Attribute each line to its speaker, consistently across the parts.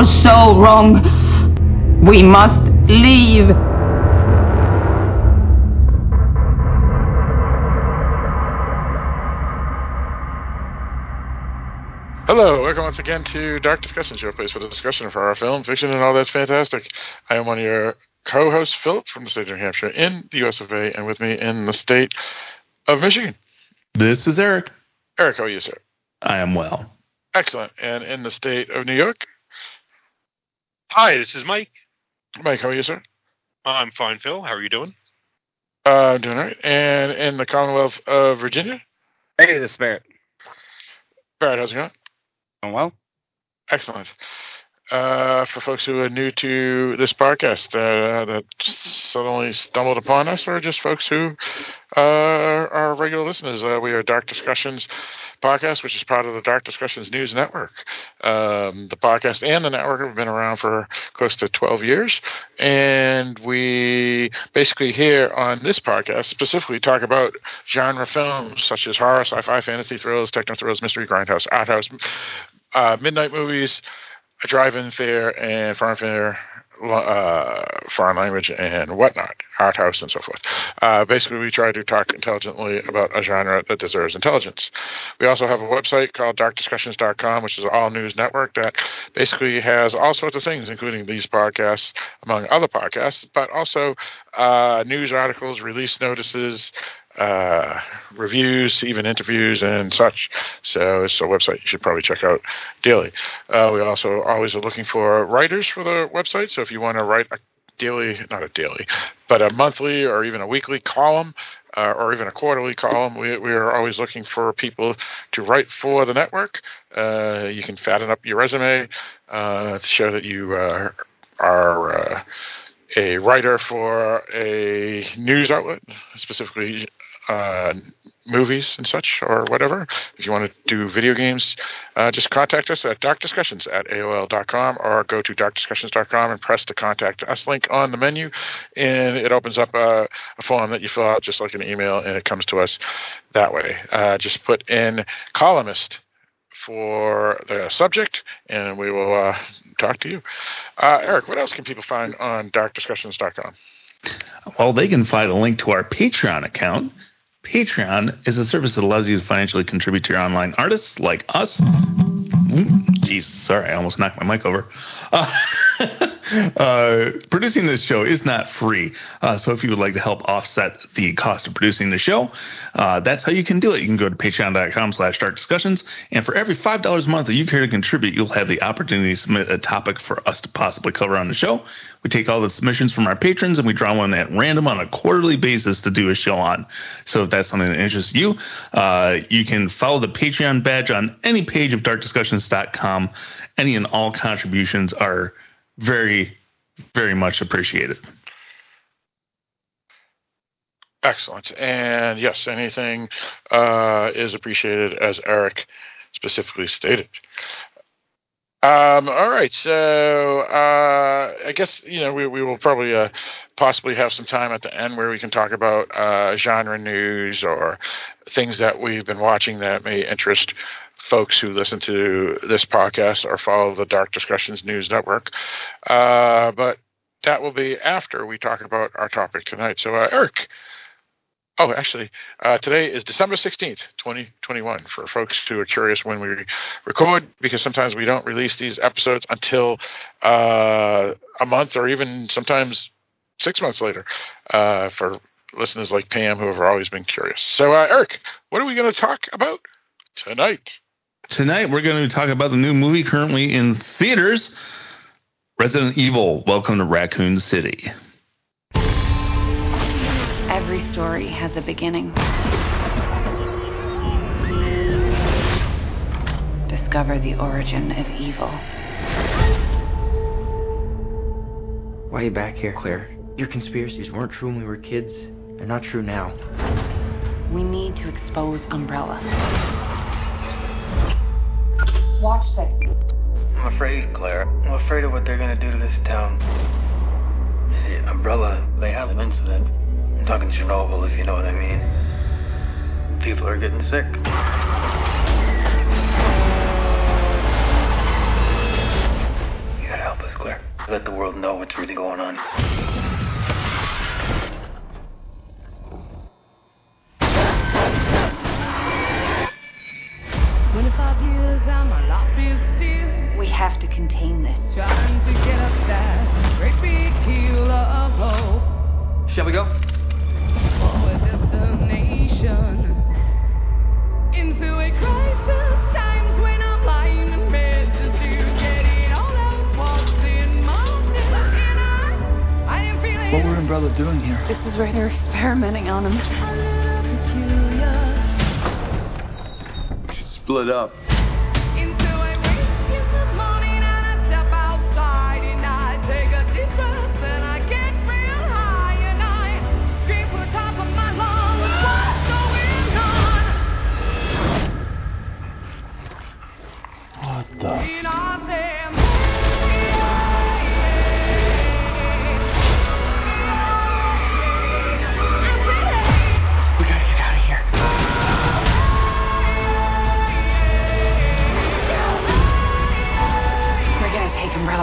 Speaker 1: We were so wrong. We must leave.
Speaker 2: Hello, welcome once again to Dark Discussions, your place for the discussion of horror film, fiction, and all that's fantastic. I am one of your co-hosts, Philip, from the state of New Hampshire, in the U.S. of A., and with me in the state of Michigan.
Speaker 3: This is Eric.
Speaker 2: Eric, how are you, sir?
Speaker 3: I am well.
Speaker 2: Excellent. And in the state of New York,
Speaker 4: Hi, this is Mike.
Speaker 2: Mike, how are you, sir?
Speaker 4: I'm fine, Phil. How are you doing?
Speaker 2: Uh, I'm doing all right. And in the Commonwealth of Virginia,
Speaker 5: Hey, this is Barrett.
Speaker 2: Barrett, how's it going?
Speaker 5: Doing well?
Speaker 2: Excellent. Uh, for folks who are new to this podcast uh, that suddenly stumbled upon us, or just folks who uh, are regular listeners, uh, we are Dark Discussions podcast, which is part of the Dark Discussions News Network. Um, the podcast and the network have been around for close to 12 years, and we basically here on this podcast specifically talk about genre films such as horror, sci-fi, fantasy thrills, techno thrills, mystery, grindhouse, art house, uh, midnight movies, a drive-in fair, and foreign fair, uh, foreign language, and whatnot, art house, and so forth. Uh, basically, we try to talk intelligently about a genre that deserves intelligence. We also have a website called darkdiscussions.com, which is an all-news network that basically has all sorts of things, including these podcasts, among other podcasts, but also uh, news articles, release notices, uh, reviews, even interviews and such. So it's a website you should probably check out daily. Uh, we also always are looking for writers for the website. So if you want to write a daily, not a daily, but a monthly or even a weekly column, uh, or even a quarterly column. We, we are always looking for people to write for the network. Uh, you can fatten up your resume uh, to show that you uh, are uh, a writer for a news outlet, specifically uh, movies and such or whatever. If you want to do video games, uh, just contact us at darkdiscussions at AOL.com or go to darkdiscussions.com and press the contact us link on the menu. And it opens up a, a form that you fill out just like an email and it comes to us that way. Uh, just put in columnist for the subject, and we will uh, talk to you. Uh, Eric, what else can people find on darkdiscussions.com?
Speaker 3: Well, they can find a link to our Patreon account. Patreon is a service that allows you to financially contribute to your online artists like us. Jeez, sorry, I almost knocked my mic over. Uh, uh, producing this show is not free, uh, so if you would like to help offset the cost of producing the show, uh, that's how you can do it. You can go to patreon.com slash dark discussions, and for every $5 a month that you care to contribute, you'll have the opportunity to submit a topic for us to possibly cover on the show. We take all the submissions from our patrons and we draw one at random on a quarterly basis to do a show on. So if that's something that interests you, uh, you can follow the Patreon badge on any page of darkdiscussions.com. Any and all contributions are very, very much appreciated.
Speaker 2: Excellent. And yes, anything uh, is appreciated, as Eric specifically stated. Um, all right, so uh, I guess you know we, we will probably uh, possibly have some time at the end where we can talk about uh, genre news or things that we've been watching that may interest folks who listen to this podcast or follow the Dark Discussions News Network. Uh, but that will be after we talk about our topic tonight. So, uh, Eric. Oh, actually, uh, today is December 16th, 2021, for folks who are curious when we record, because sometimes we don't release these episodes until uh, a month or even sometimes six months later uh, for listeners like Pam who have always been curious. So, uh, Eric, what are we going to talk about tonight?
Speaker 3: Tonight, we're going to talk about the new movie currently in theaters Resident Evil Welcome to Raccoon City.
Speaker 1: Every story has a beginning. Discover the origin of evil.
Speaker 6: Why are you back here, Claire? Your conspiracies weren't true when we were kids. They're not true now.
Speaker 1: We need to expose Umbrella. Watch this.
Speaker 7: I'm afraid, Claire. I'm afraid of what they're gonna do to this town. You see, Umbrella, they have an incident. I'm talking Chernobyl, if you know what I mean. People are getting sick. You gotta help us, Claire. Let the world know what's really going on.
Speaker 8: In my head? And I, I didn't feel it.
Speaker 7: What were Umbrella doing here?
Speaker 1: This is where they're experimenting on him.
Speaker 7: Split up.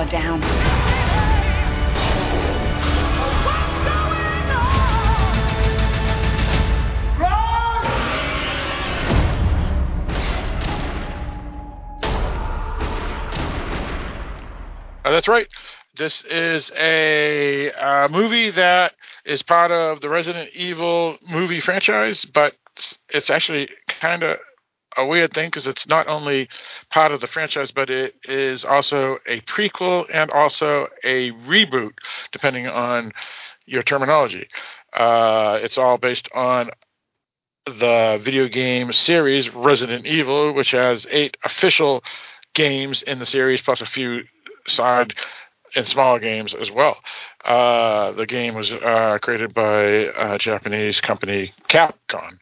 Speaker 1: Down.
Speaker 2: Uh, that's right. This is a uh, movie that is part of the Resident Evil movie franchise, but it's actually kind of a weird thing because it's not only part of the franchise, but it is also a prequel and also a reboot, depending on your terminology. Uh, it's all based on the video game series Resident Evil, which has eight official games in the series, plus a few side and smaller games as well. Uh, the game was uh, created by uh, Japanese company Capcom.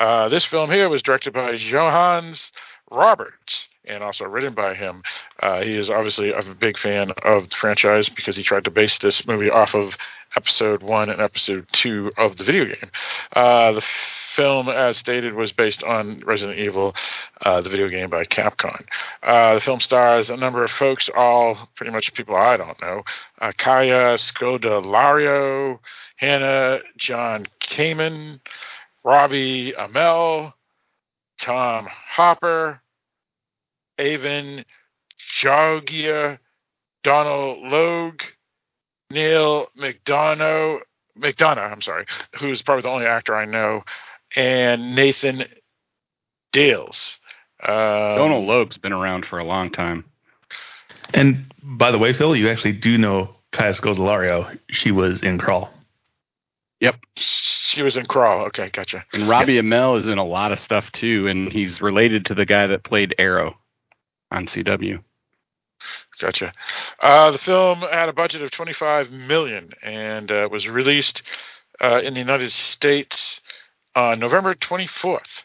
Speaker 2: Uh, this film here was directed by Johannes Roberts and also written by him. Uh, he is obviously a big fan of the franchise because he tried to base this movie off of episode one and episode two of the video game. Uh, the film, as stated, was based on Resident Evil, uh, the video game by Capcom. Uh, the film stars a number of folks, all pretty much people I don't know. Uh, Kaya Scodelario, Hannah John Kamen, Robbie Amell, Tom Hopper, Avan Jogia, Donald Logue, Neal McDonough, McDonough, I'm sorry, who's probably the only actor I know, and Nathan Dales. Uh,
Speaker 5: Donald Logue's been around for a long time.
Speaker 3: And by the way, Phil, you actually do know Kaya Scodelario. She was in Crawl.
Speaker 5: Yep.
Speaker 2: She was in Crawl. Okay, gotcha.
Speaker 5: And Robbie Amell is in a lot of stuff too, and he's related to the guy that played Arrow on CW.
Speaker 2: Gotcha. Uh, the film had a budget of 25 million and uh, was released uh, in the United States on November 24th.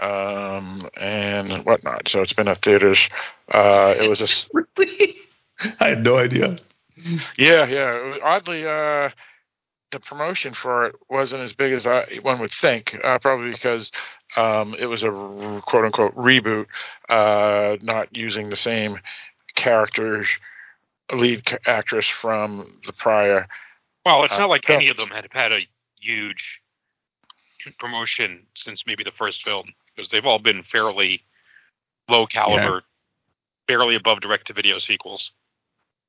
Speaker 2: Um, and whatnot. So it's been at theaters. Uh, it was a s-
Speaker 3: Really? I had no idea.
Speaker 2: yeah, yeah. Oddly, uh, the promotion for it wasn't as big as I, one would think. Uh, probably because um, it was a r- quote unquote reboot, uh, not using the same characters, lead ca- actress from the prior.
Speaker 4: Well, it's
Speaker 2: Uh,
Speaker 4: not like any of them had had a huge promotion since maybe the first film because they've all been fairly low caliber, barely above direct to video sequels.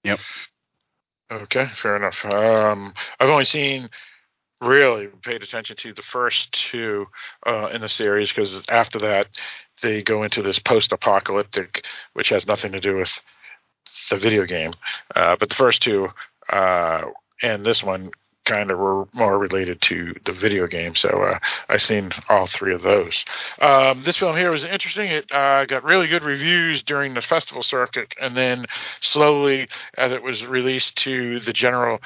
Speaker 5: Yep.
Speaker 2: Okay, fair enough. Um, I've only seen really paid attention to the first two uh, in the series because after that they go into this post-apocalyptic, which has nothing to do with the video game. Uh, but the first two uh, and this one kind of were more related to the video game. So uh, I've seen all three of those. Um, this film here was interesting. It uh, got really good reviews during the festival circuit, and then slowly, as it was released to the general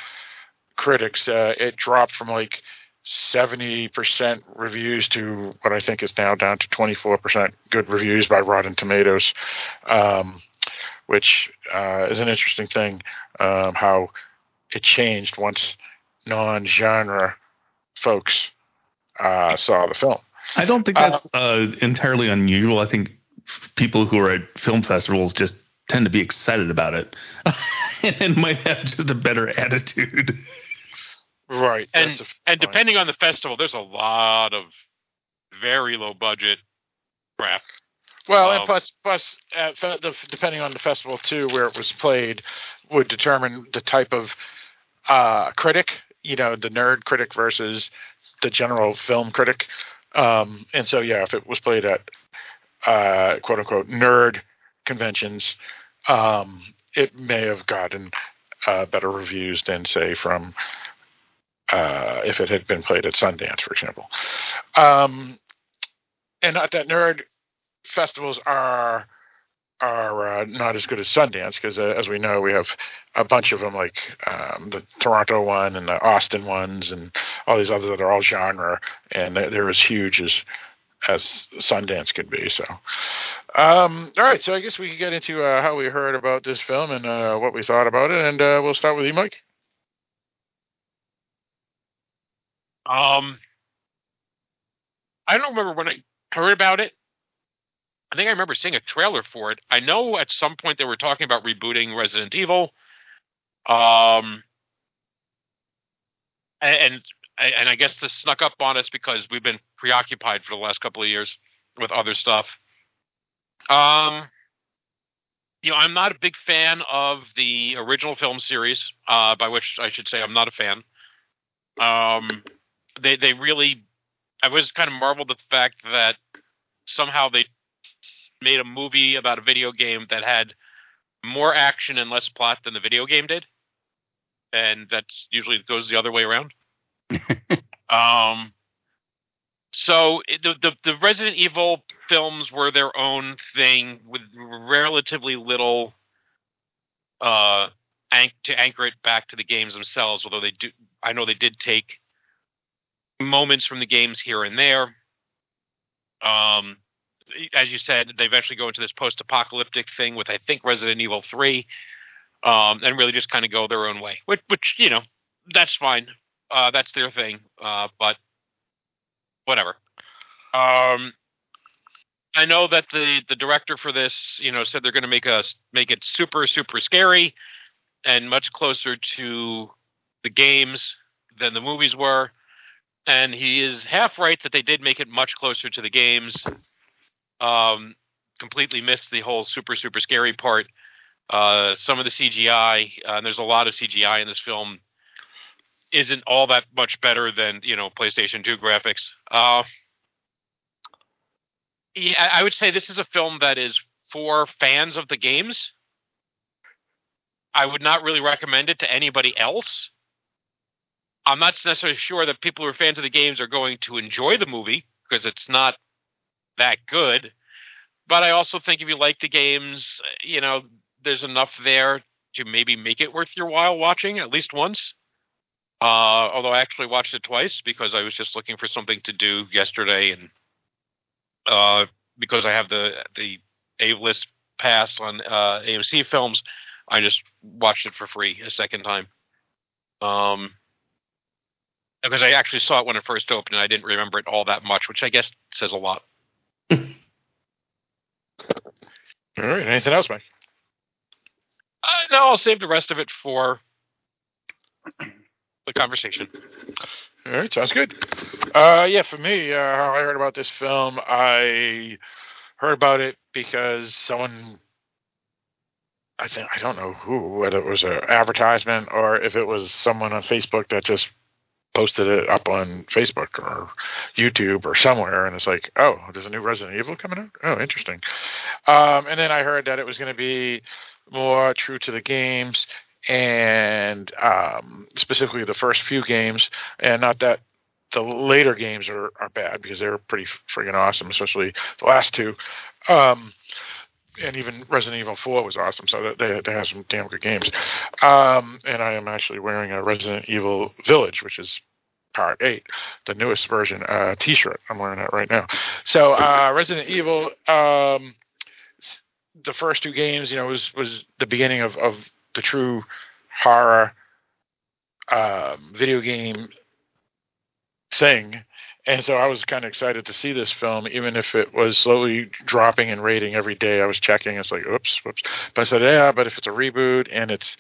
Speaker 2: critics, uh, it dropped from like 70% reviews to what I think is now down to 24% good reviews by Rotten Tomatoes, um, which uh, is an interesting thing um, how it changed once non-genre folks uh, saw the film.
Speaker 3: I don't think that's uh, entirely unusual. I think f- people who are at film festivals just tend to be excited about it and might have just a better attitude.
Speaker 2: Right.
Speaker 4: and and depending on the festival, there's a lot of very low budget crap.
Speaker 2: Well, and
Speaker 4: Um,
Speaker 2: plus, plus, uh, fe- the, depending on the festival too, where it was played, would determine the type of uh, critic. You know, the nerd critic versus the general film critic. Um, and so, yeah, if it was played at uh, quote unquote nerd conventions, um, it may have gotten uh, better reviews than, say, from uh, if it had been played at Sundance, for example. Um, and not that nerd festivals are are uh, not as good as Sundance because, uh, as we know, we have a bunch of them, like um, the Toronto one and the Austin ones, and all these others that are all genre, and they're, as huge as as Sundance could be. So, um, all right, so I guess we can get into uh, how we heard about this film and uh, what we thought about it, and uh, we'll start with you, Mike.
Speaker 4: Um, I don't remember when I heard about it. I think I remember seeing a trailer for it. I know at some point they were talking about rebooting Resident Evil. Um, and and, I guess this snuck up on us because we've been preoccupied for the last couple of years with other stuff. Um, you know, I'm not a big fan of the original film series, uh, by which I should say I'm not a fan. Um, they they really, I was kind of marveled at the fact that somehow they made a movie about a video game that had more action and less plot than the video game did, and that usually goes the other way around. um, so it- the, the the Resident Evil films were their own thing with relatively little uh anch- to anchor it back to the games themselves. Although they do, I know they did take moments from the games here and there. Um, as you said, they eventually go into this post-apocalyptic thing with I think Resident Evil Three, um, and really just kind of go their own way. Which, which you know, that's fine. Uh, that's their thing. Uh, but whatever. Um, I know that the the director for this, you know, said they're going to make us make it super super scary and much closer to the games than the movies were. And he is half right that they did make it much closer to the games. Um, completely missed the whole super super scary part. Uh, some of the CGI, uh, and there's a lot of CGI in this film, isn't all that much better than you know PlayStation 2 graphics. Uh, yeah, I would say this is a film that is for fans of the games. I would not really recommend it to anybody else. I'm not necessarily sure that people who are fans of the games are going to enjoy the movie because it's not that good. But I also think if you like the games, you know, there's enough there to maybe make it worth your while watching at least once. Uh, although I actually watched it twice because I was just looking for something to do yesterday, and uh, because I have the the A list pass on uh, AMC films, I just watched it for free a second time. Um, because I actually saw it when it first opened, and I didn't remember it all that much, which I guess says a lot.
Speaker 2: All right. Anything else, Mike?
Speaker 4: Uh, no, I'll save the rest of it for the conversation.
Speaker 2: All right, sounds good. Uh, yeah, for me, uh, how I heard about this film, I heard about it because someone I think I don't know who, whether it was an advertisement or if it was someone on Facebook that just posted it up on Facebook or YouTube or somewhere, and it's like, oh, there's a new Resident Evil coming out. Oh, interesting. Um, and then I heard that it was going to be more true to the games and um, specifically the first few games, and not that the later games are, are bad because they're pretty friggin' awesome, especially the last two. Um, and even Resident Evil 4 was awesome, so they, they have some damn good games. Um, and I am actually wearing a Resident Evil Village, which is part 8, the newest version, uh, t shirt. I'm wearing that right now. So, uh, Resident Evil, um, the first two games, you know, was, was the beginning of, of the true horror um, video game thing. And so I was kind of excited to see this film, even if it was slowly dropping in rating every day. I was checking. It's like, oops, whoops. But I said, yeah, but if it's a reboot and it's,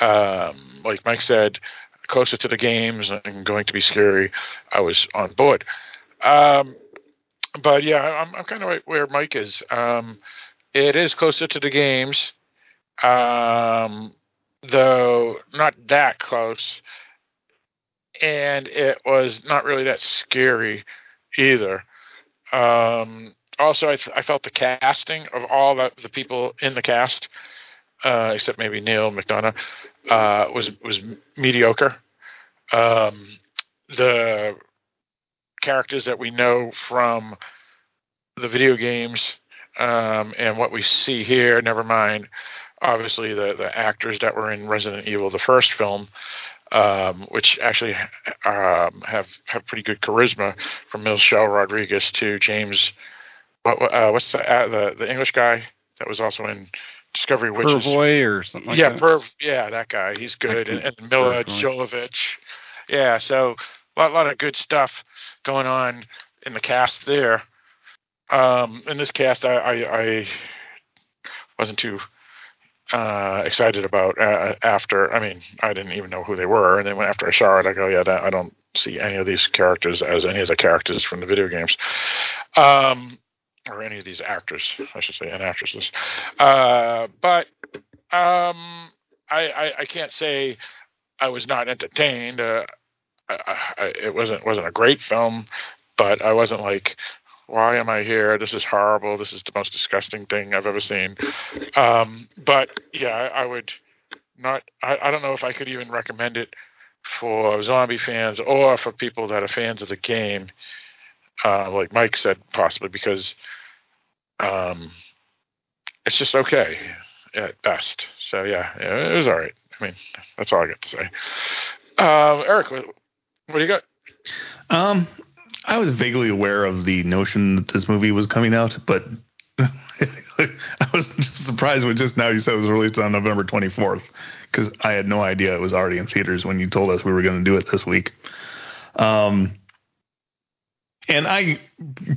Speaker 2: um, like Mike said, closer to the games and going to be scary, I was on board. Um, but yeah, I'm, I'm kind of right where Mike is. Um, it is closer to the games, um, though not that close and it was not really that scary either. Um, also, I, th- I, felt the casting of all the, the people in the cast, uh, except maybe Neal McDonough, uh, was was mediocre. Um, the characters that we know from the video games um, and what we see here, never mind, obviously the the actors that were in Resident Evil, the first film, um, which actually um, have have pretty good charisma, from Michelle Rodriguez to James. What, uh, what's the, uh, the the English guy that was also in Discovery Witches?
Speaker 5: Purefoy or something like
Speaker 2: yeah,
Speaker 5: that.
Speaker 2: Perv, yeah, that guy. He's good, and, and Milla Jovovich. Yeah, so a lot, lot of good stuff going on in the cast there. Um, in this cast, I, I, I wasn't too uh, excited about uh, after. I mean, I didn't even know who they were, and then after I saw it, I go, yeah, that, I don't see any of these characters as any of the characters from the video games, um, or any of these actors, I should say, and actresses. Uh, but um, I, I, I can't say I was not entertained. Uh, I, I, it wasn't wasn't a great film, but I wasn't like, why am I here? This is horrible. This is the most disgusting thing I've ever seen. Um, but yeah, I, I would not. I, I, don't know if I could even recommend it for zombie fans or for people that are fans of the game. Uh, like Mike said, possibly because um, it's just okay at best. So yeah, it was all right. I mean, that's all I got to say. Um, Eric, what, what do you got?
Speaker 3: Um, I was vaguely aware of the notion that this movie was coming out, but I was just surprised when just now you said it was released on November 24th because I had no idea it was already in theaters when you told us we were going to do it this week. Um, and I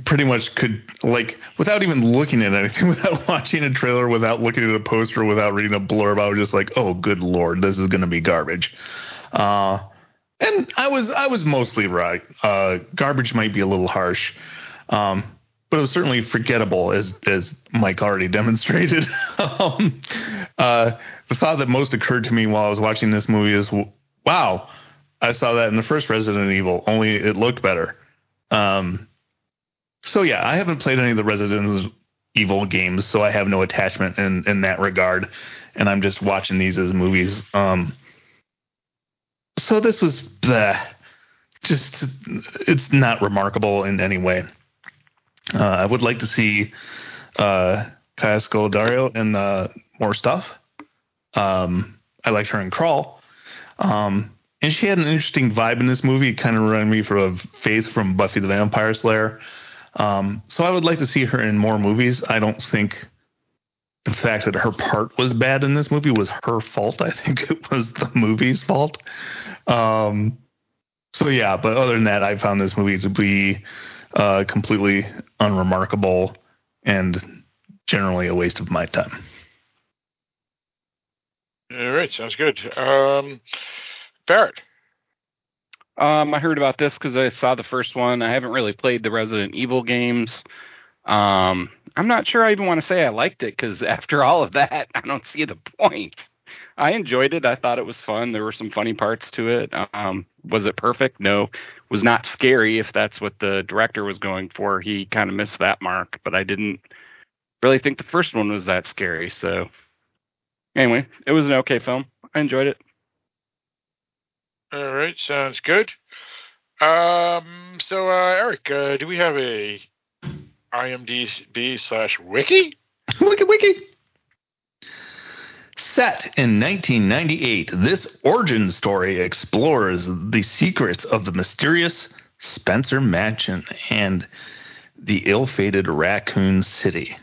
Speaker 3: pretty much could like without even looking at anything, without watching a trailer, without looking at a poster, without reading a blurb, I was just like, "Oh, good lord, this is going to be garbage." Uh, and I was I was mostly right. Uh, garbage might be a little harsh, um, but it was certainly forgettable, as as Mike already demonstrated. um, uh, the thought that most occurred to me while I was watching this movie is, "Wow, I saw that in the first Resident Evil, only it looked better." Um, so yeah, I haven't played any of the Resident Evil games, so I have no attachment in in that regard, and I'm just watching these as movies. Um, so this was bleh, just it's not remarkable in any way. Uh, I would like to see uh, Kaya Scodelario in uh, more stuff. Um, I liked her in Crawl. Um, and she had an interesting vibe in this movie. It kind of reminded me of Faith from Buffy the Vampire Slayer. Um, so I would like to see her in more movies. I don't think the fact that her part was bad in this movie was her fault. I think it was the movie's fault. Um, so yeah, but other than that, I found this movie to be uh, completely unremarkable and generally a waste of my time.
Speaker 2: All right, sounds good. Um, Barrett.
Speaker 5: Um, I heard about this because I saw the first one. I haven't really played the Resident Evil games. Um, I'm not sure I even want to say I liked it because after all of that, I don't see the point. I enjoyed it. I thought it was fun. There were some funny parts to it. Um, was it perfect? No. Was not scary if that's what the director was going for. He kind of missed that mark, but I didn't really think the first one was that scary. So anyway, it was an okay film. I enjoyed it.
Speaker 2: All right, sounds good. Um, so uh, Eric, uh, do we have a IMDb slash wiki?
Speaker 3: wiki wiki. Set in 1998, this origin story explores the secrets of the mysterious Spencer Mansion and the ill-fated Raccoon City.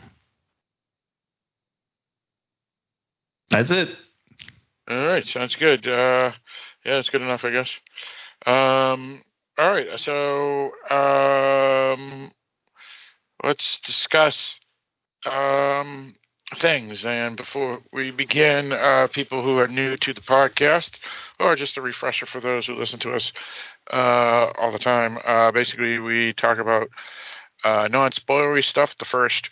Speaker 3: That's it.
Speaker 2: All right, sounds good. Uh, yeah, that's good enough, I guess. Um, all right, so um, let's discuss um, things. And before we begin, uh, people who are new to the podcast, or just a refresher for those who listen to us uh, all the time, uh, basically we talk about uh, non-spoilery stuff. The first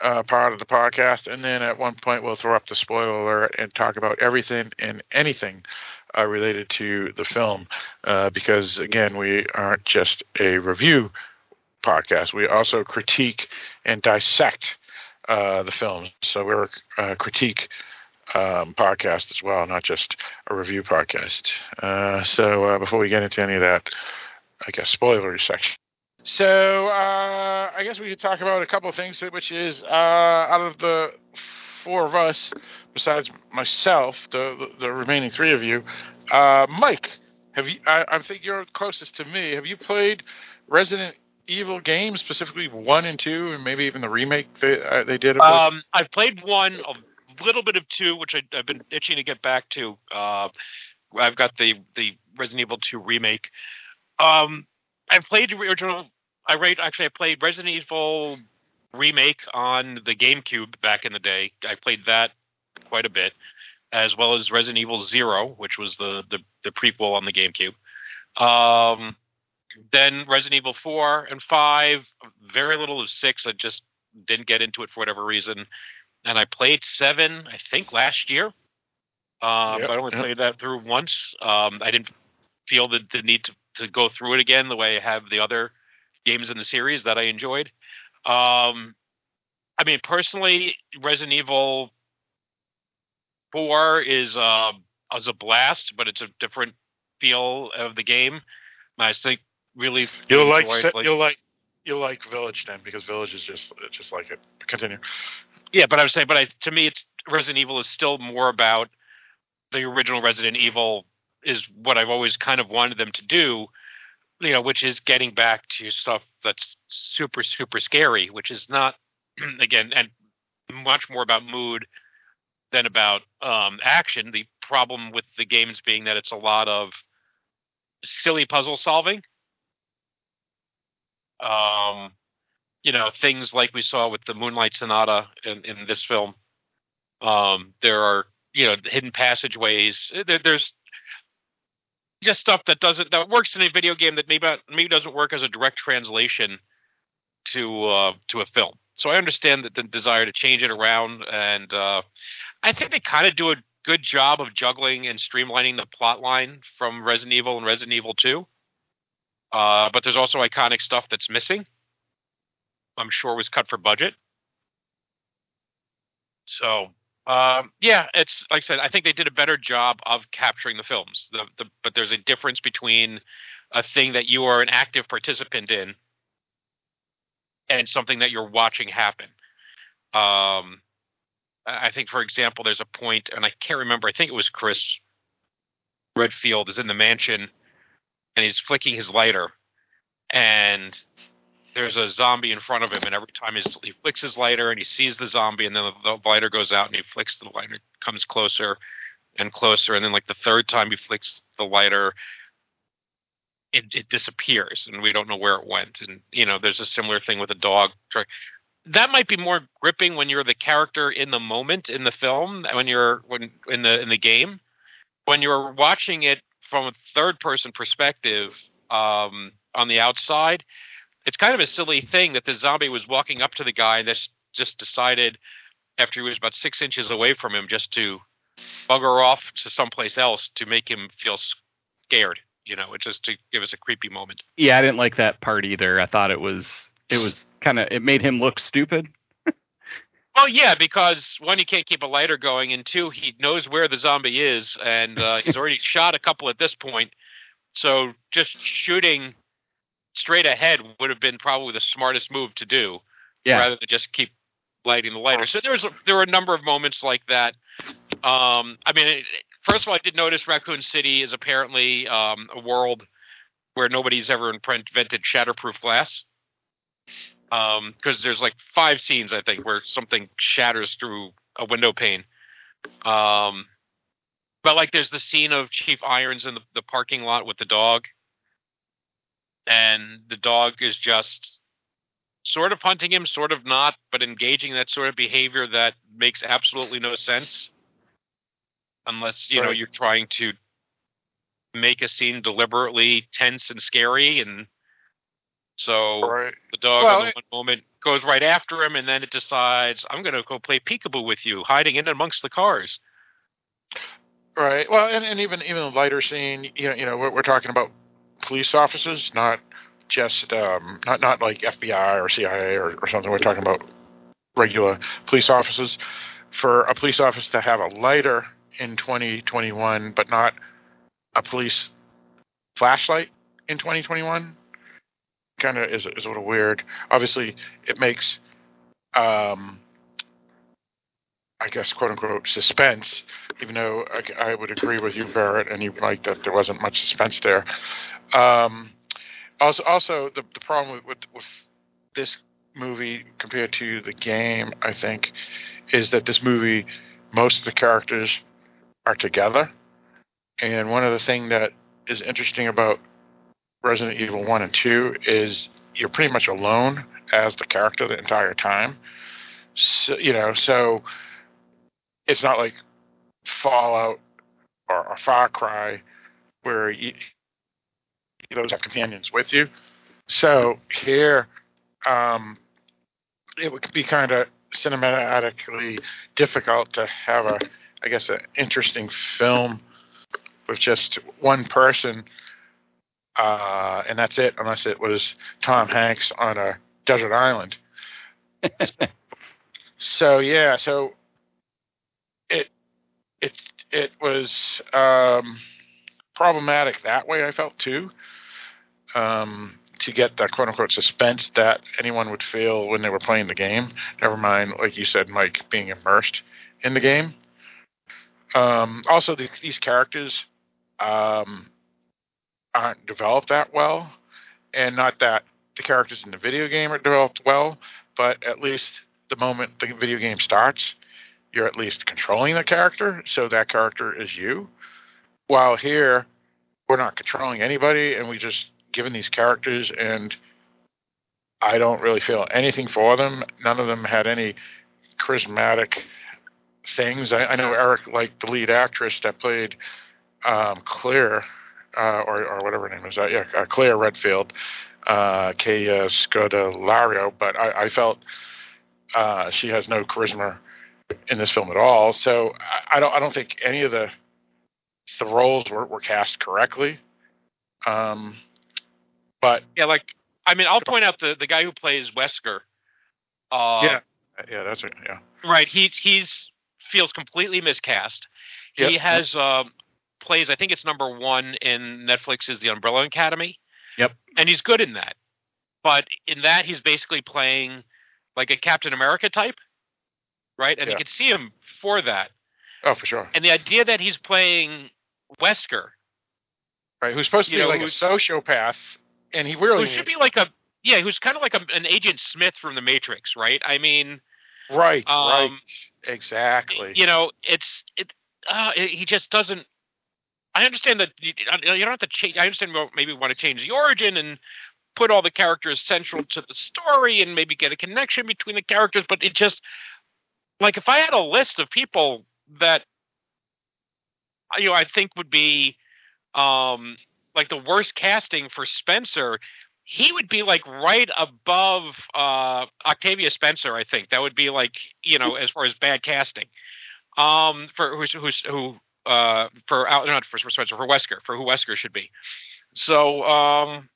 Speaker 2: uh, part of the podcast, and then at one point we'll throw up the spoiler alert and talk about everything and anything uh, related to the film. Because again, we aren't just a review podcast; we also critique and dissect uh, the film. So we're a critique um, podcast as well, not just a review podcast. Uh, so uh, before we get into any of that, I guess spoilery section. So uh, I guess we could talk about a couple of things, which is uh, out of the four of us, besides myself, the the, the remaining three of you, Mike, have you? I, I think you're closest to me. Have you played Resident Evil games, specifically one and two, and maybe even the remake they uh, they did?
Speaker 4: Um, I've played one, a little bit of two, which I, I've been itching to get back to. Uh, I've got the the Resident Evil 2 remake. Um, I played the original. I rate actually. I played Resident Evil remake on the GameCube back in the day. I played that quite a bit, as well as Resident Evil Zero, which was the the, the prequel on the GameCube. Um, then Resident Evil Four and Five. Very little of Six. I just didn't get into it for whatever reason. And I played Seven. I think last year. Um,
Speaker 2: Yep,
Speaker 4: but I only played that through once. Um, I didn't feel the, the need to, to go through it again the way I have the other games in the series that I enjoyed. Um, I mean, personally, Resident Evil Four is uh, is a blast, but it's a different feel of the game. I think really
Speaker 2: you'll like, se- you'll like you'll like Village then because Village is just just like it. Continue.
Speaker 4: Yeah, but I was saying, but I, to me, it's Resident Evil is still more about the original Resident Evil is what I've always kind of wanted them to do, you know, which is getting back to stuff that's super super scary, which is not again and much more about mood than about um, action. The problem with the games being that it's a lot of silly puzzle solving. Um, you know, things like we saw with the Moonlight Sonata in, in this film. Um, there are, you know, hidden passageways. There, there's just stuff that doesn't that works in a video game that maybe maybe doesn't work as a direct translation to uh, to a film. So I understand that the desire to change it around, and uh, I think they kind of do a good job of juggling and streamlining the plot line from Resident Evil and Resident Evil Two. Uh, but there's also iconic stuff that's missing. I'm sure was cut for budget. So um, yeah, it's like I said. I think they did a better job of capturing the films. The, the, but there's a difference between a thing that you are an active participant in and something that you're watching happen. Um, I think, for example, there's a point, and I can't remember. I think it was Chris Redfield is in the mansion, and he's flicking his lighter, and there's a zombie in front of him, and every time he flicks his lighter and he sees the zombie, and then the, the lighter goes out, and he flicks the lighter, comes closer and closer, and then like the third time he flicks the lighter, it, it disappears, and we don't know where it went. And you know, there's a similar thing with a dog. That might be more gripping when you're the character in the moment in the film, when you're when in the in the game. When you're watching it from a third person perspective um, on the outside, it's kind of a silly thing that the zombie was walking up to the guy and just decided after he was about six inches away from him just to bugger off to someplace else to make him feel scared. You know, just to give us a creepy moment.
Speaker 5: Yeah, I didn't like that part either. I thought it was it was kind of it made him look stupid.
Speaker 4: Well, yeah, because one, he can't keep a lighter going, and two, he knows where the zombie is, and uh, he's already shot a couple at this point. So just shooting straight ahead would have been probably the smartest move to do,
Speaker 5: Yeah.
Speaker 4: rather than just keep lighting the lighter. So there was there were a number of moments like that. Um, I mean, it, first of all, I did notice Raccoon City is apparently um, a world where nobody's ever invented shatterproof glass. Because there's like five scenes, I think, where something shatters through a window pane. Um, but like, there's the scene of Chief Irons in the, the parking lot with the dog, and the dog is just sort of hunting him, sort of not, but engaging that sort of behavior that makes absolutely no sense, unless you know you're trying to make a scene deliberately tense and scary, and so
Speaker 2: Right.
Speaker 4: the dog
Speaker 2: Well,
Speaker 4: in the one moment goes right after him, and then it decides, "I'm going to go play peekaboo with you, hiding in amongst the cars."
Speaker 2: Right. Well, and, and even even the lighter scene, you know, you know, we're, we're talking about police officers, not just um, not not like FBI or CIA or, or something. We're talking about regular police officers. For a police officer to have a lighter in 2021, but not a police flashlight in 2021, kind of is is a little weird. Obviously, it makes. Um, I guess, quote unquote, suspense, even though I, I would agree with you, Barrett, and you like that there wasn't much suspense there. Um, also, also the, the problem with, with, with this movie compared to the game, I think, is that this movie, most of the characters are together. And one of the thing that is interesting about Resident Evil 1 and 2 is you're pretty much alone as the character the entire time. So, you know, so it's not like Fallout or, or Far Cry where you, you always have companions with you. So here, um, it would be kind of cinematically difficult to have a, I guess, an interesting film with just one person, uh, and that's it, unless it was Tom Hanks on a desert island. So yeah, so it it it was um, problematic that way. I felt too um, to get the quote unquote suspense that anyone would feel when they were playing the game. Never mind, like you said, Mike, being immersed in the game. Um, also, the, these characters um, aren't developed that well, and not that the characters in the video game are developed well, but at least the moment the video game starts, you're at least controlling the character, so that character is you. While here, we're not controlling anybody, and we just given these characters, and I don't really feel anything for them. None of them had any charismatic things. I, I know Eric liked the lead actress that played um, Claire, uh, or, or whatever her name is. Uh, yeah, uh, Claire Redfield, uh, Kay uh, Scodelario, but I, I felt uh, she has no charisma in this film at all. So I, I don't I don't think any of the the roles were, were cast correctly. Um, but
Speaker 4: Yeah, like I mean, I'll point out the the guy who plays Wesker. Uh,
Speaker 2: yeah, yeah, that's it. Yeah,
Speaker 4: right. He's he's feels completely miscast. He
Speaker 2: Yep.
Speaker 4: has um, plays. I think it's number one in Netflix is The Umbrella Academy.
Speaker 5: Yep.
Speaker 4: and he's good in that. But in that, he's basically playing like a Captain America type, right? And you
Speaker 2: Yeah.
Speaker 4: can see him for that.
Speaker 2: oh for sure.
Speaker 4: And the idea that he's playing Wesker,
Speaker 2: Right, who's supposed to be
Speaker 4: know,
Speaker 2: like a sociopath, and he really
Speaker 4: who should be like a yeah, who's kind of like a, an Agent Smith from the Matrix, right? I mean,
Speaker 2: right, right,
Speaker 4: Um,
Speaker 2: exactly.
Speaker 4: you know, it's it. Uh, it- he just doesn't. I understand that you, don't have to change. I understand you maybe want to change the origin and put all the characters central to the story and maybe get a connection between the characters, but it just like if I had a list of people that you know I think would be um like the worst casting for Spencer, he would be like right above uh, Octavia Spencer. I think that would be like you know as far as bad casting. Um, for who's who's who uh for out not for Spencer for Wesker for who Wesker should be. So um,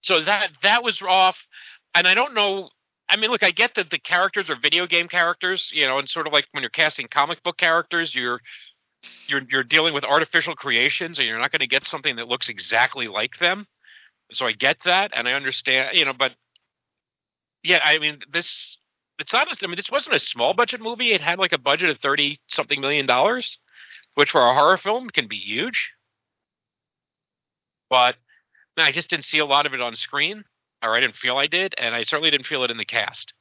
Speaker 4: so that that was off, and I don't know. I mean, look, I get that the characters are video game characters, you know, and sort of like when you're casting comic book characters, you're you're you're dealing with artificial creations, and you're not going to get something that looks exactly like them. So I get that, and I understand, you know, but yeah, I mean, this it's not. I mean, this wasn't a small budget movie. It had like a budget of thirty something million dollars, which for a horror film can be huge. But man, I just didn't see a lot of it on screen, or I didn't feel I did, and I certainly didn't feel it in the cast.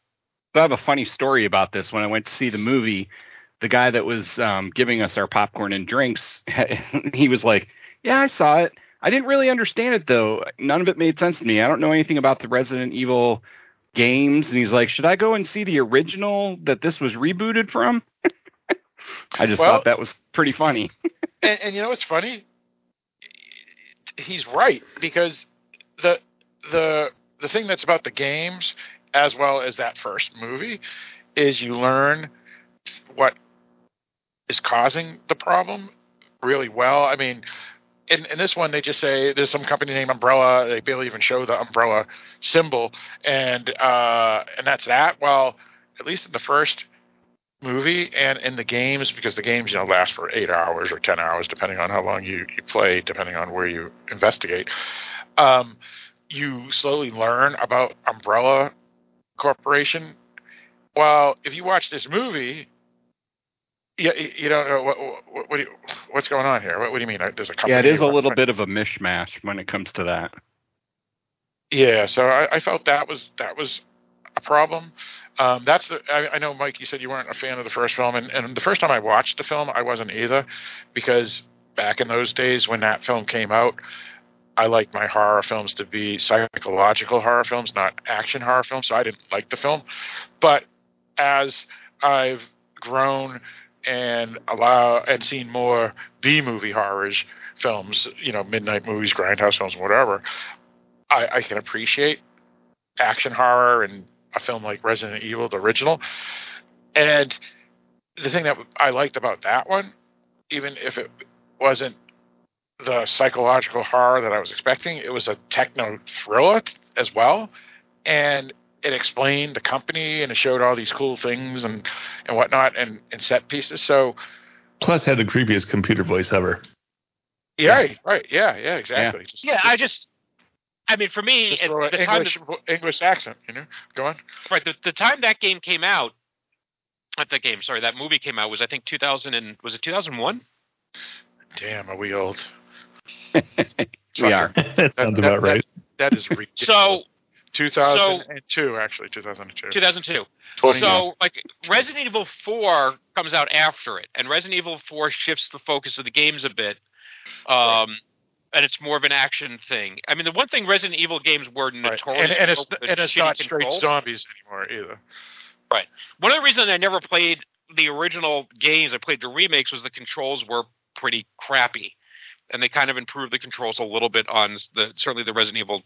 Speaker 5: I have a funny story about this. When I went to see the movie, the guy that was um, giving us our popcorn and drinks, he was like, "Yeah, I saw it. I didn't really understand it though. None of it made sense to me. I don't know anything about the Resident Evil games." And he's like, "Should I go and see the original that this was rebooted from?" I just
Speaker 2: Well-
Speaker 5: thought that was pretty funny.
Speaker 2: and, and you know what's funny? He's right because the the the thing that's about the games as well as that first movie is you learn what is causing the problem really well. I mean, in, in this one, they just say there's some company named Umbrella. They barely even show the umbrella symbol, and uh, and that's that. Well, at least in the first movie and in the games, because the games you know last for eight hours or ten hours, depending on how long you, you play, depending on where you investigate. Um, you slowly learn about Umbrella Corporation. Well, if you watch this movie, you, you don't know what, what, what do you, what's going on here. What, what do you mean? There's a company.
Speaker 5: yeah, it is a little bit of a mishmash when it comes to that.
Speaker 2: Yeah, so I, I felt that was that was a problem. Um, that's the. I, I know, Mike. You said you weren't a fan of the first film, and, and the first time I watched the film, I wasn't either, because back in those days when that film came out, I liked my horror films to be psychological horror films, not action horror films. So I didn't like the film, but as I've grown and allow and seen more B movie horrors films, you know, midnight movies, grindhouse films, whatever. I, I can appreciate action horror and a film like Resident Evil, the original. And the thing that I liked about that one, even if it wasn't the psychological horror that I was expecting, it was a techno thriller as well. And it explained the company and it showed all these cool things and, and whatnot and, and set pieces. So,
Speaker 3: Plus, had the creepiest computer voice ever.
Speaker 2: yeah, right, right. Yeah, yeah, exactly. Just-
Speaker 4: Yeah, I just, I mean, for me,
Speaker 2: just
Speaker 4: at
Speaker 2: throw an
Speaker 4: the time
Speaker 2: English, English accent, you know? Go on.
Speaker 4: right the, the time that game came out not the game sorry that movie came out was i think 2000 and was it 2001
Speaker 2: Damn, are we old?
Speaker 5: We are.
Speaker 3: that sounds about right.
Speaker 2: That is ridiculous.
Speaker 4: so
Speaker 2: 2002, actually, 2002.
Speaker 4: 2002
Speaker 2: 20
Speaker 4: so like resident evil 4 comes out after it and resident evil 4 shifts the focus of the games a bit um and it's more of an action thing i mean the one thing resident evil games were
Speaker 2: Right.
Speaker 4: notorious
Speaker 2: And, and it's, and it's not straight zombies anymore either. Right.
Speaker 4: One of the reasons I never played the original games, I played the remakes, was the controls were pretty crappy, and they kind of improved the controls a little bit on the certainly the Resident Evil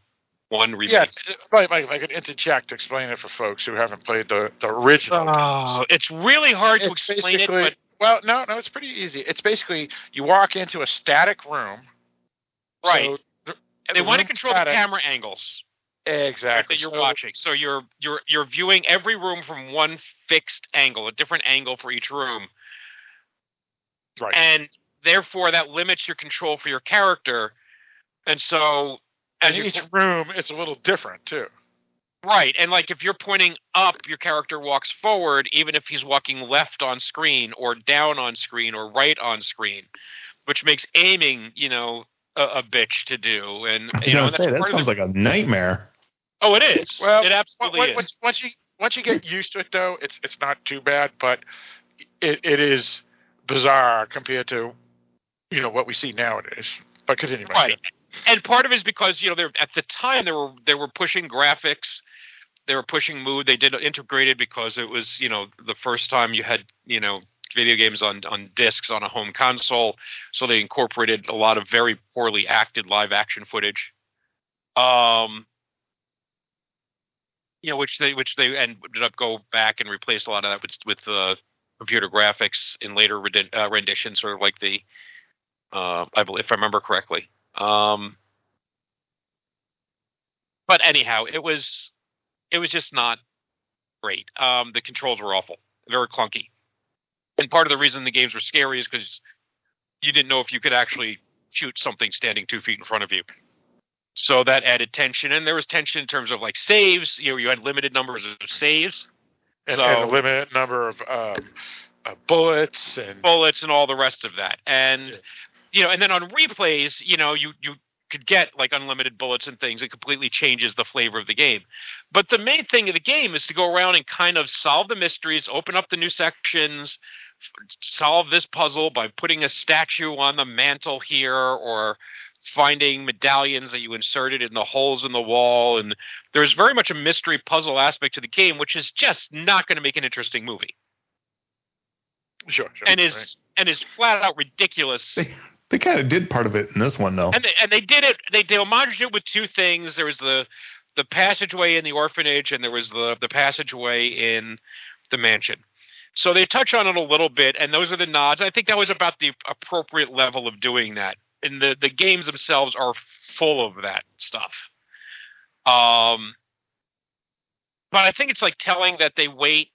Speaker 4: One remake.
Speaker 2: Yeah, Mike, Mike, I could interject to explain it for folks who haven't played the, the original.
Speaker 4: Oh, it's really hard to explain it, but
Speaker 2: Well, no, no, it's pretty easy. It's basically you walk into a static room.
Speaker 4: Right.
Speaker 2: So the-
Speaker 4: they
Speaker 2: the
Speaker 4: want to control the camera angles
Speaker 2: Exactly.
Speaker 4: that you're
Speaker 2: So-
Speaker 4: watching. So you're you're you're viewing every room from one fixed angle, a different angle for each room.
Speaker 2: Right.
Speaker 4: and therefore that limits your control for your character. And so, as
Speaker 2: each room, it's a little different too.
Speaker 4: right, and like if you're pointing up, your character walks forward, even if he's walking left on screen, or down on screen, or right on screen, which makes aiming, you know, a, a bitch to do. And
Speaker 3: I was
Speaker 4: you know,
Speaker 3: gonna
Speaker 4: and that's
Speaker 3: say that sounds
Speaker 4: the-
Speaker 3: like a nightmare.
Speaker 4: oh, it is.
Speaker 2: Well,
Speaker 4: it absolutely
Speaker 2: Once-
Speaker 4: is.
Speaker 2: once, once you once you get used to it, though, it's it's not too bad. But it, it is bizarre compared to you know what we see nowadays. But continue,
Speaker 4: right and part of it is because you know they're at the time they were they were pushing graphics they were pushing mood they did integrated because it was you know the first time you had you know video games on on discs on a home console so they incorporated a lot of very poorly acted live action footage Um, you know, which they which they ended up go back and replace a lot of that with with uh, computer graphics in later uh, renditions, sort of like the, uh, I believe, if I remember correctly. Um, but anyhow, it was it was just not great. Um, the controls were awful, very clunky, and part of the reason the games were scary is because you didn't know if you could actually shoot something standing two feet in front of you. So that added tension, and there was tension in terms of like saves. You know, you had limited numbers of saves,
Speaker 2: and,
Speaker 4: so
Speaker 2: and a limited number of uh, uh, bullets and
Speaker 4: bullets and all the rest of that. And you know, and then on replays, you know, you you could get like unlimited bullets and things. It completely changes the flavor of the game. But the main thing of the game is to go around and kind of solve the mysteries, open up the new sections, solve this puzzle by putting a statue on the mantle here or finding medallions that you inserted in the holes in the wall and there's very much a mystery puzzle aspect to the game which is just not going to make an interesting movie
Speaker 2: sure, sure
Speaker 4: and is
Speaker 2: right.
Speaker 4: and is flat out ridiculous
Speaker 3: They, they kind of did part of it in this one, though.
Speaker 4: and they, and they did it. They they homaged it with two things. There was the the passageway in the orphanage, and there was the the passageway in the mansion. So they touch on it a little bit, and those are the nods. I think that was about the appropriate level of doing that. And the the games themselves are full of that stuff. Um, but I think it's like telling that they wait.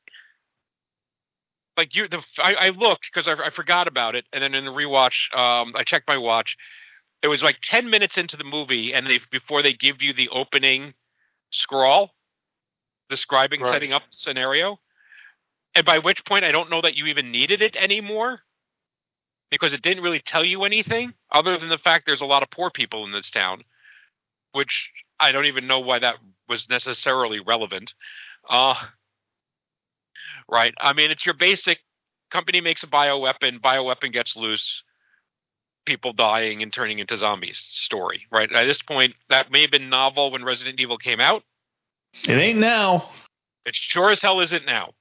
Speaker 4: Like you, the I, I looked because I, I forgot about it, and then in the rewatch, um, I checked my watch it was like 10 minutes into the movie and they before they give you the opening scroll describing
Speaker 2: Right.
Speaker 4: setting up the scenario and by which point i don't know that you even needed it anymore because it didn't really tell you anything other than the fact there's a lot of poor people in this town which i don't even know why that was necessarily relevant uh right i mean it's your basic company makes a bioweapon bioweapon gets loose people dying and turning into zombies story, right? At this point, that may have been novel when Resident Evil came out.
Speaker 3: It ain't now.
Speaker 4: It sure as hell isn't now.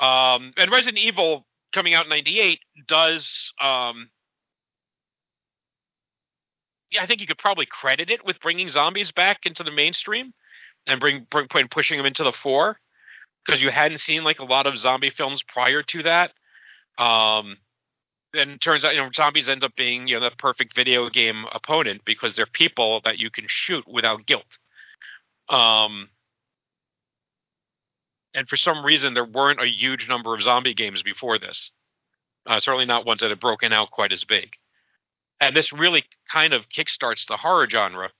Speaker 4: Um, and Resident Evil coming out in '98 does. Um, yeah, I think you could probably credit it with bringing zombies back into the mainstream and bring, bring pushing them into the fore because you hadn't seen like a lot of zombie films prior to that. Um, and turns out you know zombies end up being you know the perfect video game opponent because they're people that you can shoot without guilt um and for some reason there weren't a huge number of zombie games before this uh, certainly not ones that had broken out quite as big and this really kind of kickstarts the horror genre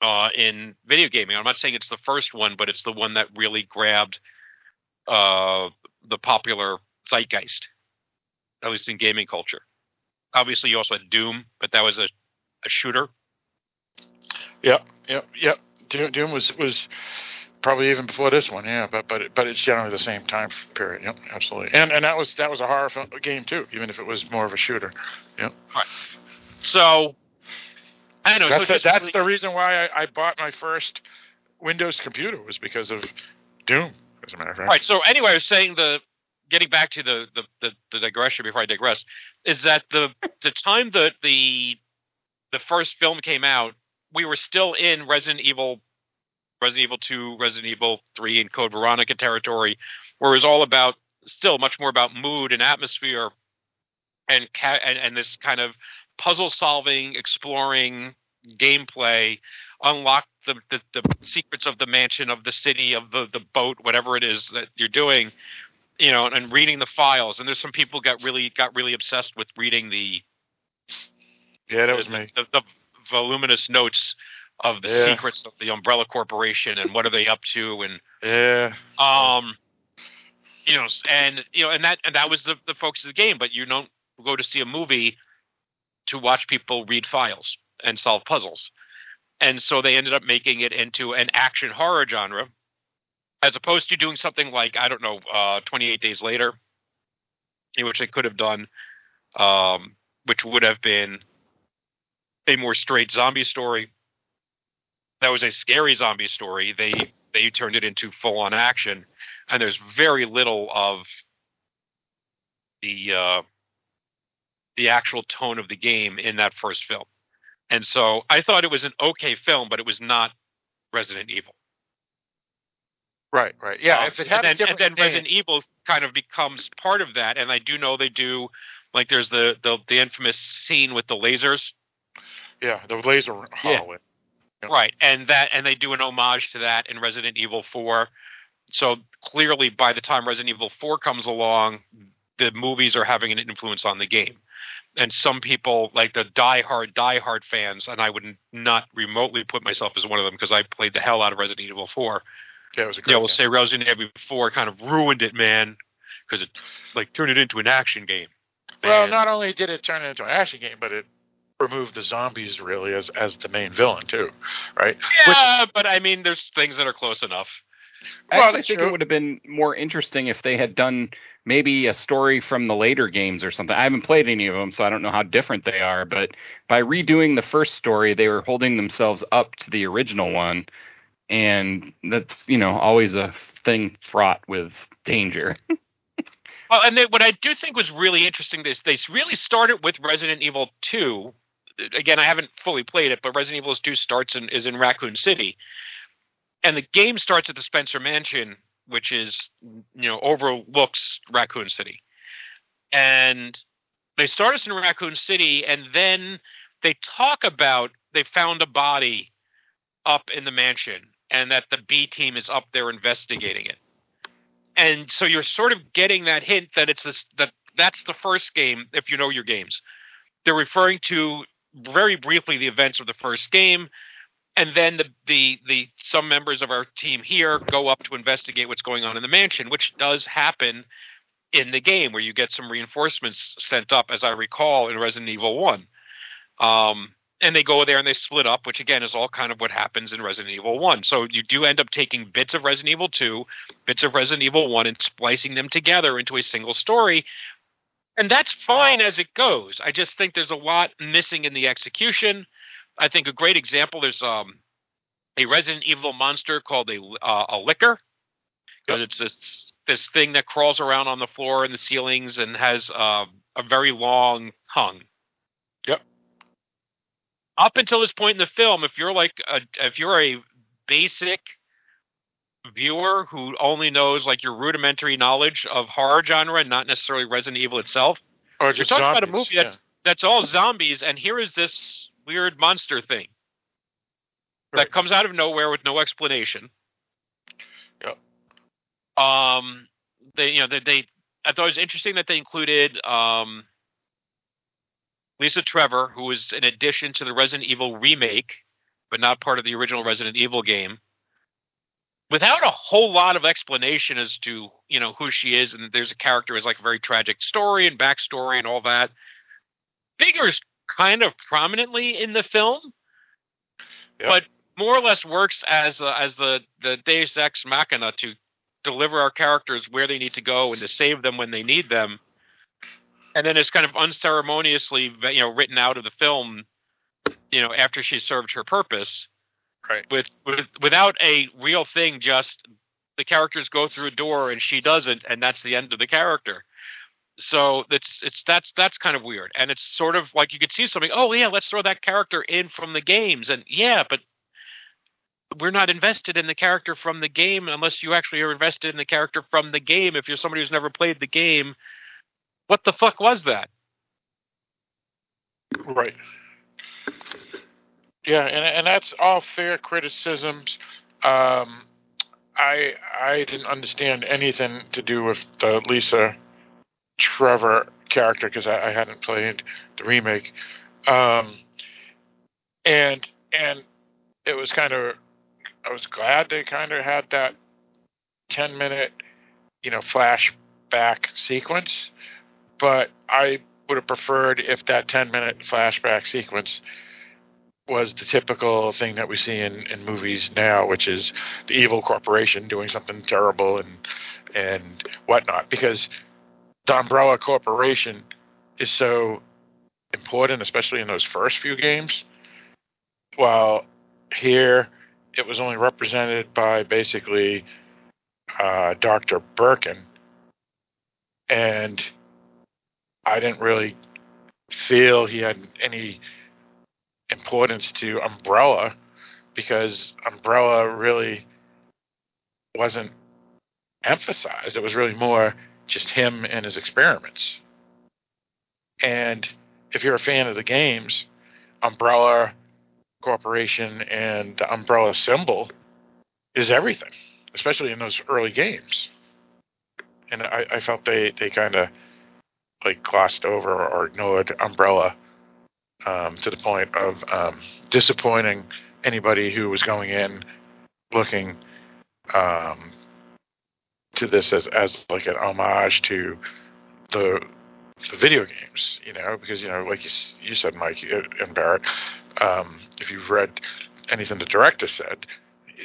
Speaker 4: uh, in video gaming i'm not saying it's the first one but it's the one that really grabbed uh, the popular zeitgeist at least in gaming culture. Obviously, you also had Doom, but that was a, a shooter.
Speaker 2: Yep, yep, yep. Doom, Doom was was probably even before this one, yeah. But but it- but it's generally the same time period. Yep, absolutely. And and that was that was a horror film, game too, even if it was more of a shooter. Yep. Right.
Speaker 4: So, I don't know.
Speaker 2: That's
Speaker 4: so
Speaker 2: the, that's
Speaker 4: really-
Speaker 2: the reason why I, I bought my first Windows computer was because of Doom. As a matter of fact.
Speaker 4: Right. So anyway, I was saying the getting back to the the, the, the digression before I digress is that the the time that the the first film came out, we were still in Resident Evil, Resident Evil Two, Resident Evil Three, and Code Veronica territory, where it was all about still much more about mood and atmosphere, and ca- and, and this kind of puzzle solving, exploring gameplay, unlock the, the the secrets of the mansion, of the city, of the the boat, whatever it is that you're doing, you know, and reading the files. And there's some people got really got really obsessed with reading the
Speaker 2: yeah, that was me.
Speaker 4: the, the voluminous notes of the
Speaker 2: Yeah.
Speaker 4: secrets of the Umbrella Corporation and what are they up to and
Speaker 2: Yeah.
Speaker 4: um you know and you know and that and that was the the focus of the game but you don't go to see a movie to watch people read files and solve puzzles and so they ended up making it into an action horror genre as opposed to doing something like i don't know uh 28 days later which they could have done um which would have been a more straight zombie story that was a scary zombie story they they turned it into full on action and there's very little of the uh, the actual tone of the game in that first film. And so I thought it was an okay film, but it was not Resident Evil.
Speaker 2: Right, right. Yeah,
Speaker 4: Um,
Speaker 2: if it had
Speaker 4: and
Speaker 2: a
Speaker 4: then,
Speaker 2: different
Speaker 4: and then Resident Evil kind of becomes part of that, and I do know they do like there's the the, the infamous scene with the lasers,
Speaker 2: yeah, the laser
Speaker 4: Yeah. Right? And that and they do an homage to that in Resident Evil Four. So clearly, by the time Resident Evil Four comes along, the movies are having an influence on the game. And some people, like the die-hard, die-hard fans, and I would not remotely put myself as one of them because I played the hell out of Resident Evil Four.
Speaker 2: Yeah, it was a great.
Speaker 4: Yeah, we'll say Resident Evil 4 kind of ruined it, man, because it like turned it into an action game.
Speaker 2: Well, not only did it turn it into an action game, but it removed the zombies really as as the main villain too, right?
Speaker 4: yeah, but I mean, there's things that are close enough.
Speaker 2: Well,
Speaker 5: Actually, I think
Speaker 2: true.
Speaker 5: it would have been more interesting if they had done maybe a story from the later games or something. I haven't played any of them, so I don't know how different they are. But by redoing the first story, they were holding themselves up to the original one, and that's you know always a thing fraught with danger.
Speaker 4: Well, and they, what I do think was really interesting is they really started with Resident Evil 2. Again, I haven't fully played it, but Resident Evil 2 starts in is in Raccoon City, and the game starts at the Spencer Mansion, which is you know overlooks Raccoon City, and they start us in Raccoon City, and then they talk about they found a body up in the mansion, and that the B team is up there investigating it. And so you're sort of getting that hint that it's this that that's the first game if you know your games. They're referring to very briefly the events of the first game and then the the the some members of our team here go up to investigate what's going on in the mansion which does happen in the game where you get some reinforcements sent up as i recall in resident evil 1 um and they go there and they split up which again is all kind of what happens in resident evil 1 so you do end up taking bits of resident evil 2 bits of Resident Evil 1 and splicing them together into a single story. And that's fine as it goes. I just think there's a lot missing in the execution. I think a great example there's um, a Resident Evil monster called a uh, a Licker. Because it's this this thing that crawls around on the floor and the ceilings and has uh, a very long tongue.
Speaker 2: Yep.
Speaker 4: Up until this point in the film, if you're like a, if you're a basic viewer who only knows like your rudimentary knowledge of horror genre and not necessarily Resident Evil itself,
Speaker 2: Or
Speaker 4: you're talking about a
Speaker 2: zombies,
Speaker 4: movie that's that's all zombies, and here is this weird monster thing
Speaker 2: Right.
Speaker 4: that comes out of nowhere with no explanation.
Speaker 2: Yep.
Speaker 4: Um, they you know they, they I thought it was interesting that they included um Lisa Trevor, who was an addition to the Resident Evil remake, but not part of the original Resident Evil game without a whole lot of explanation as to you know who she is and there's a character with like a very tragic story and backstory and all that figures kind of prominently in the film
Speaker 2: Yep.
Speaker 4: but more or less works as uh, as the the deus ex machina to deliver our characters where they need to go and to save them when they need them and then it's kind of unceremoniously you know written out of the film you know after she served her purpose
Speaker 2: Right.
Speaker 4: with, with without a real thing just the characters go through a door and she doesn't and that's the end of the character so it's it's that's that's kind of weird and it's sort of like you could see something oh yeah let's throw that character in from the games and yeah but we're not invested in the character from the game unless you actually are invested in the character from the game if you're somebody who's never played the game what the fuck was that
Speaker 2: Right. Yeah, and and that's all fair criticisms. Um, I I didn't understand anything to do with the Lisa Trevor character because I, I hadn't played the remake, um, and and it was kind of I was glad they kind of had that ten minute you know flashback sequence, but I would have preferred if that 10 minute flashback sequence was the typical thing that we see in, in movies now, which is the evil corporation doing something terrible and and whatnot. Because the Umbrella Corporation is so important, especially in those first few games. While here it was only represented by basically uh, Dr. Birkin. And I didn't really feel he had any importance to Umbrella because Umbrella really wasn't emphasized. It was really more just him and his experiments. And if you're a fan of the games, Umbrella Corporation and the Umbrella symbol is everything, especially in those early games. And I, I felt they, they kind of like glossed over or ignored Umbrella um, to the point of um, disappointing anybody who was going in looking um, to this as, as like an homage to the the video games, you know, because you know, like you, you said, Mike uh, and Barrett, um, if you've read anything the director said,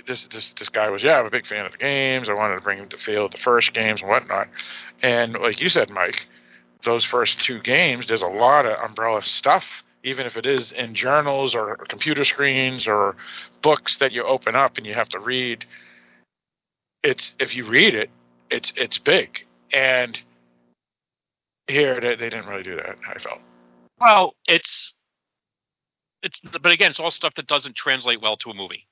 Speaker 2: this this this guy was yeah, I'm a big fan of the games. I wanted to bring him to feel the first games and whatnot, and like you said, Mike, those first two games, there's a lot of umbrella stuff. Even if it is in journals or computer screens or books that you open up and you have to read, it's if you read it, it's it's big. And here they, they didn't really do that. I felt.
Speaker 4: Well, it's it's but again, it's all stuff that doesn't translate well to a movie.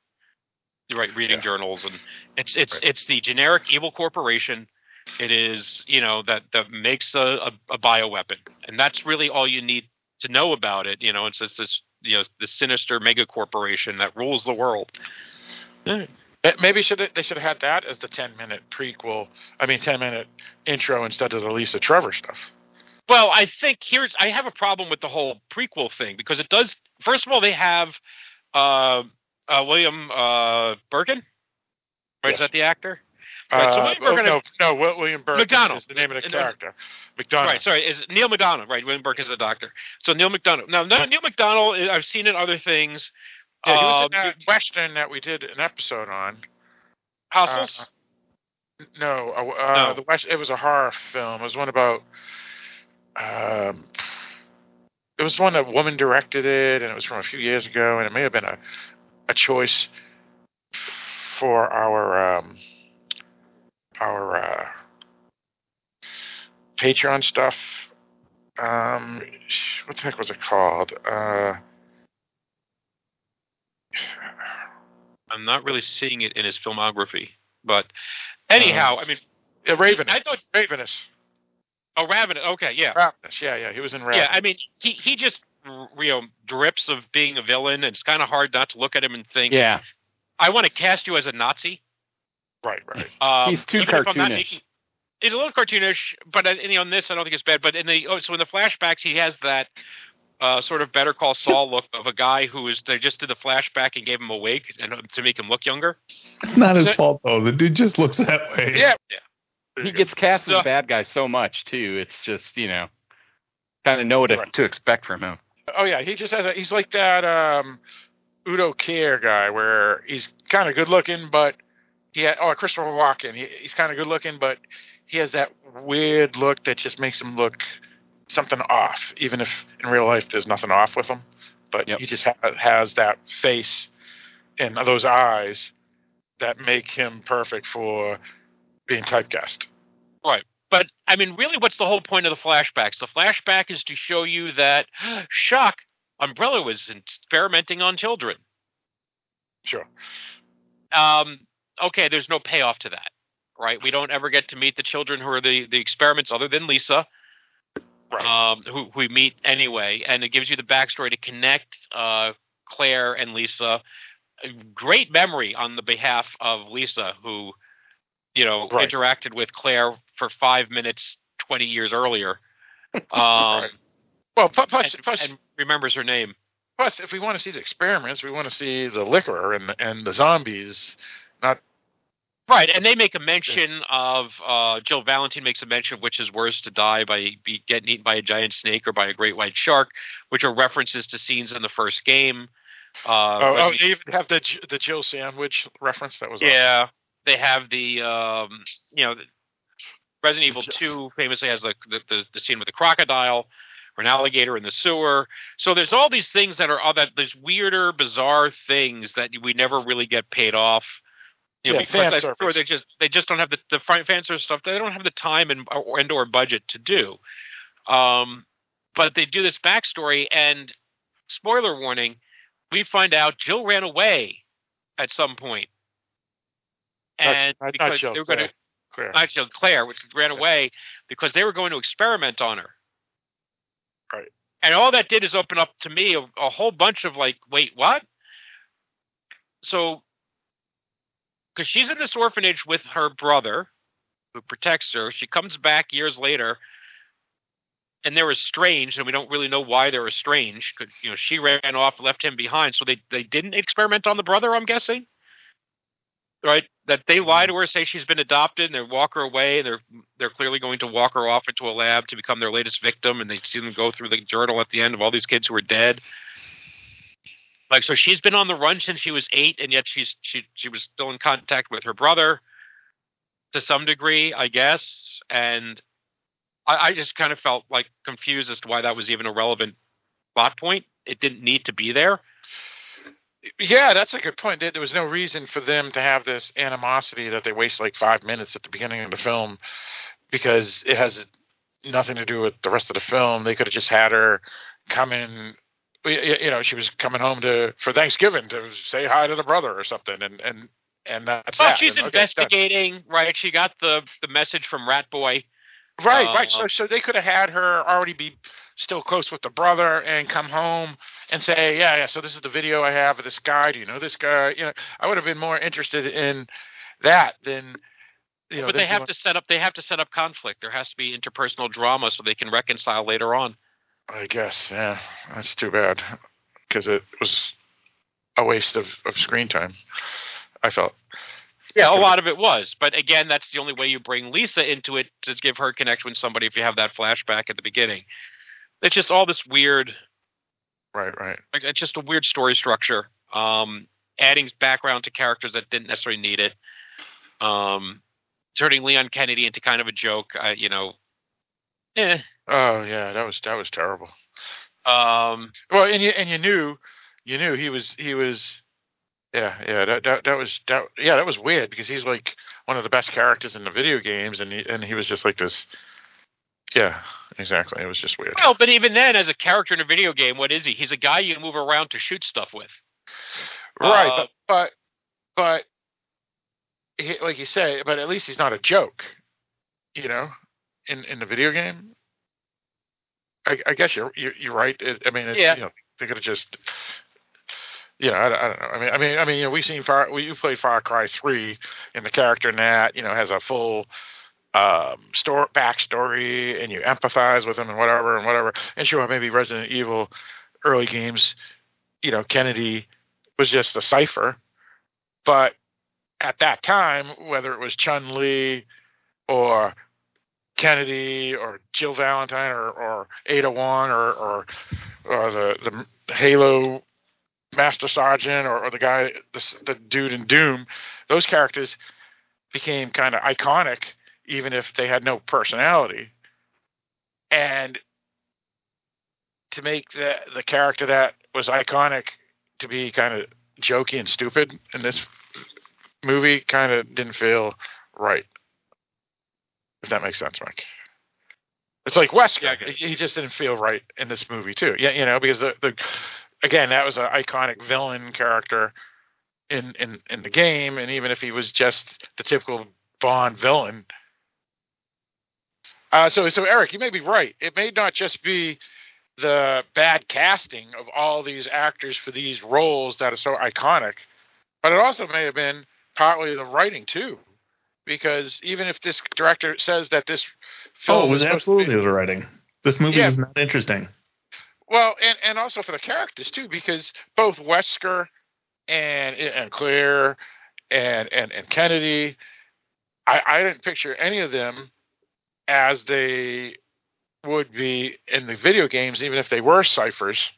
Speaker 4: You're right, reading
Speaker 2: Yeah.
Speaker 4: journals and it's it's
Speaker 2: Right.
Speaker 4: it's the generic evil corporation. It is you know that that makes a, a, a bioweapon, and that's really all you need to know about it. You know, it's just this you know the sinister mega corporation that rules the world.
Speaker 2: Eh, Maybe should they should have had that as the ten minute prequel. I mean, ten minute intro instead of the Lisa Trevor stuff.
Speaker 4: Well, I think here's I have a problem with the whole prequel thing because it does. First of all, they have uh, uh, William uh, Birkin. Right, is that the actor? Right, so
Speaker 2: Uh,
Speaker 4: William
Speaker 2: oh,
Speaker 4: Birkin-
Speaker 2: no, no, Wi- William Burke
Speaker 4: McDonald.
Speaker 2: is the name of the character. McDonald.
Speaker 4: Right, sorry, is Neal McDonough? Right, William Birkin is a doctor. So Neal McDonough. Now, no, Neil McDonald, I've seen in other things.
Speaker 2: Yeah, he was
Speaker 4: Um,
Speaker 2: in that western that we did an episode on.
Speaker 4: Hostels.
Speaker 2: Uh, no, uh, uh,
Speaker 4: No.
Speaker 2: the west. It was a horror film. It was one about. Um, it was one that woman directed it, and it was from a few years ago, and it may have been a a choice for our um, our uh, Patreon stuff. Um, what the heck was it called? Uh,
Speaker 4: I'm not really seeing it in his filmography, but anyhow, I mean,
Speaker 2: uh, Ravenous.
Speaker 4: I thought-
Speaker 2: Ravenous.
Speaker 4: oh, Ravenous. Okay, yeah,
Speaker 2: Ravenous. Yeah, yeah. He was in Ravenous.
Speaker 4: yeah. I mean, he he just you know drips of being a villain, and it's kind of hard not to look at him and think,
Speaker 5: Yeah,
Speaker 4: I want to cast you as a Nazi.
Speaker 2: Right, right.
Speaker 4: Um,
Speaker 5: He's too
Speaker 4: even if I'm not
Speaker 5: cartoonish.
Speaker 4: making- he's a little cartoonish, but uh, you know, on this I don't think it's bad. But in the oh, so in the flashbacks, he has that uh, sort of Better Call Saul look of a guy who is they just did the flashback and gave him a wig and uh, to make him look younger.
Speaker 3: It's not his
Speaker 4: So-
Speaker 3: fault though. The dude just looks that way.
Speaker 2: Yeah.
Speaker 4: Yeah.
Speaker 5: he gets cast
Speaker 4: So-
Speaker 5: as a bad guy so much too. It's just you know, kind of know what to,
Speaker 2: Right.
Speaker 5: to expect from him.
Speaker 2: Oh yeah, he just has a. He's like that um, Udo Kier guy, where he's kind of good looking, but he had, oh Christopher Walken. He, he's kind of good looking, but he has that weird look that just makes him look something off, even if in real life there's nothing off with him. But
Speaker 5: Yep.
Speaker 2: he just ha- has that face and those eyes that make him perfect for being typecast. Right.
Speaker 4: But I mean, really, what's the whole point of the flashbacks? The flashback is to show you that shock, Umbrella was experimenting on children.
Speaker 2: Sure.
Speaker 4: um, okay, there's no payoff to that, right? We don't ever get to meet the children who are the, the experiments other than Lisa,
Speaker 2: Right.
Speaker 4: um, who, who we meet anyway. And it gives you the backstory to connect uh, Claire and Lisa. A Great memory on the behalf of Lisa, who, you know,
Speaker 2: Right.
Speaker 4: interacted with Claire for five minutes 20 years earlier. Um,
Speaker 2: Right. Well, plus,
Speaker 4: and,
Speaker 2: plus,
Speaker 4: and remembers her name.
Speaker 2: Plus, if we want to see the experiments, we want to see the Licker and and the zombies. Not
Speaker 4: Right, and they make a mention of uh, Jill Valentine makes a mention of which is worse to die by be getting eaten by a giant snake or by a great white shark, which are references to scenes in the first game. Uh,
Speaker 2: oh, oh they even have the the Jill sandwich reference. That was awesome.
Speaker 4: yeah, they have the um, you know, Resident Evil
Speaker 2: Yes.
Speaker 4: Two famously has the, the the the scene with the crocodile or an alligator in the sewer. So there's all these things that are all that there's weirder, bizarre things that we never really get paid off. You know,
Speaker 2: Yeah,
Speaker 4: because I'm sure they just they just don't have the the fan service stuff. They don't have the time and or, and or budget to do. Um, but they do this backstory and spoiler warning. we find out Jill ran away at some point.
Speaker 2: Not-
Speaker 4: And
Speaker 2: not- not
Speaker 4: because
Speaker 2: Jill,
Speaker 4: they were going to
Speaker 2: Claire.
Speaker 4: not Jill, Claire, which ran away because they were going to experiment on her.
Speaker 2: Right.
Speaker 4: And all that did is open up to me a, a whole bunch of like, wait, what? So, because she's in this orphanage with her brother, who protects her. She comes back years later, and they're estranged, and we don't really know why they're estranged. Because you know she ran off, left him behind, so they they didn't experiment on the brother. I'm guessing, right? That they mm-hmm. lie to her, say she's been adopted, and they walk her away, and they're they're clearly going to walk her off into a lab to become their latest victim, and they see them go through the journal at the end of all these kids who are dead. Like so, she's been on the run since she was eight, and yet she's she she was still in contact with her brother to some degree, I guess. And I, I just kind of felt like confused as to why that was even a relevant plot point. It didn't need to be there.
Speaker 2: Yeah, that's a good point. There there was no reason for them to have this animosity that they waste like five minutes at the beginning of the film because it has nothing to do with the rest of the film. They could have just had her come in. You know, she was coming home to for Thanksgiving to say hi to the brother or something, and and and that's
Speaker 4: Well,
Speaker 2: that.
Speaker 4: she's
Speaker 2: And, okay,
Speaker 4: investigating, right? She got the the message from Rat Boy.
Speaker 2: Right,
Speaker 4: Uh,
Speaker 2: right. So, so they could have had her already be still close with the brother and come home and say, yeah, yeah. So this is the video I have of this guy. Do you know this guy? You know, I would have been more interested in that than, you know.
Speaker 4: but they have to set up. They have to set up conflict. There has to be interpersonal drama so they can reconcile later on.
Speaker 2: I guess, yeah. That's too bad because it was a waste of, of screen time. I felt.
Speaker 4: Yeah, a lot of it was. But again, that's the only way you bring Lisa into it to give her connection with somebody if you have that flashback at the beginning. It's just all this weird
Speaker 2: Right, right.
Speaker 4: like, it's just a weird story structure. Um, adding background to characters that didn't necessarily need it. Um, turning Leon Kennedy into kind of a joke. Uh, you know, eh.
Speaker 2: Oh yeah, that was that was terrible.
Speaker 4: Um,
Speaker 2: Well, and you and you knew, you knew he was he was, yeah, yeah. That that that was that yeah that was weird because he's like one of the best characters in the video games, and he and he was just like this. Yeah, exactly. It was just weird.
Speaker 4: well, but even then, as a character in a video game, what is he? He's a guy you move around to shoot stuff with.
Speaker 2: right,
Speaker 4: uh,
Speaker 2: but but but he, like you say, but at least he's not a joke. You know, in in the video game. I, I guess you're you're, you're right. It, I mean, it's,
Speaker 4: Yeah.
Speaker 2: you know, they could have just you know, I, don't- I don't know. I mean, I mean, I mean, you know, we've seen Far, we you played Far Cry three, and the character in that, you know, has a full um story backstory, and you empathize with him and whatever and whatever. And sure, maybe Resident Evil early games, you know, Kennedy was just a cipher, but at that time, whether it was Chun Li or Kennedy or Jill Valentine or, or Ada Wong or or, or the the Halo Master Sergeant or, or the guy the, the dude in Doom, those characters became kind of iconic even if they had no personality. And to make the the character that was iconic to be kind of jokey and stupid in this movie kind of didn't feel right. If that makes sense, Mike. It's like Wesker.
Speaker 4: Yeah, I get it.
Speaker 2: he just didn't feel right in this movie too. Yeah, you know, because the, the again that was an iconic villain character in, in in the game, and even if he was just the typical Bond villain. Uh, so so Eric, you may be right. It may not just be the bad casting of all these actors for these roles that are so iconic, but it also may have been partly the writing too. Because even if this director says that this film
Speaker 3: Oh, it was
Speaker 2: is supposed be-
Speaker 3: absolutely the writing. This movie
Speaker 2: Yeah.
Speaker 3: was not interesting.
Speaker 2: well, and and also for the characters too, because both Wesker and and Claire and and and Kennedy, I I didn't picture any of them as they would be in the video games, even if they were ciphers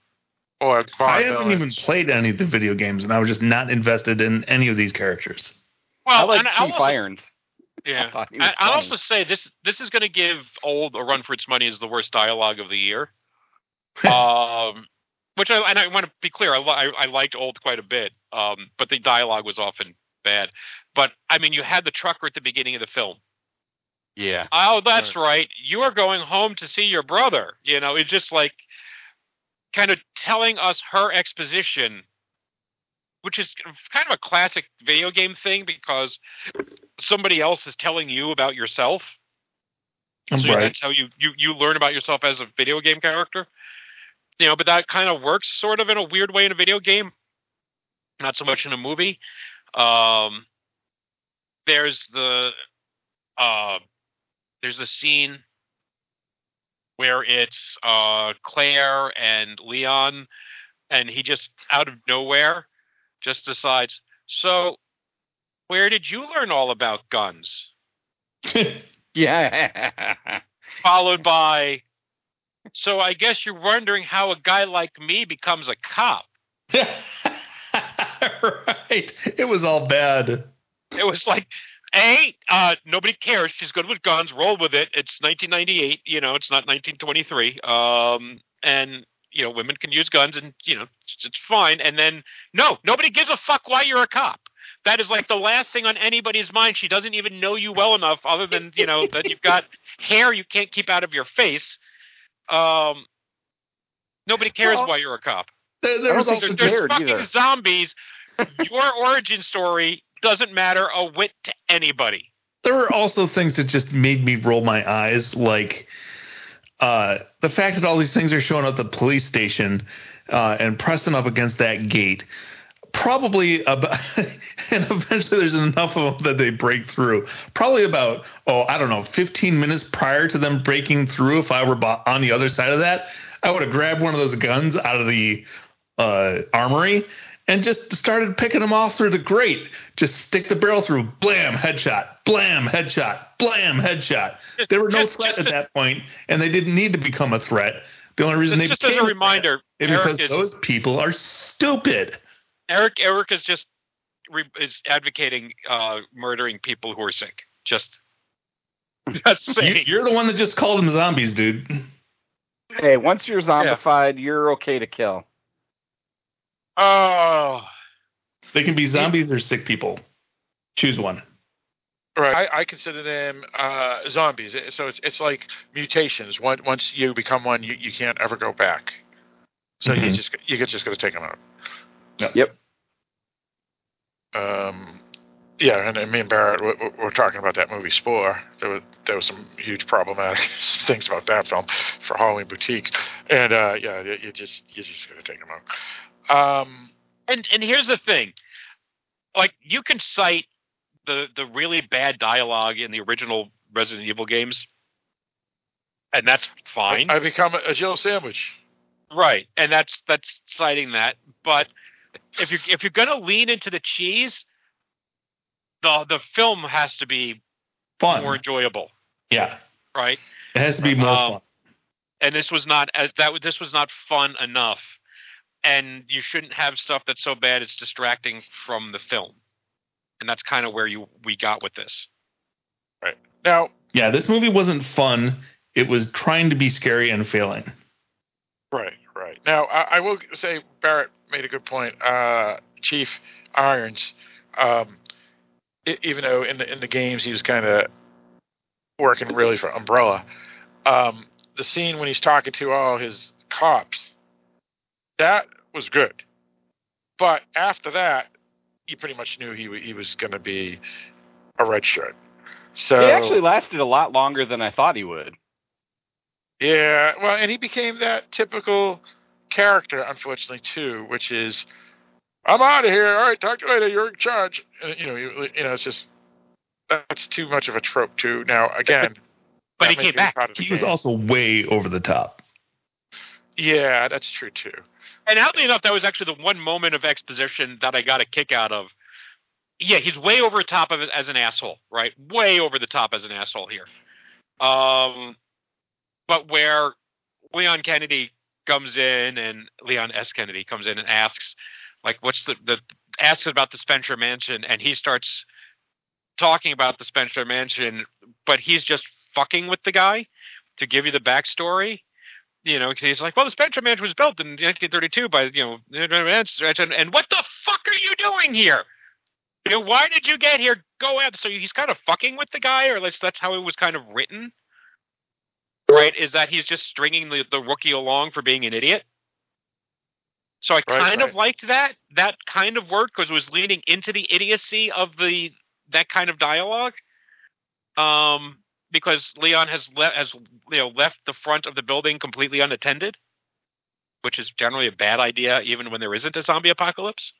Speaker 2: or
Speaker 3: I haven't even played any of the video games, and I was just not invested in any of these characters.
Speaker 5: I
Speaker 4: well,
Speaker 5: like
Speaker 4: and I'll also,
Speaker 5: Irons.
Speaker 4: Yeah. I, I'll also say this: this is going to give old a run for its money as the worst dialogue of the year. um, which I and I want to be clear, I, I, I liked old quite a bit, um, but the dialogue was often bad. But I mean, you had the trucker at the beginning of the film.
Speaker 5: Yeah.
Speaker 4: Oh, that's right. You are going home to see your brother. You know, it's just like kind of telling us her exposition which is kind of a classic video game thing because somebody else is telling you about yourself. So
Speaker 3: right.
Speaker 4: that's how you, you you learn about yourself as a video game character. You know, but that kind of works sort of in a weird way in a video game, not so much in a movie. Um, there's the uh, there's a scene where it's uh, Claire and Leon, and he just out of nowhere just decides. So, where did you learn all about guns?
Speaker 5: Yeah.
Speaker 4: Followed by, so I guess you're wondering how a guy like me becomes a cop.
Speaker 3: right. It was all bad.
Speaker 4: It was like, A, uh, nobody cares. She's good with guns. Roll with it. It's 1998. You know, it's not 1923. Um, and you know, women can use guns, and you know, it's, it's fine. And then, no, nobody gives a fuck why you're a cop. That is like the last thing on anybody's mind. She doesn't even know you well enough, other than you know that you've got hair you can't keep out of your face. Um, nobody cares
Speaker 5: Well,
Speaker 4: why you're a cop.
Speaker 3: There, there
Speaker 5: I
Speaker 3: was
Speaker 5: don't think
Speaker 3: also
Speaker 4: There's, there's fucking
Speaker 5: either.
Speaker 4: zombies. Your origin story doesn't matter a whit to anybody.
Speaker 3: there were also things that just made me roll my eyes, like uh, the fact that all these things are showing up at the police station uh, and pressing up against that gate. Probably about, and eventually there's enough of them that they break through. Probably about, oh, I don't know, 15 minutes prior to them breaking through, if I were on the other side of that, I would have grabbed one of those guns out of the uh, armory and just started picking them off through the grate. Just stick the barrel through, blam, headshot, blam, headshot, blam, headshot. There were no
Speaker 4: Just-
Speaker 3: threat
Speaker 4: just
Speaker 3: at
Speaker 4: a-
Speaker 3: that point, and they didn't need to become a threat. The only reason
Speaker 4: Just,
Speaker 3: they
Speaker 4: just as
Speaker 3: became
Speaker 4: a
Speaker 3: threat
Speaker 4: reminder,
Speaker 3: is because
Speaker 4: is
Speaker 3: those people are stupid.
Speaker 4: Eric. Eric is just re, is advocating uh, murdering people who are sick. Just, just
Speaker 3: You,
Speaker 4: saying.
Speaker 3: you're the one that just called them zombies, dude.
Speaker 5: hey, once you're zombified, you're okay to kill.
Speaker 4: Oh,
Speaker 3: They can be zombies or sick people. Choose one.
Speaker 2: Right. I, I consider them uh, zombies. So it's it's like mutations. Once once you become one, you, you can't ever go back. So you
Speaker 3: Mhm.
Speaker 2: just you just got to take them out.
Speaker 5: Yep.
Speaker 2: Um, yeah, and, and me and Barrett we, we were talking about that movie Spore. There was there was some huge problematic things about that film for Halloween Boutique, and uh, yeah, you, you just you just got to take them out. Um,
Speaker 4: and and here's the thing, like you can cite the the really bad dialogue in the original Resident Evil games, and that's fine.
Speaker 2: I, I become a, a Jill sandwich.
Speaker 4: Right, and that's that's citing that. But if you're if you're gonna lean into the cheese, the the film has to be
Speaker 3: Fun.
Speaker 4: more enjoyable,
Speaker 3: yeah.
Speaker 4: right?
Speaker 3: It has to be more
Speaker 4: Um,
Speaker 3: fun.
Speaker 4: And this was not as that was- this was not fun enough, and you shouldn't have stuff that's so bad it's distracting from the film, and that's kind of where you we got with this.
Speaker 2: Right now,
Speaker 3: Yeah, this movie wasn't fun. It was trying to be scary and failing.
Speaker 2: Right, right. Now, I, I will say Barrett made a good point. Uh, Chief Irons, um, e- even though in the in the games he was kind of working really for Umbrella, um, the scene when he's talking to all his cops, that was good. But after that, you pretty much knew he he was going to be a red shirt. So
Speaker 5: It actually lasted a lot longer than I thought he would.
Speaker 2: Yeah, well, and he became that typical character, unfortunately, too, which is, "I'm out of here. All right, talk to you later. You're in charge." Uh, you know, you, you know, it's just that's too much of a trope, too. Now, again,
Speaker 4: But he came back.
Speaker 2: part of the
Speaker 3: He was
Speaker 2: game.
Speaker 3: also way over the top.
Speaker 2: yeah, that's true too.
Speaker 4: And oddly enough, that was actually the one moment of exposition that I got a kick out of. Yeah, he's way over the top of it as an asshole, right? Way over the top as an asshole here. Um, but where Leon Kennedy comes in and Leon S. Kennedy comes in and asks, like, what's the the asks about the Spencer Mansion, and he starts talking about the Spencer Mansion, but he's just fucking with the guy to give you the backstory you know, because he's like, well, the Spencer Mansion was built in 1932 by, you know, and, and what the fuck are you doing here? You know, why did you get here? Go out. So he's kind of fucking with the guy, or at least that's how it was kind of written, right? Is that he's just stringing the, the rookie along for being an idiot? So I
Speaker 2: Right,
Speaker 4: kind
Speaker 2: right.
Speaker 4: of liked that. That kind of worked because it was leaning into the idiocy of the that kind of dialogue. Um, because Leon has le- has you know left the front of the building completely unattended, which is generally a bad idea, even when there isn't a zombie apocalypse.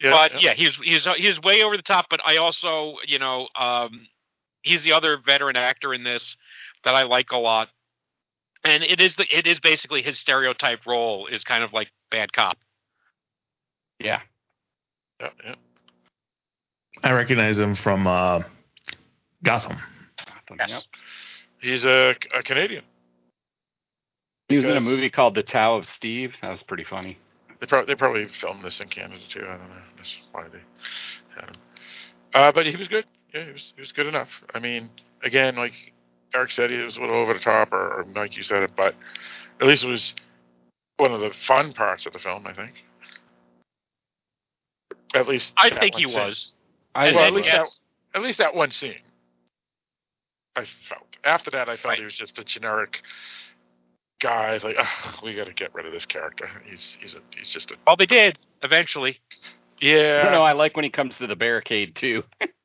Speaker 2: Yeah,
Speaker 4: but yeah, he's he's he's way over the top. But I also, you know, um, he's the other veteran actor in this that I like a lot, and it is the it is basically his stereotype role is kind of like bad cop.
Speaker 5: Yeah.
Speaker 2: yeah, yeah.
Speaker 3: I recognize him from uh, Gotham.
Speaker 5: Yep.
Speaker 2: He's a, a Canadian.
Speaker 5: He was in a movie called The Tao of Steve. That was pretty funny.
Speaker 2: They probably they probably filmed this in Canada too. I don't know. That's why they had him. Uh, but he was good. Yeah, he was he was good enough. I mean, again, like Eric said, he was a little over the top, or, or like you said it, but at least it was one of the fun parts of the film. I think. At least
Speaker 4: I think he
Speaker 2: scene.
Speaker 4: was.
Speaker 5: I
Speaker 2: Well, at least
Speaker 4: yes,
Speaker 2: At least that one scene. I felt. After that, I felt
Speaker 4: Right.
Speaker 2: he was just a generic guy. Like, "Ugh, we got to get rid of this character. He's he's a, he's just a
Speaker 4: well, they did eventually.
Speaker 2: yeah.
Speaker 5: I. I like when he comes to the barricade too.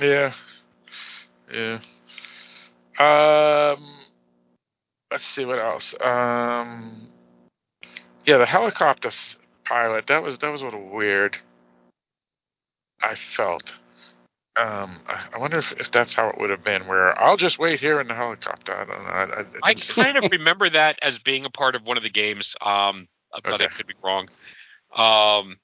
Speaker 2: Yeah. Yeah. Um let's see what else. Um yeah, the helicopter pilot, that was that was a little weird. I felt. Um I, I wonder if, if that's how it would have been where I'll just wait here in the helicopter. I don't know. I, I,
Speaker 4: I kind of remember that as being a part of one of the games, um, but I could be wrong. Um,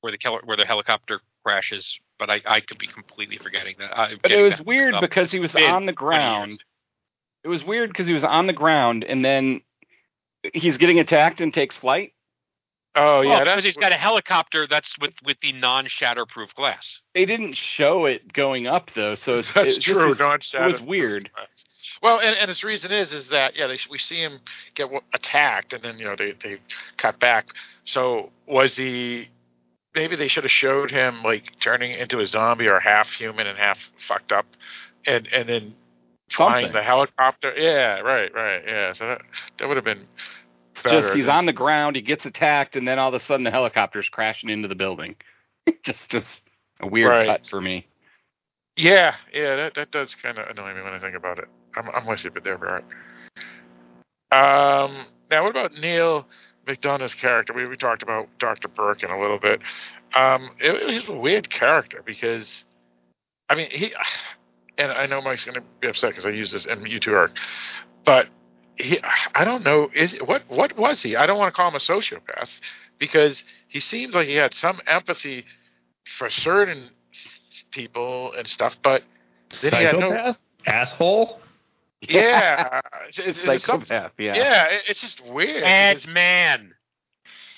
Speaker 4: where the where the helicopter crashes, but I, I could be completely forgetting that. I'm
Speaker 5: But it was weird because he was on the ground. It was weird because he was on the ground and then he's getting attacked and takes flight.
Speaker 2: Oh
Speaker 4: Well,
Speaker 2: yeah,
Speaker 4: because
Speaker 2: that's
Speaker 4: he's got a helicopter that's with with the non-shatterproof glass.
Speaker 5: They didn't show it going up though, so it's,
Speaker 2: That's
Speaker 5: it,
Speaker 2: true.
Speaker 5: Was,
Speaker 2: non
Speaker 5: it was weird.
Speaker 2: Well, and, and its reason is is that yeah, they, we see him get attacked, and then you know they they cut back. So was he? Maybe they should have showed him like turning into a zombie or half human and half fucked up, and and then flying
Speaker 5: Something.
Speaker 2: the helicopter. Yeah, right, right. Yeah, so that that would have been better.
Speaker 5: just he's
Speaker 2: than-
Speaker 5: on the ground, he gets attacked, and then all of a sudden the helicopter's crashing into the building. just just a weird
Speaker 2: Right.
Speaker 5: cut for me.
Speaker 2: Yeah, yeah, that that does kind of annoy me when I think about it. I'm I'm with you, but there, Barrett. Um, now what about Neal McDonough's character? We we talked about Doctor Birkin a little bit. Um, it, it was a weird character because, I mean, he, and I know Mike's going to be upset because I use this, and you two are, but he, I don't know, is what what was he? I don't want to call him a sociopath because he seems like he had some empathy for certain people and stuff, but then he had no,
Speaker 3: Psychopath? Asshole?
Speaker 2: Yeah, it's, it's, it's some-
Speaker 5: Psychopath, yeah.
Speaker 2: yeah, it- it's just weird.
Speaker 4: Bad
Speaker 2: because-
Speaker 4: man.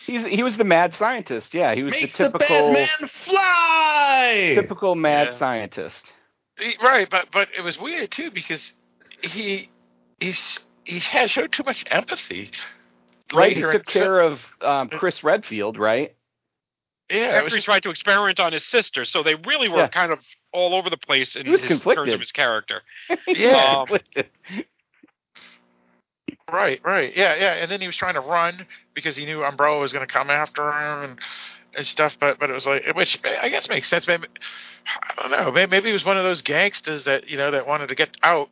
Speaker 5: He's he was the mad scientist. Yeah, he was
Speaker 3: Make
Speaker 5: the
Speaker 3: the
Speaker 5: typical
Speaker 3: bad man fly!
Speaker 5: typical mad
Speaker 2: Yeah.
Speaker 5: scientist.
Speaker 2: He- right, but but it was weird too because he he's he had showed too much empathy.
Speaker 5: Right, he
Speaker 2: later in
Speaker 5: took
Speaker 2: the
Speaker 5: care of um, Chris Redfield, right?
Speaker 2: Yeah,
Speaker 4: After
Speaker 2: was
Speaker 4: he tried to experiment on his sister, so they really were
Speaker 5: Yeah.
Speaker 4: kind of all over the place in
Speaker 5: was
Speaker 4: terms of his character.
Speaker 2: Yeah.
Speaker 4: Um,
Speaker 2: right, right, yeah, yeah. And then he was trying to run because he knew Umbrella was going to come after him and, and stuff. But but it was like, which I guess makes sense. Maybe I don't know. Maybe, maybe he was one of those gangsters that you know that wanted to get out,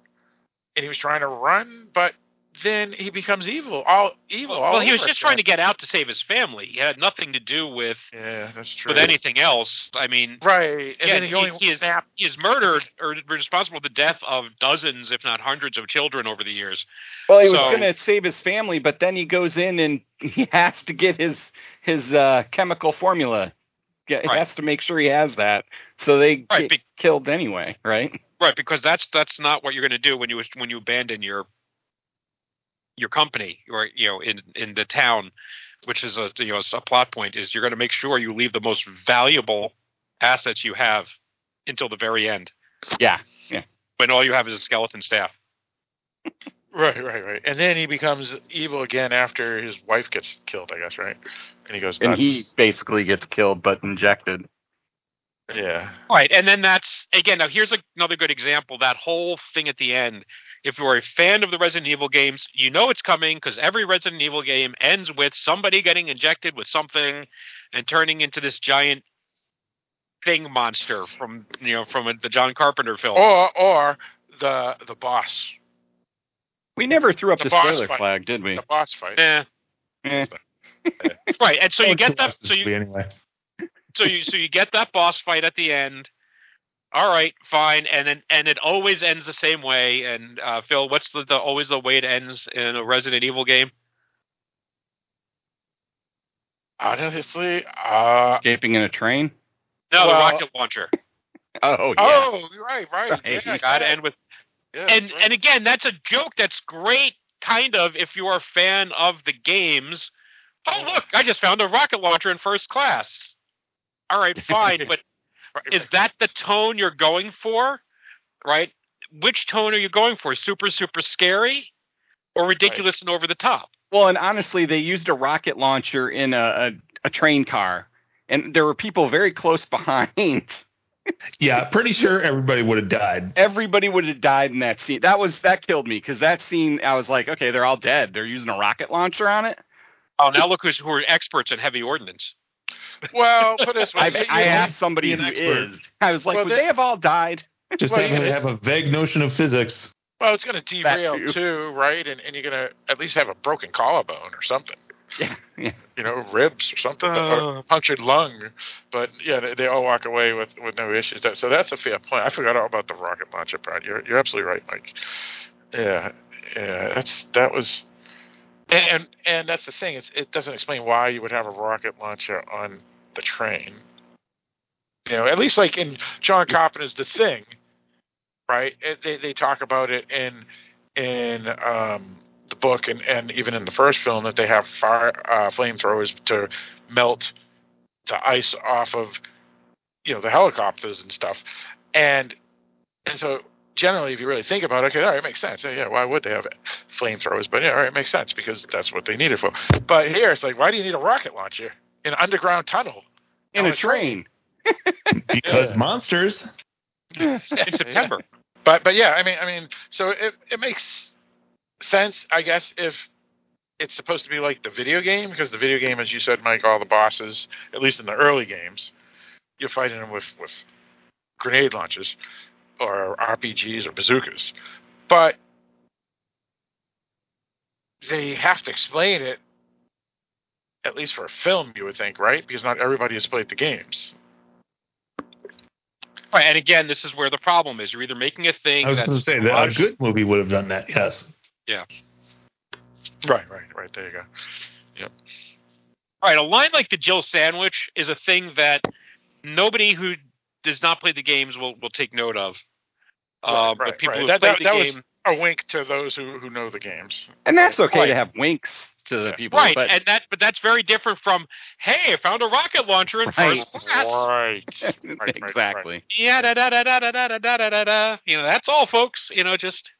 Speaker 2: and he was trying to run, but then he becomes evil. All evil. all
Speaker 4: well, he was just
Speaker 2: again.
Speaker 4: trying to get out to save his family. He had nothing to do with
Speaker 2: Yeah, that's true.
Speaker 4: with anything else. I mean,
Speaker 2: Right, and
Speaker 4: yeah,
Speaker 2: then he, only
Speaker 4: he, is, he is murdered or responsible for the death of dozens, if not hundreds, of children over the years.
Speaker 5: Well, he was going to save his family, but then he goes in and he has to get his his uh, chemical formula. Get,
Speaker 4: Right.
Speaker 5: He has to make sure he has that, so they
Speaker 4: Right,
Speaker 5: get
Speaker 4: be-
Speaker 5: killed anyway, right?
Speaker 4: Right, because that's that's not what you're going to do when you when you abandon your your company or you know in in the town, which is a you know a plot point is you're going to make sure you leave the most valuable assets you have until the very end
Speaker 5: Yeah, Yeah.
Speaker 4: when all you have is a skeleton staff.
Speaker 2: Right, right, right. And then he becomes evil again after his wife gets killed, I guess, right? And he goes
Speaker 5: and he basically gets killed, but injected.
Speaker 6: Yeah.
Speaker 4: Right, and then that's again. Now here's a, another good example. That whole thing at the end. If you're a fan of the Resident Evil games, you know it's coming because every Resident Evil game ends with somebody getting injected with something and turning into this giant thing monster from you know from the John Carpenter film.
Speaker 2: Or or the the boss,
Speaker 5: We never threw up
Speaker 2: The
Speaker 5: the, spoiler
Speaker 2: fight.
Speaker 5: flag, did we?
Speaker 2: the boss fight.
Speaker 4: Eh.
Speaker 5: Eh.
Speaker 4: Right, and so you get that. So you
Speaker 3: anyway.
Speaker 4: So you so you get that boss fight at the end. All right, fine, and then and it always ends the same way. And uh, Phil, what's the, the always the way it ends in a Resident Evil game?
Speaker 2: Honestly, uh,
Speaker 5: Escaping in a train?
Speaker 4: No, the rocket launcher.
Speaker 5: Oh, yeah.
Speaker 2: oh, right, right,
Speaker 4: Right,
Speaker 2: yeah,
Speaker 4: you got to
Speaker 2: yeah,
Speaker 4: end with
Speaker 2: yeah,
Speaker 4: and
Speaker 2: right.
Speaker 4: and again, that's a joke. That's great, kind of, if you're a fan of the games. Oh look, I just found a rocket launcher in first class. All right, fine, but is that the tone you're going for? Right? Which tone are you going for? Super, super scary, or ridiculous and over the top?
Speaker 5: Well, and honestly, they used a rocket launcher in a, a, a train car, and there were people very close behind.
Speaker 3: Yeah, pretty sure everybody would have died.
Speaker 5: Everybody would have died in that scene. That was that killed me because that scene, I was like, okay, they're all dead. They're using a rocket launcher on it.
Speaker 4: Oh, now look who's who are experts in heavy ordnance.
Speaker 2: well, put it this way.
Speaker 5: I,
Speaker 2: you-
Speaker 5: I
Speaker 2: you-
Speaker 5: asked somebody
Speaker 3: be an
Speaker 5: who
Speaker 3: expert.
Speaker 5: is. I was like,
Speaker 2: Well,
Speaker 5: would
Speaker 2: they-
Speaker 5: they have all died?
Speaker 3: Just
Speaker 2: Well,
Speaker 3: have,
Speaker 2: yeah.
Speaker 3: have a vague notion of physics.
Speaker 2: Well, it's going to derail
Speaker 5: too.
Speaker 2: too, right? And and you're going to at least have a broken collarbone or something.
Speaker 5: Yeah, yeah.
Speaker 2: You know, ribs or something,
Speaker 4: Uh.
Speaker 2: or punctured lung. But yeah, they, they all walk away with, with no issues. So that's a fair point. I forgot all about the rocket launcher part. You're you're absolutely right, Mike. Yeah, yeah. That's that was, and and, and that's the thing. It's, it doesn't explain why you would have a rocket launcher on the train. You know, at least like in John Carpenter's The Thing, right? They they talk about it in in um, the book and, and even in the first film that they have fire uh, flamethrowers to melt the ice off of you know the helicopters and stuff, and and so generally, if you really think about it, okay, all right, it makes sense. Yeah, yeah, why would they have flamethrowers? But yeah, all right, it makes sense because that's what they need it for. But here, it's like, why do you need a rocket launcher in an underground tunnel?
Speaker 5: In
Speaker 2: On
Speaker 5: a train.
Speaker 3: Because
Speaker 2: Yeah.
Speaker 3: monsters.
Speaker 4: in September.
Speaker 2: But but yeah, I mean I mean, so it it makes sense, I guess, if it's supposed to be like the video game, because the video game, as you said, Mike, all the bosses, at least in the early games, you're fighting them with with grenade launchers or RPGs or bazookas. But they have to explain it at least for a film, you would think, right? Because not everybody has played the games.
Speaker 4: Right, and again, this is where the problem is. You're either making a thing
Speaker 3: I was going to say that a good movie would have done that. Yes. Yeah.
Speaker 2: Right, right, right. There you go. Yep.
Speaker 4: All right, a line like the Jill sandwich is a thing that nobody who does not play the games will, will take note of.
Speaker 2: Right,
Speaker 4: Uh,
Speaker 2: right,
Speaker 4: but people
Speaker 2: right.
Speaker 4: who
Speaker 2: That-
Speaker 4: play
Speaker 2: that-
Speaker 4: the
Speaker 2: that
Speaker 4: game,
Speaker 2: was- A wink to those who, who know the games.
Speaker 5: And that's okay
Speaker 4: Right.
Speaker 5: to have winks to the people.
Speaker 4: right,
Speaker 5: But
Speaker 4: and that but that's very different from hey, I found a rocket launcher in
Speaker 5: Right.
Speaker 4: first class.
Speaker 2: Right. right, right,
Speaker 5: exactly.
Speaker 4: Yeah, da da da da da da da da da da da. You know, that's all, folks. You know, just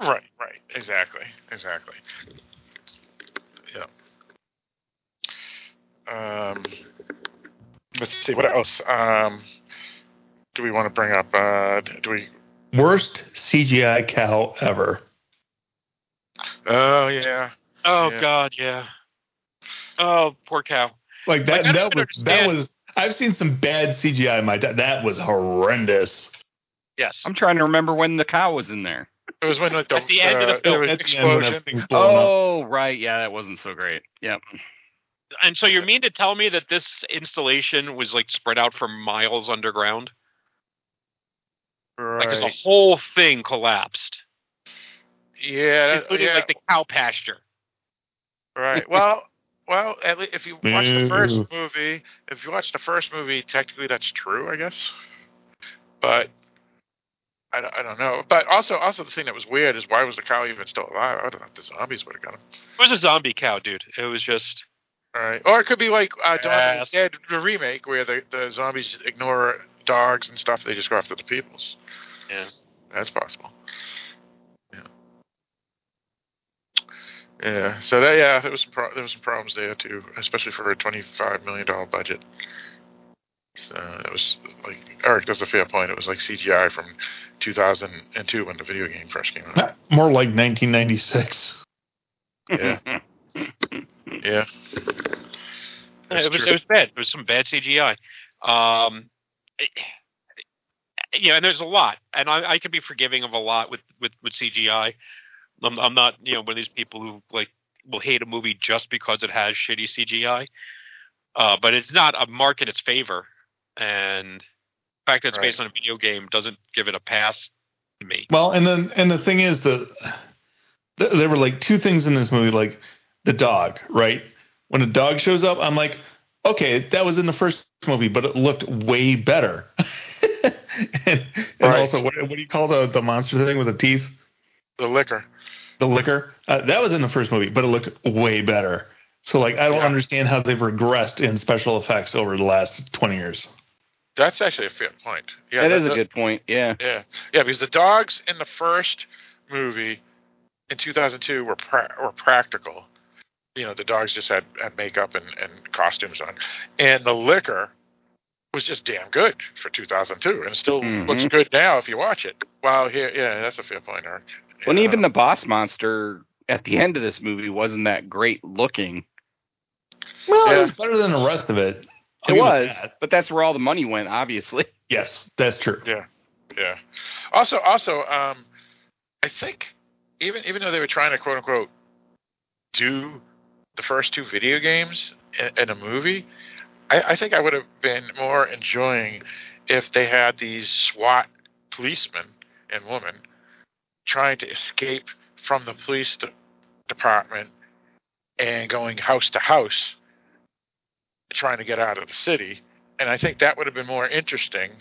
Speaker 2: Right, right. Exactly. Exactly. Yeah. Um, let's see. What else? Um, do we want to bring up? Uh, do we?
Speaker 3: Worst CGI cow ever.
Speaker 2: Oh, yeah.
Speaker 4: oh
Speaker 2: Yeah.
Speaker 4: god, yeah. Oh, poor cow.
Speaker 3: Like that.
Speaker 4: Like,
Speaker 3: that
Speaker 4: even
Speaker 3: was. That was. I've seen some bad CGI in my time. That was horrendous.
Speaker 4: Yes.
Speaker 5: I'm trying to remember when the cow was in there.
Speaker 2: It was when like the,
Speaker 4: At the end of the
Speaker 2: uh,
Speaker 4: film.
Speaker 2: there was
Speaker 3: At the end when
Speaker 2: explosion.
Speaker 3: up.
Speaker 5: Oh, right. Yeah, that wasn't so great. Yep.
Speaker 4: And so you mean to tell me that this installation was like spread out for miles underground? Like, 'cause the
Speaker 2: Right.
Speaker 4: whole thing collapsed,
Speaker 2: Yeah.
Speaker 4: including
Speaker 2: yeah.
Speaker 4: like the cow pasture.
Speaker 2: Right. Well, well, at least if you watch the first movie, if you watch the first movie, technically that's true, I guess. But I, don't- I don't know. But also, also the thing that was weird is why was the cow even still alive? I don't know if the zombies would have got him.
Speaker 4: It was a zombie cow, dude. It was just
Speaker 2: All right. Or it could be like uh, Dawn of
Speaker 4: Yes.
Speaker 2: the Dead, the remake, where the, the zombies ignore dogs and stuff. They just go after the peoples.
Speaker 4: Yeah.
Speaker 2: That's possible. Yeah. Yeah. So that yeah, there was some pro- there was some problems there too, especially for a twenty five million dollar budget. Uh, it was like Eric. That's a fair point. It was like CGI from 2002 when the video game first came out.
Speaker 3: More like 1996.
Speaker 2: Yeah, yeah.
Speaker 4: It was
Speaker 2: true.
Speaker 4: it was bad. There was some bad CGI. Um, it- yeah, and there's a lot, and I, I can be forgiving of a lot with with with CGI. I'm I'm not you know one of these people who like will hate a movie just because it has shitty CGI. Uh, but it's not a mark in its favor, and the fact that it's
Speaker 2: Right.
Speaker 4: based on a video game doesn't give it a pass to me.
Speaker 3: Well, and then and the thing is the th- there were like two things in this movie, like the dog, right? When a dog shows up, I'm like, okay, that was in the first movie, but it looked way better. and and
Speaker 2: Right.
Speaker 3: also, what, what do you call the the monster thing with the teeth?
Speaker 2: The Licker.
Speaker 3: The Licker. Uh, that was in the first movie, but it looked way better. So like, I don't
Speaker 2: Yeah.
Speaker 3: understand how they've regressed in special effects over the last 20 years.
Speaker 2: That's actually a fair point. Yeah,
Speaker 5: that is a good point. Yeah.
Speaker 2: Yeah, yeah, because the dogs in the first movie in 2002 were pra- were practical. You know, the dogs just had, had makeup and, and costumes on, and the Licker was just damn good for 2002, and it still
Speaker 5: Mhm.
Speaker 2: looks good now if you watch it. Wow, here, yeah, that's a fair point, Eric.
Speaker 5: Well, and
Speaker 2: Yeah.
Speaker 5: even the boss monster at the end of this movie wasn't that great looking.
Speaker 3: Well,
Speaker 2: Yeah.
Speaker 3: it was better than the rest of it. I'll
Speaker 5: It was,
Speaker 3: that.
Speaker 5: but that's where all the money went, obviously.
Speaker 3: Yes, that's true.
Speaker 2: Yeah, yeah. Also, also, um, I think even even though they were trying to quote unquote do the first two video games in, in a movie, I, I think I would have been more enjoying if they had these SWAT policemen and women trying to escape from the police de- department and going house to house trying to get out of the city. And I think that would have been more interesting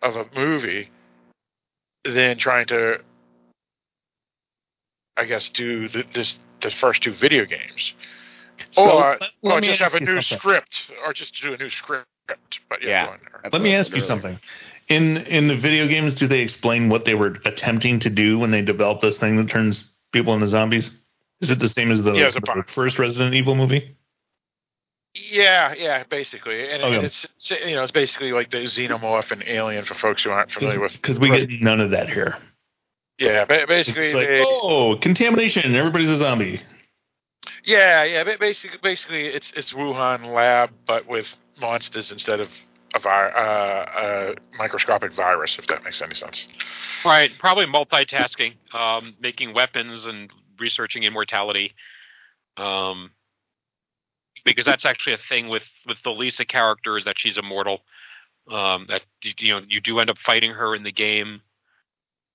Speaker 2: of a movie than trying to, I guess, do the, this the first two video games,
Speaker 3: So,
Speaker 2: or
Speaker 3: let-
Speaker 2: or
Speaker 3: let me
Speaker 2: just have a new
Speaker 3: something.
Speaker 2: script, or just do a new script. But yeah,
Speaker 5: Yeah.
Speaker 2: go on there.
Speaker 5: That's
Speaker 3: Let me ask you
Speaker 5: earlier.
Speaker 3: something. In in the video games, do they explain what they were attempting to do when they developed this thing that turns people into zombies? Is it the same as the,
Speaker 2: Yeah,
Speaker 3: the first Resident Evil movie?
Speaker 2: Yeah, yeah, basically, and,
Speaker 3: Okay.
Speaker 2: and it's, it's you know it's basically like the xenomorph and alien for folks who aren't familiar with
Speaker 3: Because we get none of that here.
Speaker 2: yeah, ba-
Speaker 3: It's
Speaker 2: basically
Speaker 3: like,
Speaker 2: they,
Speaker 3: oh, contamination! Everybody's a zombie.
Speaker 2: Yeah, yeah. ba- Basically, basically, it's it's Wuhan lab, but with monsters instead of a, vi- uh, a microscopic virus. If that makes any sense.
Speaker 4: Right, probably multitasking, um, making weapons and researching immortality. Um, because that's actually a thing with with the Lisa character is that she's immortal. Um, that you know you do end up fighting her in the game,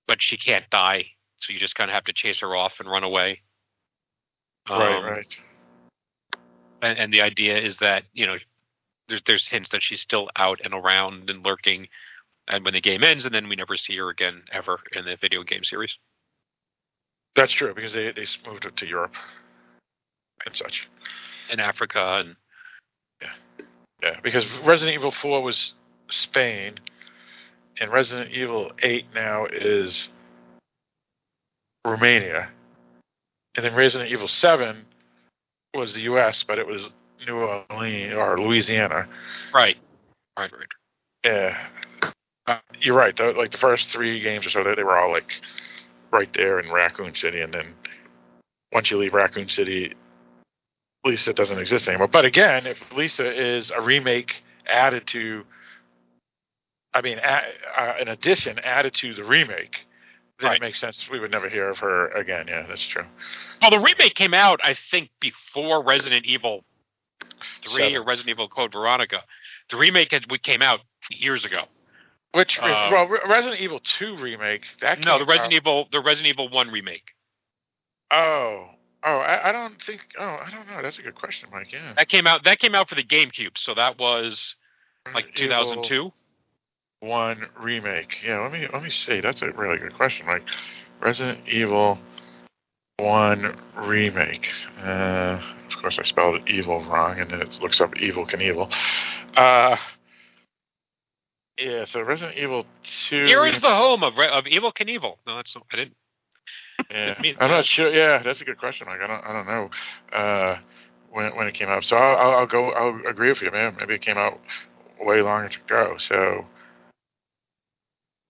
Speaker 4: but she can't die, so you just kind of have to chase her off and run away. Um,
Speaker 2: right, right.
Speaker 4: And, and the idea is that you know there's there's hints that she's still out and around and lurking, and when the game ends, and then we never see her again ever in the video game series.
Speaker 2: That's true because they they moved it to Europe and such.
Speaker 4: in Africa and
Speaker 2: yeah, Yeah, because Resident Evil Four was Spain, and Resident Evil Eight now is Romania, and then Resident Evil Seven was the U.S., but it was New Orleans or Louisiana.
Speaker 4: right, right, right.
Speaker 2: Yeah, uh, you're right. Though, like the first three games or so, they, they were all like right there in Raccoon City, and then once you leave Raccoon City, Lisa doesn't exist anymore. But again, if Lisa is a remake added to, I mean, a, uh, an addition added to the remake, then
Speaker 4: Right.
Speaker 2: it makes sense. We would never hear of her again. Yeah, that's true.
Speaker 4: Well, the remake came out, I think, before Resident Evil Three
Speaker 2: Seven.
Speaker 4: or Resident Evil Code Veronica. The remake had, we came out years ago.
Speaker 2: Which
Speaker 4: Uh,
Speaker 2: well, Re- Resident Evil Two remake that
Speaker 4: No, the Resident
Speaker 2: out-
Speaker 4: Evil, the Resident Evil One remake.
Speaker 2: Oh, oh, I, I don't think. Oh, I don't know. That's a good question, Mike. Yeah.
Speaker 4: That came out. That came out for the GameCube, so that was like
Speaker 2: Resident Evil
Speaker 4: 2002.
Speaker 2: One remake. Yeah, let me let me see. That's a really good question, Like Resident Evil One remake. Uh, of course, I spelled it evil wrong, and then it looks up Evel Knievel. Uh, yeah. So Resident Evil Two.
Speaker 4: Here is the home of of Evel Knievel. No, that's I didn't.
Speaker 2: Yeah,
Speaker 4: mean-
Speaker 2: I'm not sure. Yeah, that's a good question, Mike. I don't, I don't know uh, when when it came out. So I'll, I'll, I'll go. I'll agree with you, man. Maybe it came out way longer to go. So,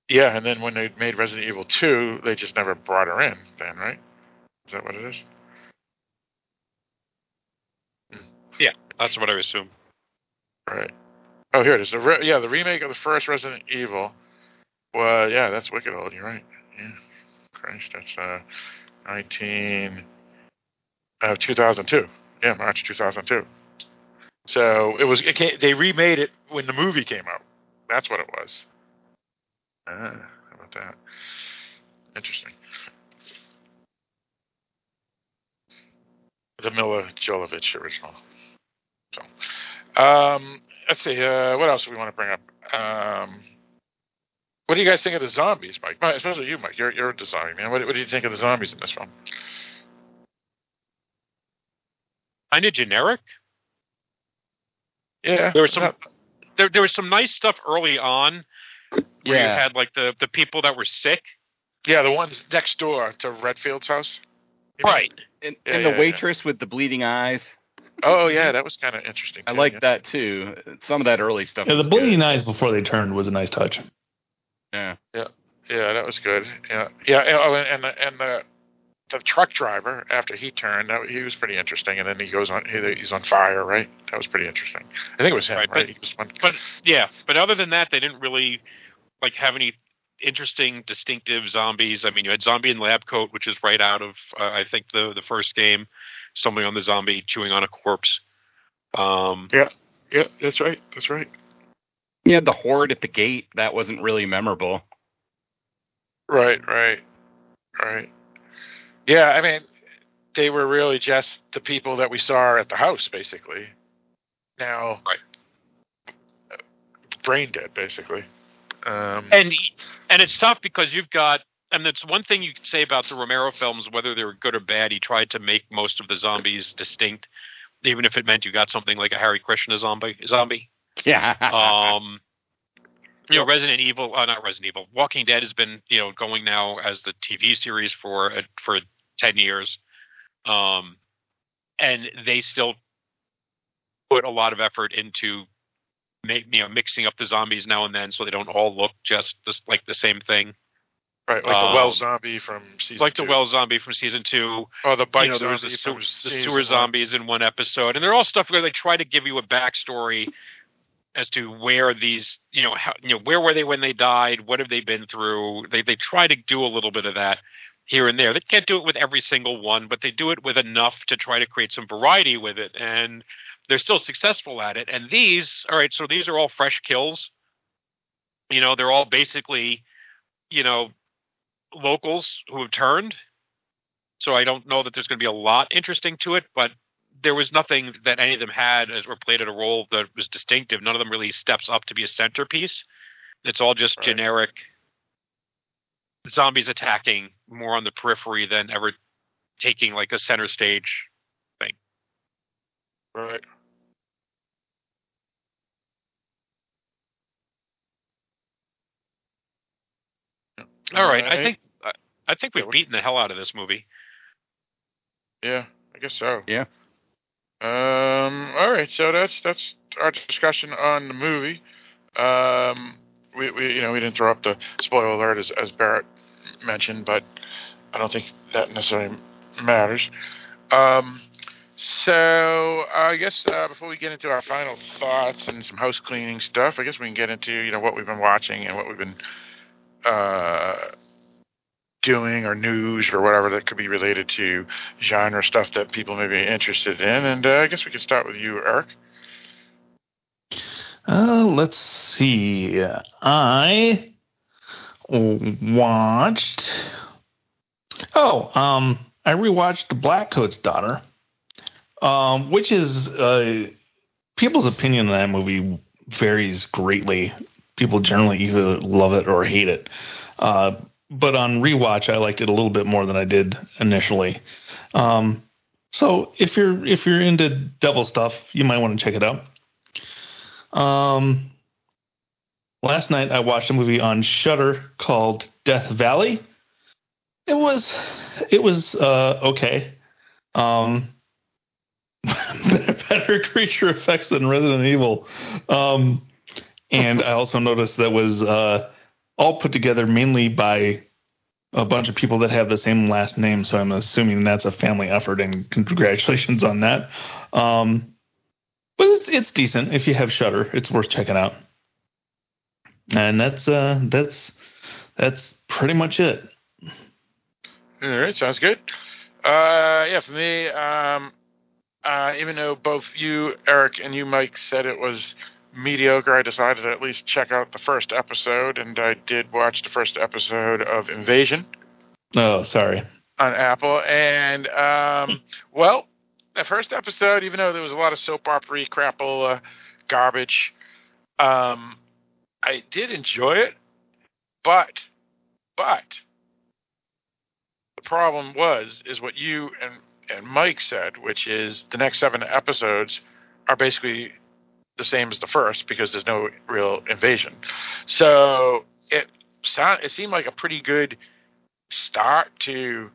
Speaker 2: yeah, and then when they made Resident Evil 2, they just never brought her in, then, right? Is that what it is?
Speaker 4: Yeah, that's what I assume.
Speaker 2: Right. Oh, here it is. The re- yeah, the remake of the first Resident Evil. Well, yeah, that's wicked old. You're right. Yeah. Christ, that's uh, 19. Uh, 2002. Yeah, March 2002. So it was. It came, they remade it when the movie came out. That's what it was. Ah, how about that? Interesting. The Milla Jovovich original. So, um, let's see. Uh, what else do we want to bring up? Um, what do you guys think of the zombies, Mike? Especially you, Mike. You're you're a designer, man. What, what do you think of the zombies in this film?
Speaker 4: Kind of generic.
Speaker 2: Yeah,
Speaker 4: There was some-
Speaker 2: not-
Speaker 4: There, there was some nice stuff early on where you had like the the people that were sick.
Speaker 2: yeah, the ones next door to Redfield's house.
Speaker 4: Right.
Speaker 5: And,
Speaker 2: Yeah,
Speaker 5: and the
Speaker 2: yeah.
Speaker 5: waitress with the bleeding eyes.
Speaker 2: Oh mm-hmm. yeah, that was kind of interesting.
Speaker 5: I like
Speaker 2: yeah.
Speaker 5: that too. Some of that early stuff.
Speaker 3: Yeah, the bleeding
Speaker 5: good.
Speaker 3: eyes before they turned was a nice touch.
Speaker 5: Yeah.
Speaker 2: Yeah, Yeah, that was good. Yeah, yeah. and- Oh, and the and the the truck driver after he turned, that, he was pretty interesting. And then he goes on, he, he's on fire, right? That was pretty interesting. I think it was him,
Speaker 4: Right,
Speaker 2: right?
Speaker 4: but-
Speaker 2: He was one,
Speaker 4: But yeah, but other than that, they didn't really like have any interesting, distinctive zombies. I mean, you had zombie in lab coat, which is right out of uh, I think the the first game, stumbling on the zombie, chewing on a corpse. Um,
Speaker 2: yeah, that's right. That's right.
Speaker 5: You had the horde at the gate. That wasn't really memorable.
Speaker 2: Right, right, right. Yeah, I mean, they were really just the people that we saw at the house, basically. Now,
Speaker 4: Right.
Speaker 2: brain dead, basically. Um,
Speaker 4: and and it's tough because you've got and that's one thing you can say about the Romero films, whether they were good or bad. He tried to make most of the zombies distinct, even if it meant you got something like a Hare Krishna zombie. Zombie.
Speaker 5: Yeah.
Speaker 4: Um, you know, Resident Evil, uh, not Resident Evil, Walking Dead has been you know going now as the TV series for uh, for ten years, um, and they still put a lot of effort into make, you know mixing up the zombies now and then so they don't all look just this, like the same thing.
Speaker 2: right, like the
Speaker 4: um,
Speaker 2: well zombie from season
Speaker 4: like the well zombie from season two.
Speaker 2: Oh, the bike
Speaker 4: you know, there was the, sewer, the sewer zombies in one episode, and they're all stuff where they try to give you a backstory as to where these, you know, how, you know, where were they when they died? What have they been through? They they try to do a little bit of that here and there. They can't do it with every single one, but they do it with enough to try to create some variety with it, and they're still successful at it. And these, all right, so these are all fresh kills. You know, they're all basically, you know, locals who have turned. So I don't know that there's going to be a lot interesting to it, but there was nothing that any of them had as or played at a role that was distinctive. None of them really steps up to be a centerpiece. It's all just
Speaker 2: Right.
Speaker 4: generic zombies attacking more on the periphery than ever taking like a center stage. Thing.
Speaker 2: Right.
Speaker 4: All right, I think I, I think we've beaten the hell out of this movie.
Speaker 2: Yeah, I guess so.
Speaker 5: Yeah.
Speaker 2: Um. All right. So that's that's our discussion on the movie. Um. We, we you know we didn't throw up the spoiler alert as as Barrett mentioned, but I don't think that necessarily matters. Um. So I guess uh, before we get into our final thoughts and some house cleaning stuff, I guess we can get into you know what we've been watching and what we've been uh, doing or news or whatever that could be related to genre stuff that people may be interested in. And uh, I guess we could start with you, Eric.
Speaker 3: Uh, let's see. I watched. Oh, um, I rewatched The Black Blackcoat's Daughter, um, which is uh, people's opinion of that movie varies greatly. People generally either love it or hate it. Uh, but on rewatch, I liked it a little bit more than I did initially. Um, so if you're if you're into devil stuff, you might want to check it out. Um, last night I watched a movie on Shudder called Death Valley. It was it was uh, okay. Um, better creature effects than Resident Evil. Um, and I also noticed that was uh, all put together mainly by a bunch of people that have the same last name. So I'm assuming that's a family effort, and congratulations on that. Um, but it's it's decent if you have Shudder. It's worth checking out. And that's uh, that's that's pretty much it.
Speaker 2: All right, sounds good. Uh, yeah, for me, um, uh, even though both you, Eric, and you, Mike, said it was mediocre, I decided to at least check out the first episode, and I did watch the first episode of Invasion
Speaker 3: Oh, sorry.
Speaker 2: on Apple. And, um, well, the first episode, even though there was a lot of soap opera crapola garbage, um, I did enjoy it, but, but, the problem was, is what you and, and Mike said, which is the next seven episodes are basically the same as the first because there's no real invasion. So it sound, it seemed like a pretty good start to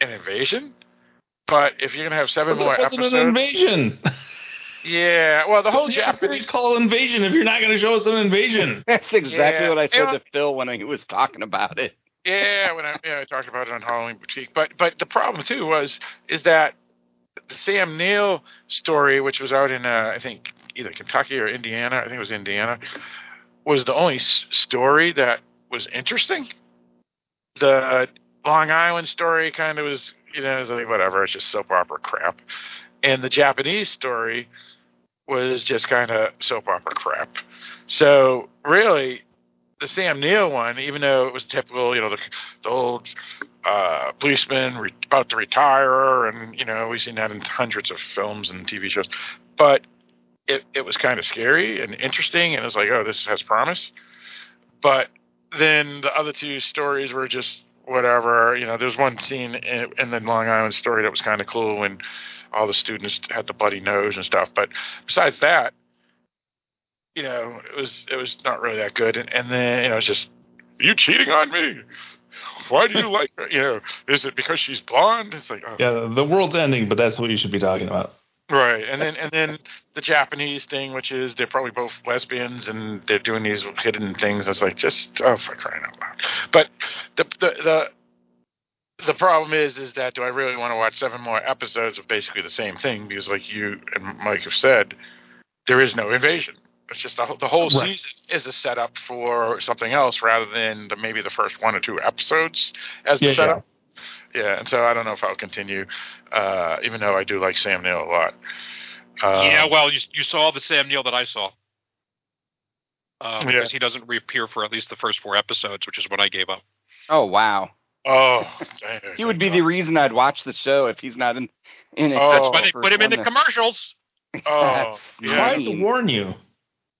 Speaker 2: an invasion. But if you're gonna have seven more
Speaker 3: wasn't
Speaker 2: episodes,
Speaker 3: an invasion.
Speaker 2: yeah. Well, the whole Japanese
Speaker 3: call Invasion if you're not going to show us an invasion.
Speaker 5: That's exactly
Speaker 2: Yeah.
Speaker 5: what I said
Speaker 2: Yeah.
Speaker 5: to Phil when he was talking about it.
Speaker 2: Yeah, when I, yeah, I talked about it on Halloween Boutique. But but the problem too was is that the Sam Neill story, which was out in uh, I think either Kentucky or Indiana, I think it was Indiana, was the only s- story that was interesting. The Long Island story kind of was, you know, was like whatever, it's just soap opera crap, and the Japanese story was just kind of soap opera crap. So really, the Sam Neill one, even though it was typical, you know, the, the old uh, policeman re- about to retire, and you know, we've seen that in hundreds of films and TV shows, but it it was kind of scary and interesting, and it was like, oh, this has promise. But then the other two stories were just whatever. You know, there was one scene in, in the Long Island story that was kind of cool when all the students had the bloody nose and stuff. But besides that, you know, it was it was not really that good. And, and then you know, it's just you cheating on me. Why do you like her? You know, is it because she's blonde? It's like, oh,
Speaker 3: Yeah, the world's ending, but that's what you should be talking about.
Speaker 2: right. And then and then the Japanese thing, which is they're probably both lesbians and they're doing these hidden things. It's like just oh for crying out loud. But the the the the problem is, is that do I really want to watch seven more episodes of basically the same thing? Because, like you and Mike have said, there is no invasion. It's just the, whole- the whole
Speaker 3: Right.
Speaker 2: season is a setup for something else rather than the, maybe the first one or two episodes as the
Speaker 3: Yeah,
Speaker 2: setup. Yeah. and so I don't know if I'll continue, uh, even though I do like Sam Neill a lot. Um,
Speaker 4: yeah, well, you you saw the Sam Neill that I saw. Uh,
Speaker 2: Yeah.
Speaker 4: because he doesn't reappear for at least the first four episodes, which is what I gave up.
Speaker 5: Oh wow.
Speaker 2: Oh,
Speaker 5: He would be
Speaker 2: thank
Speaker 5: the reason I'd watch the show if he's not in in it.
Speaker 2: Oh.
Speaker 4: That's why they put him in
Speaker 5: one
Speaker 4: the commercials.
Speaker 2: Oh,
Speaker 5: Yeah.
Speaker 3: Tried to warn you.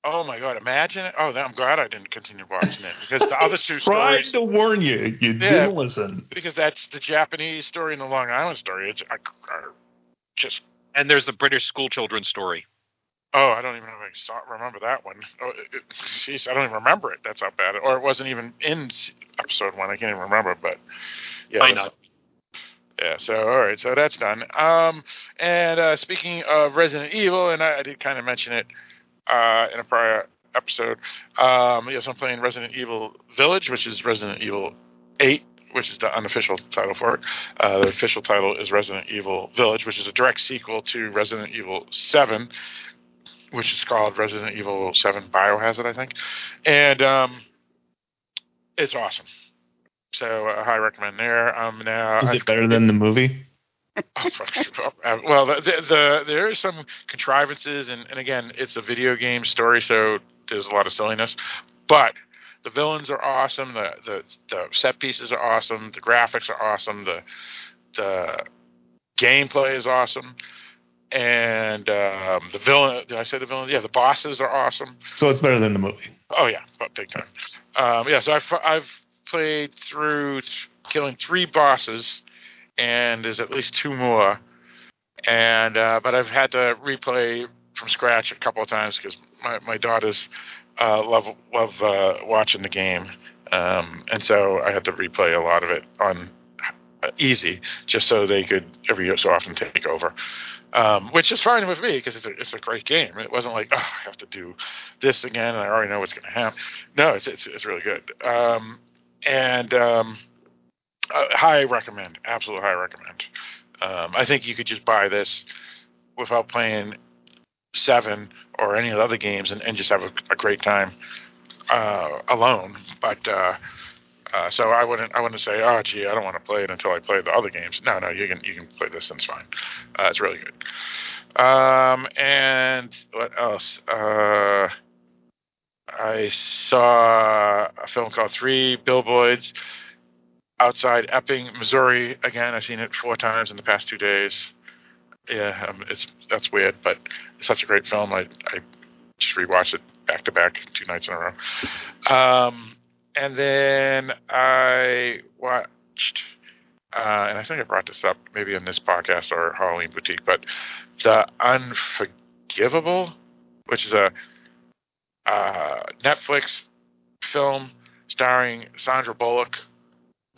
Speaker 2: Oh my God! Imagine it. Oh, I'm glad I didn't continue watching it because the other two
Speaker 3: Tried
Speaker 2: stories.
Speaker 3: to warn you. You
Speaker 2: Yeah.
Speaker 3: didn't listen.
Speaker 2: because that's the Japanese story and the Long Island story. It's are, are just
Speaker 4: And there's the British school children story.
Speaker 2: oh, I don't even know if I saw, remember that one. Oh, it, it, jeez, I don't even remember it. That's how bad it. Or it wasn't even in episode one. I can't even remember. But yeah,
Speaker 4: I know.
Speaker 2: Yeah. So all right. So that's done. Um, and uh, speaking of Resident Evil, and I, I did kind of mention it uh, in a prior episode. Um, yes, I'm playing Resident Evil Village, which is Resident Evil Eight, which is the unofficial title for it. Uh, the official title is Resident Evil Village, which is a direct sequel to Resident Evil Seven, which is called Resident Evil Seven Biohazard, I think. And um, it's awesome. So uh, I highly recommend there. Um, now
Speaker 3: Is it better than the movie?
Speaker 2: Uh, well, the, the, the there is some contrivances, and, and again, it's a video game story, so there's a lot of silliness. But the villains are awesome. The the, the set pieces are awesome. The graphics are awesome. The the gameplay is awesome. And um, the villain, did I say the villain? Yeah, the bosses are awesome.
Speaker 3: So it's better than the movie.
Speaker 2: Oh yeah, but big time. Um, yeah, so I've I've played through killing three bosses, and there's at least two more. And uh, but I've had to replay from scratch a couple of times because my my daughters uh, love love uh, watching the game, um, and so I had to replay a lot of it on uh, easy, just so they could every so often take over, um, which is fine with me because it's a, it's a great game. It wasn't like oh I have to do this again and I already know what's going to happen. No, it's it's it's really good. Um, and um, uh, high recommend, absolute high recommend. Um, I think you could just buy this without playing seven or any of the other games and, and just have a, a great time uh, alone. But uh, uh, so I wouldn't I wouldn't say oh gee I don't want to play it until I play the other games. No no you can you can play this and it's fine. Uh, it's really good. Um, and what else? Uh, I saw a film called Three Billboards outside Ebbing, Missouri. Again, I've seen it four times in the past two days. Yeah, um, it's that's weird, but it's such a great film. I I just rewatched it back to back two nights in a row. Um, and then I watched, uh, and I think I brought this up maybe in this podcast or Halloween Boutique, but the Unforgivable, which is a uh, Netflix film starring Sandra Bullock.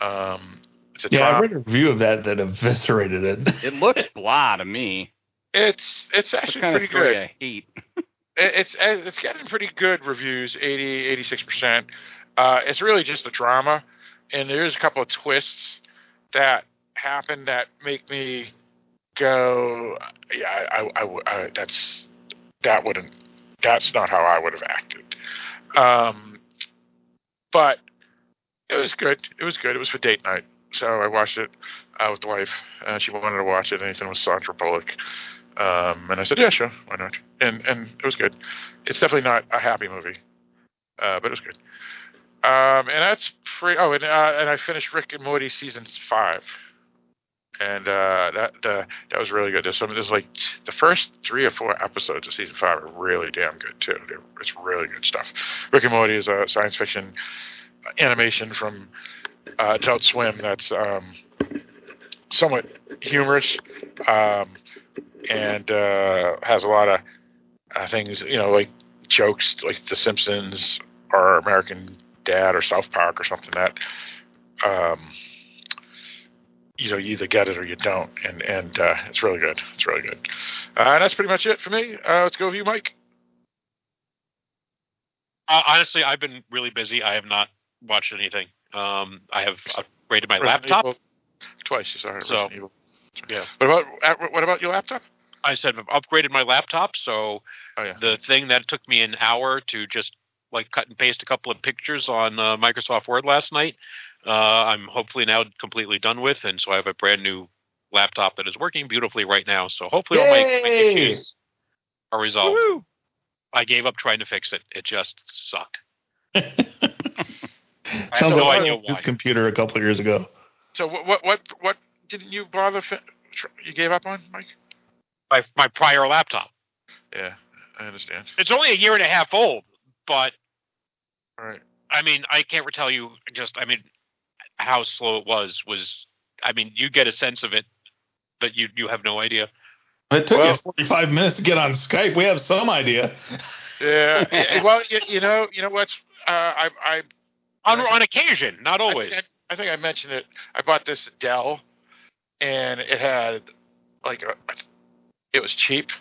Speaker 2: Um, it's a
Speaker 3: Yeah, I read a review of that that eviscerated it.
Speaker 5: It looks blah to me.
Speaker 2: It's it's
Speaker 5: That's
Speaker 2: actually
Speaker 5: kind
Speaker 2: pretty
Speaker 5: story
Speaker 2: good.
Speaker 5: I hate.
Speaker 2: It- It's it's getting pretty good reviews, 80, 86 percent. Uh, it's really just a drama, and there's a couple of twists that happen that make me go, yeah, I, I, I- I- that's that wouldn't, that's not how I would have acted. Um, but it was good. It was good. It was for date night, so I watched it uh, with the wife. Uh, she wanted to watch it. Anything with Sandra Bullock. Um, and I said, yeah, sure, why not? And and it was good. It's definitely not a happy movie, uh, but it was good. Um, and that's pretty. Oh, and uh, and I finished Rick and Morty season five, and uh, that uh, that was really good. There's some. There's like the first three or four episodes of season five are really damn good too. It's really good stuff. Rick and Morty is a science fiction animation from uh, Adult Swim that's um, somewhat humorous. Um, and uh, has a lot of uh, things, you know, like jokes like The Simpsons or American Dad or South Park or something that, um, you know, you either get it or you don't, and and uh, it's really good. It's really good. Uh, and that's pretty much it for me. Uh, let's go with you, Mike.
Speaker 4: Uh, honestly, I've been really busy. I have not watched anything. Um, I have upgraded my
Speaker 2: Resident
Speaker 4: laptop.
Speaker 2: Evil. Twice, you saw it.
Speaker 4: So,
Speaker 2: Resident Evil.
Speaker 4: yeah.
Speaker 2: What about what about your laptop?
Speaker 4: I said I've upgraded my laptop, so
Speaker 2: Oh yeah.
Speaker 4: the thing that took me an hour to just like cut and paste a couple of pictures on uh, Microsoft Word last night, uh, I'm hopefully now completely done with, and so I have a brand new laptop that is working beautifully right now. So hopefully all my, my issues are resolved. I gave up trying to fix it. It just sucked. I have
Speaker 3: Sounds
Speaker 4: no
Speaker 3: like
Speaker 4: idea
Speaker 3: his computer a couple of years ago.
Speaker 2: So what what what, what didn't you bother? Fi- you gave up on, Mike?
Speaker 4: My my prior laptop.
Speaker 2: Yeah, I understand.
Speaker 4: It's only a year and a half old, but
Speaker 2: All right.
Speaker 4: I mean, I can't tell you just. I mean, how slow it was was. I mean, you get a sense of it, but you you have no idea.
Speaker 3: It took
Speaker 2: Well-
Speaker 3: you 45 minutes to get on Skype. We have some idea.
Speaker 2: Yeah. yeah, well, you, you know, you know what's uh, I I
Speaker 4: On
Speaker 2: I
Speaker 4: on occasion, not always.
Speaker 2: I think I, I think I mentioned it. I bought this Dell, and it had like a, it was cheap,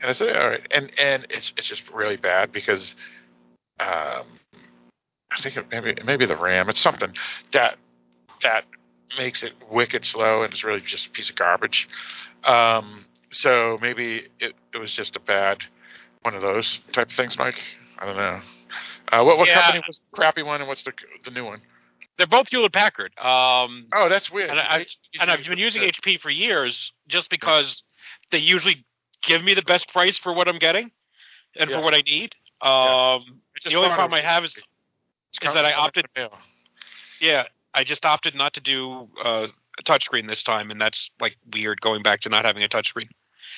Speaker 2: and I said, all right, and and it's it's just really bad because, um, I think it maybe maybe the RAM. It's something that that makes it wicked slow, and it's really just a piece of garbage. Um, so maybe it it was just a bad one of those type of things, Mike. I don't know. Uh, what what
Speaker 4: Yeah.
Speaker 2: company was the crappy one, and what's the the new one?
Speaker 4: They're both Hewlett Packard. Um,
Speaker 2: Oh, that's weird.
Speaker 4: and, I,
Speaker 2: H-
Speaker 4: and I've been using HP for years just because they usually give me the best price for what I'm getting and
Speaker 2: Yeah.
Speaker 4: for what I need. Um, the only problem I have is, is that I opted-
Speaker 2: in the mail.
Speaker 4: yeah, I just opted not to do uh, a touchscreen this time, and that's like weird going back to not having a touchscreen.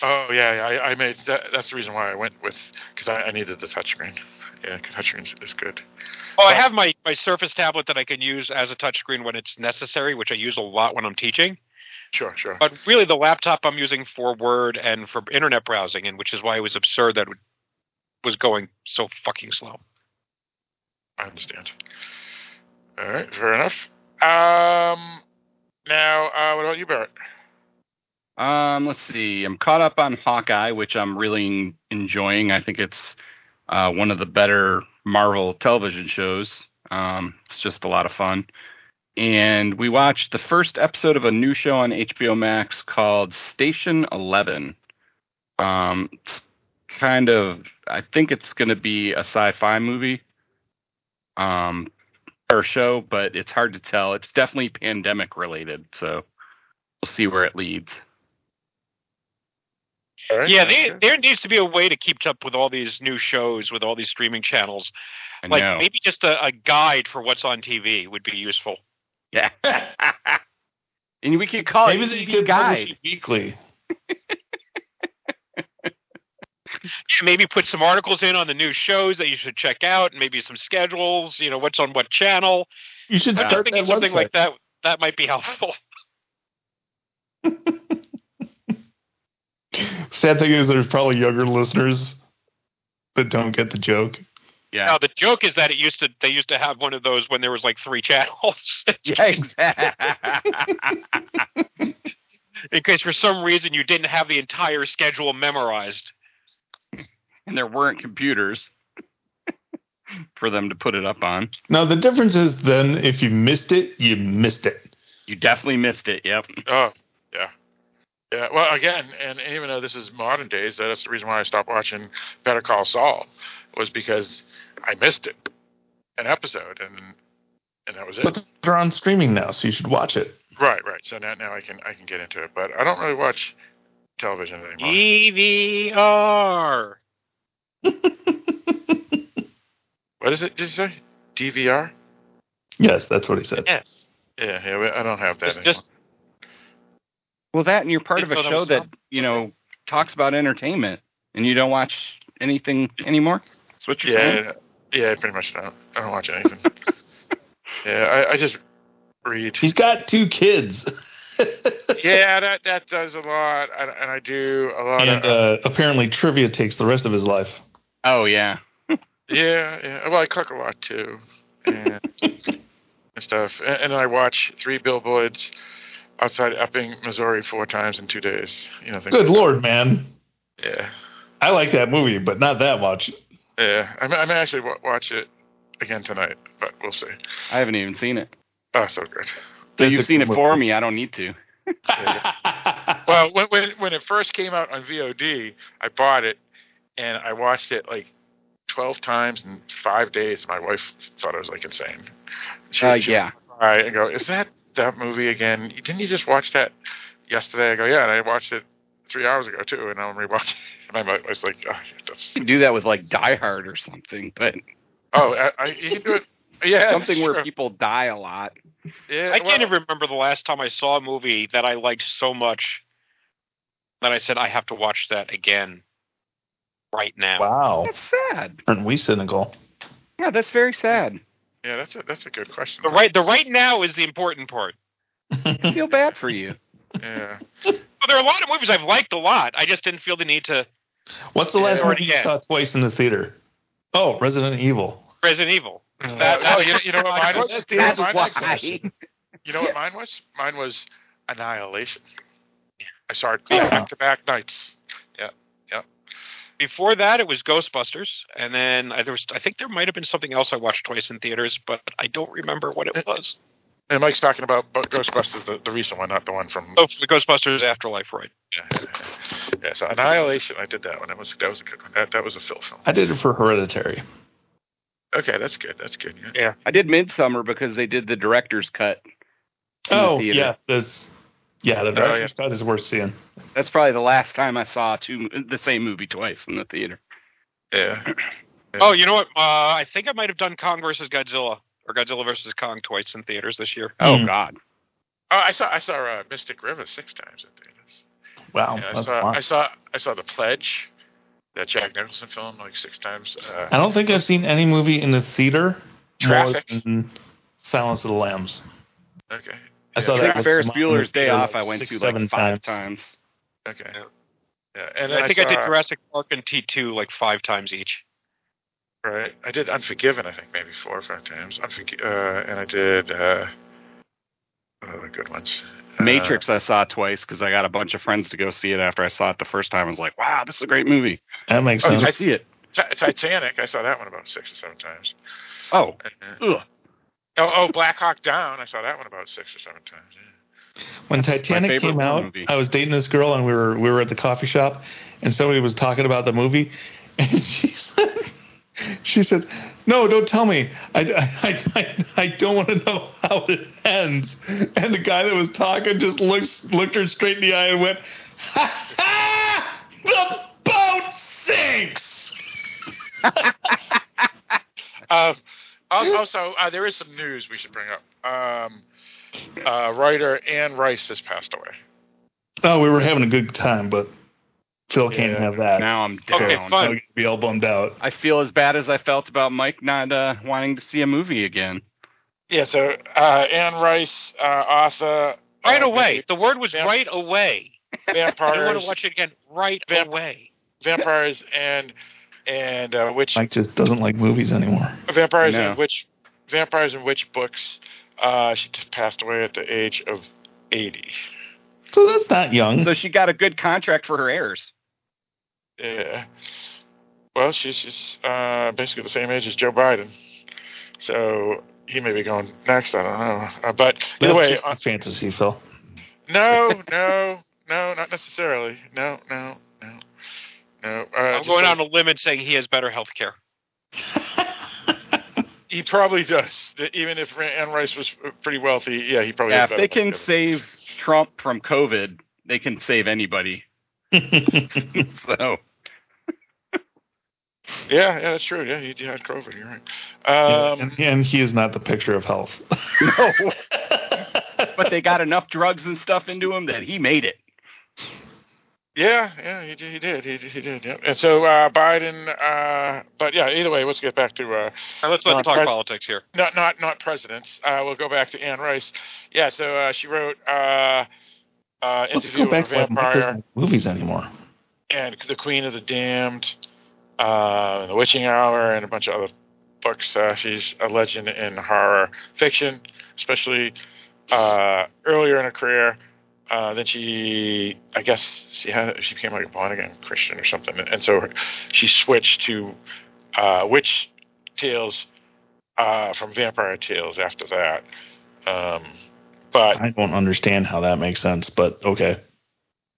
Speaker 2: Oh yeah, yeah, I, I made that. That's the reason why I went with because I, I needed the touchscreen. Yeah, touchscreen is, good.
Speaker 4: Oh, I have my, my Surface tablet that I can use as a touchscreen when it's necessary, which I use a lot when I'm teaching.
Speaker 2: Sure, sure.
Speaker 4: But really, the laptop I'm using for Word and for internet browsing, and which is why it was absurd that it was going so fucking slow.
Speaker 2: I understand. All right, fair enough. Um, Now, uh, what about you, Barrett?
Speaker 5: Um, let's see. I'm caught up on Hawkeye, which I'm really enjoying. I think it's uh, one of the better Marvel television shows. Um, it's just a lot of fun. And we watched the first episode of a new show on HBO Max called Station Eleven. Um, it's kind of, I think it's going to be a sci-fi movie. Um, or show, but it's hard to tell. It's definitely pandemic related, so we'll see where it leads.
Speaker 2: All right.
Speaker 4: Yeah, they, there needs to be a way to keep up with all these new shows with all these streaming channels.
Speaker 5: I
Speaker 4: Like
Speaker 5: know.
Speaker 4: maybe just a, a guide for what's on TV would be useful.
Speaker 5: Yeah. and we could call
Speaker 3: Maybe
Speaker 5: it
Speaker 3: they
Speaker 5: TV
Speaker 3: could
Speaker 5: guide.
Speaker 3: weekly.
Speaker 4: Yeah, maybe put some articles in on the new shows that you should check out, and maybe some schedules. You know, what's on what channel.
Speaker 3: You should
Speaker 4: I'm
Speaker 3: start
Speaker 4: thinking something
Speaker 3: website.
Speaker 4: like that. That might be helpful.
Speaker 3: Sad thing is, there's probably younger listeners that don't get the joke.
Speaker 5: Yeah.
Speaker 4: Now the joke is that it used to they used to have one of those when there was like three channels.
Speaker 5: Yeah, exactly.
Speaker 4: in case for some reason you didn't have the entire schedule memorized.
Speaker 5: and there weren't computers for them to put it up on.
Speaker 3: Now the difference is then if you missed it, you missed it.
Speaker 5: You definitely missed it. Yep.
Speaker 2: Oh, yeah. Yeah, well, again, and even though this is modern days, that's the reason why I stopped watching Better Call Saul, was because I missed it, an episode, and and that was it.
Speaker 3: But they're on streaming now, so you should watch it.
Speaker 2: Right, right. So now, now I can I can get into it, but I don't really watch television anymore.
Speaker 4: DVR.
Speaker 2: What is it? Did you say DVR?
Speaker 3: Yes, that's what he said.
Speaker 4: Yes.
Speaker 2: Yeah, yeah. I don't have that.
Speaker 4: Just,
Speaker 2: anymore.
Speaker 4: just
Speaker 5: Well, that and you're part of a
Speaker 4: Didn't know that
Speaker 5: show that
Speaker 4: on.
Speaker 5: you know talks about entertainment, and you don't watch anything anymore. That's what you're saying.
Speaker 2: yeah, yeah. Pretty much don't. I don't watch anything. yeah, I, I just read.
Speaker 3: He's got two kids.
Speaker 2: Yeah, that that does a lot, and, and I do a lot
Speaker 3: and
Speaker 2: of.
Speaker 3: uh, apparently trivia takes the rest of his life.
Speaker 5: Oh yeah.
Speaker 2: Yeah, yeah. Well, I cook a lot too, and, and stuff. And, and I watch three billboards outside Ebbing, Missouri, four times in two days. You know, things
Speaker 3: Good
Speaker 2: like
Speaker 3: lord, man.
Speaker 2: Yeah,
Speaker 3: I like that movie, but not that much.
Speaker 2: yeah. I may, I may actually wa- watch it again tonight, but we'll see.
Speaker 5: I haven't even seen it.
Speaker 2: Oh, so good.
Speaker 5: So
Speaker 3: It's
Speaker 5: you've
Speaker 3: a
Speaker 5: seen it
Speaker 3: good
Speaker 5: for me. I don't need to.
Speaker 2: Well, when, when when it first came out on VOD, I bought it and I watched it like twelve times in five days. My wife thought I was like insane. She,
Speaker 5: Uh,
Speaker 2: she
Speaker 5: yeah.
Speaker 2: Would cry and go, "Is that that movie again? Didn't you just watch that yesterday?" I go, "Yeah, and I watched it three hours ago too." And now I'm rewatching. And I'm, I was like, oh, "That's
Speaker 5: You can do that with like Die Hard or something, but
Speaker 2: oh, I, I, you can do it." Yeah,
Speaker 5: something
Speaker 2: that's
Speaker 5: where
Speaker 2: true.
Speaker 5: people die a lot.
Speaker 2: Yeah,
Speaker 4: I can't
Speaker 2: well,
Speaker 4: even remember the last time I saw a movie that I liked so much that I said I have to watch that again right now.
Speaker 3: wow.
Speaker 5: That's sad.
Speaker 3: Aren't we cynical?
Speaker 5: Yeah, that's very sad.
Speaker 2: Yeah, that's a that's a good question.
Speaker 4: The right the right now is the important part.
Speaker 5: I feel bad for you.
Speaker 2: Yeah.
Speaker 4: Well, there are a lot of movies I've liked a lot. I just didn't feel the need to
Speaker 3: What's the last movie you
Speaker 4: yeah.
Speaker 3: saw twice in the theater? Oh, Resident Evil.
Speaker 4: Resident Evil.
Speaker 2: Uh,
Speaker 4: That-
Speaker 2: oh, you, you know what mine was?
Speaker 5: That's
Speaker 2: You know what mine was? You know what mine was? Mine was Annihilation. I saw it back to back nights.
Speaker 4: Before that, it was Ghostbusters, and then I, there was I think there might have been something else I watched twice in theaters, but I don't remember what it was.
Speaker 2: And Mike's talking about Bo- Ghostbusters, the, the recent one, not the one from.
Speaker 4: Oh, the Ghostbusters Afterlife, right?
Speaker 2: Yeah, yeah, yeah. yeah, so Annihilation, I did that one. That was that was a good one. That, that was a Phil film.
Speaker 3: I did it for Hereditary.
Speaker 2: Okay, that's good. That's good. Yeah.
Speaker 4: Yeah.
Speaker 5: I did Midsummer because they did the director's cut. in the
Speaker 3: Oh, yeah. This, yeah, the director's cut is worth seeing.
Speaker 5: That's probably the last time I saw two the same movie twice in the theater.
Speaker 2: Yeah.
Speaker 4: Oh, you know what? Uh, I think I might have done Kong versus Godzilla or Godzilla versus Kong twice in theaters this year.
Speaker 5: Oh
Speaker 3: Hmm.
Speaker 5: God.
Speaker 2: Oh, I saw I saw uh, Mystic River six times in theaters.
Speaker 3: Wow,
Speaker 2: Yeah, I
Speaker 3: that's
Speaker 2: saw
Speaker 3: fun.
Speaker 2: I saw I saw The Pledge, that Jack Nicholson film, like six times. Uh,
Speaker 3: I don't think I've seen any movie in the theater
Speaker 2: Traffic.
Speaker 3: more than Silence of the Lambs.
Speaker 2: okay.
Speaker 3: I
Speaker 2: Yeah,
Speaker 3: saw
Speaker 5: I
Speaker 3: that
Speaker 5: think Ferris Bueller's Day
Speaker 3: mom
Speaker 5: Off. I went
Speaker 3: six,
Speaker 5: to like
Speaker 3: seven
Speaker 5: five
Speaker 3: times.
Speaker 5: times.
Speaker 2: Okay.
Speaker 4: Yeah.
Speaker 2: Yeah, and
Speaker 4: I
Speaker 2: then
Speaker 4: think I, did Jurassic Park and T two like five times each.
Speaker 2: Right. I did Unforgiven, I think maybe four or five times. Unforg- uh, and I did uh, other good ones. Uh,
Speaker 5: Matrix I saw twice because I got a bunch of friends to go see it after I saw it the first time. I was like, wow, this is a great movie.
Speaker 3: That makes
Speaker 2: Oh,
Speaker 3: sense.
Speaker 5: I see it.
Speaker 2: Ti- Titanic. I saw that one about six or seven times.
Speaker 5: Oh,
Speaker 2: Uh,
Speaker 5: ugh.
Speaker 2: Oh, oh, Black Hawk Down. I saw that one about six or seven times. Yeah.
Speaker 3: when
Speaker 5: my
Speaker 3: Titanic came out,
Speaker 5: movie.
Speaker 3: I was dating this girl and we were we were at the coffee shop and somebody was talking about the movie and she said she said, "No, don't tell me. I, I, I, I don't want to know how it ends." And the guy that was talking just looked looked her straight in the eye and went, "Ha ha! The boat sinks."
Speaker 2: Uh, al- also, uh, there is some news we should bring up. Um, uh, writer Anne Rice has passed away.
Speaker 3: Oh, we were having a good time, but Phil can't have that.
Speaker 5: now I'm
Speaker 2: Okay,
Speaker 5: down.
Speaker 2: fine.
Speaker 3: So you'd be all bummed out.
Speaker 5: I feel as bad as I felt about Mike not uh, wanting to see a movie again.
Speaker 2: Yeah, so uh, Anne Rice, uh, author.
Speaker 4: Right
Speaker 2: uh,
Speaker 4: away. The word was
Speaker 2: Vamp-
Speaker 4: right away. I want to watch it again. Right
Speaker 2: Vamp-
Speaker 4: away.
Speaker 2: vampires, and and uh, witch
Speaker 3: Mike just doesn't like movies anymore.
Speaker 2: vampires
Speaker 5: No.
Speaker 2: and witch vampires and witch books. Uh, she just passed away at the age of eighty.
Speaker 3: So that's not young.
Speaker 5: So she got a good contract for her heirs.
Speaker 2: Yeah. Well, she's just uh, basically the same age as Joe Biden, so he may be going next. I don't know. Uh, but either
Speaker 3: That's
Speaker 2: way,
Speaker 3: just a
Speaker 2: uh,
Speaker 3: fantasy, Phil.
Speaker 2: no, no, no, not necessarily. No, no, no, no. Uh,
Speaker 4: I'm going
Speaker 2: like-
Speaker 4: on a limb and saying he has better health care.
Speaker 2: He probably does. Even if Anne Rice was pretty wealthy, yeah, he probably.
Speaker 5: Yeah,
Speaker 2: has
Speaker 5: if they can
Speaker 2: healthcare.
Speaker 5: save Trump from COVID, they can save anybody. so
Speaker 2: Yeah, yeah, that's true. Yeah, he, he had COVID. You're right. Um,
Speaker 3: and, and he is not the picture of health.
Speaker 5: no, but they got enough drugs and stuff into him that he made it.
Speaker 2: Yeah, yeah, he did. He did. He did. He did yeah. And so uh, Biden. Uh, but yeah, either way, let's get back to uh,
Speaker 4: All right, let's let him talk
Speaker 2: pres-
Speaker 4: politics here.
Speaker 2: not not not presidents. Uh, we'll go back to Anne Rice. Yeah, so uh, she wrote uh, uh,
Speaker 3: Let's go back
Speaker 2: with
Speaker 3: to
Speaker 2: a
Speaker 3: why Mike doesn't
Speaker 2: vampire
Speaker 3: like movies anymore.
Speaker 2: and the Queen of the Damned, uh, the Witching Hour, and a bunch of other books. Uh, she's a legend in horror fiction, especially uh, earlier in her career. Uh, then she, I guess, she had she became like a born again Christian or something, and so she switched to uh, witch tales uh, from vampire tales after that. Um, but
Speaker 3: I don't understand how that makes sense, but okay.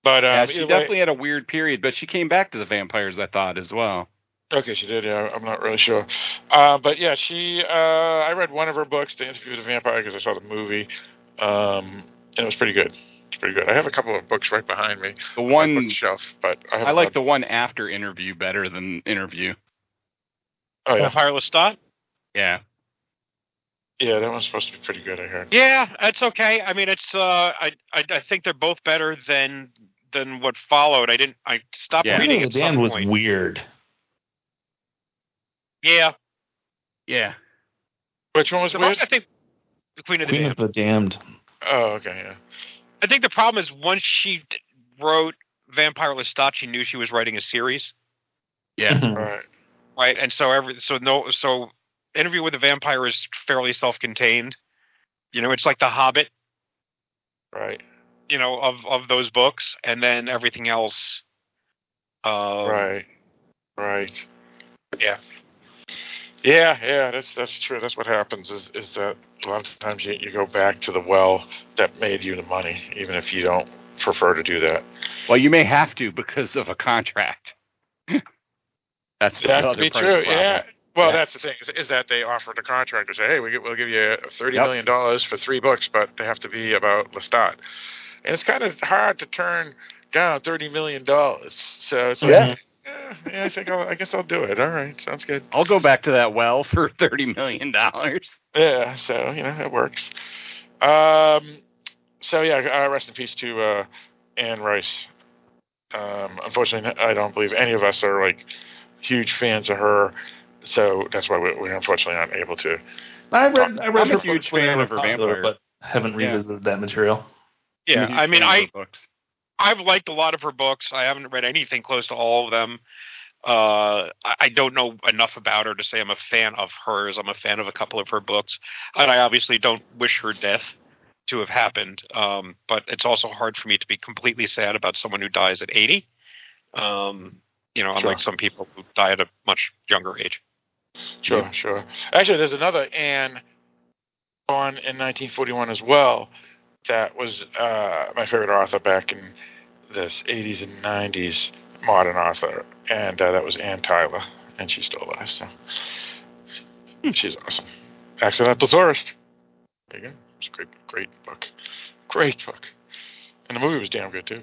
Speaker 2: but um,
Speaker 5: yeah, she
Speaker 2: either way-
Speaker 5: definitely had a weird period, but she came back to the vampires. I thought as well.
Speaker 2: Okay, she did. Yeah, I'm not really sure. Uh, but yeah, she. Uh, I read one of her books, The Interview with the Vampire, because I saw the movie, um, and it was pretty good. It's pretty good. I have a couple of books right behind me
Speaker 5: The one
Speaker 2: the shelf, but I,
Speaker 5: I like the one after interview better than interview.
Speaker 2: Oh yeah,
Speaker 4: Vampire Lestat.
Speaker 5: Yeah,
Speaker 2: yeah, that one's supposed to be pretty good. I heard.
Speaker 4: Yeah, that's okay. I mean, it's. Uh, I, I I think they're both better than than what followed. I didn't. I stopped
Speaker 5: Yeah.
Speaker 4: reading
Speaker 3: the
Speaker 4: at some
Speaker 3: Dan was
Speaker 4: point.
Speaker 3: weird.
Speaker 4: Yeah,
Speaker 5: yeah.
Speaker 2: Which one was
Speaker 4: The
Speaker 2: weird?
Speaker 4: problem- I think the Queen of the
Speaker 3: Queen
Speaker 4: Damned.
Speaker 3: of the Damned.
Speaker 2: Oh, okay, yeah.
Speaker 4: I think the problem is once she d- wrote Vampire Lestat, she knew she was writing a series,
Speaker 5: Yeah.
Speaker 3: Mhm.
Speaker 2: Right.
Speaker 4: right? And so every so no so Interview with the Vampire is fairly self-contained. You know, it's like The Hobbit,
Speaker 2: Right.
Speaker 4: you know, of of those books, and then everything else. Uh,
Speaker 2: right. Right.
Speaker 4: Yeah.
Speaker 2: Yeah, yeah, that's that's true. That's what happens is is that a lot of times you, you go back to the well that made you the money, even if you don't prefer to do that.
Speaker 5: Well, you may have to because of a contract. That's
Speaker 2: That could be true. Yeah. Well,
Speaker 5: Yeah.
Speaker 2: that's the thing is, is that they offer the contract to say, hey, we, we'll give you thirty
Speaker 5: Yep.
Speaker 2: million dollars for three books, but they have to be about Lestat. And it's kind of hard to turn down thirty million dollars. So it's like,
Speaker 3: Yeah.
Speaker 2: yeah, yeah, I think I'll, I guess I'll do it. All right, sounds good.
Speaker 5: I'll go back to that well for thirty million dollars.
Speaker 2: Yeah, so you know it works. Um, so yeah, uh, rest in peace to uh, Anne Rice. Um, unfortunately, I don't believe any of us are like huge fans of her, so that's why we, we're unfortunately not able to.
Speaker 3: I read, I read
Speaker 5: I'm a huge
Speaker 3: books when they
Speaker 5: fan of her
Speaker 3: popular,
Speaker 5: vampire.
Speaker 3: but haven't
Speaker 5: Yeah.
Speaker 3: revisited that material.
Speaker 4: Yeah,
Speaker 5: I'm a
Speaker 4: I
Speaker 5: huge
Speaker 4: mean, I
Speaker 5: books.
Speaker 4: I've liked a lot of her books. I haven't read anything close to all of them. Uh, I, I don't know enough about her to say I'm a fan of hers. I'm a fan of a couple of her books, and I obviously don't wish her death. to have happened. Um, but it's also hard for me to be completely sad about someone who dies at 80. Um, you know, unlike some people who die at a much younger age.
Speaker 2: Sure, sure. Actually, there's another Anne born in 1941 as well. That was uh, my favorite author back in the 80s and 90s, modern author, and uh, that was Anne Tyler, and she's still alive. So she's awesome. Accidental Tourist. There you go. It's a great, great book. Great book. And the movie was damn good too.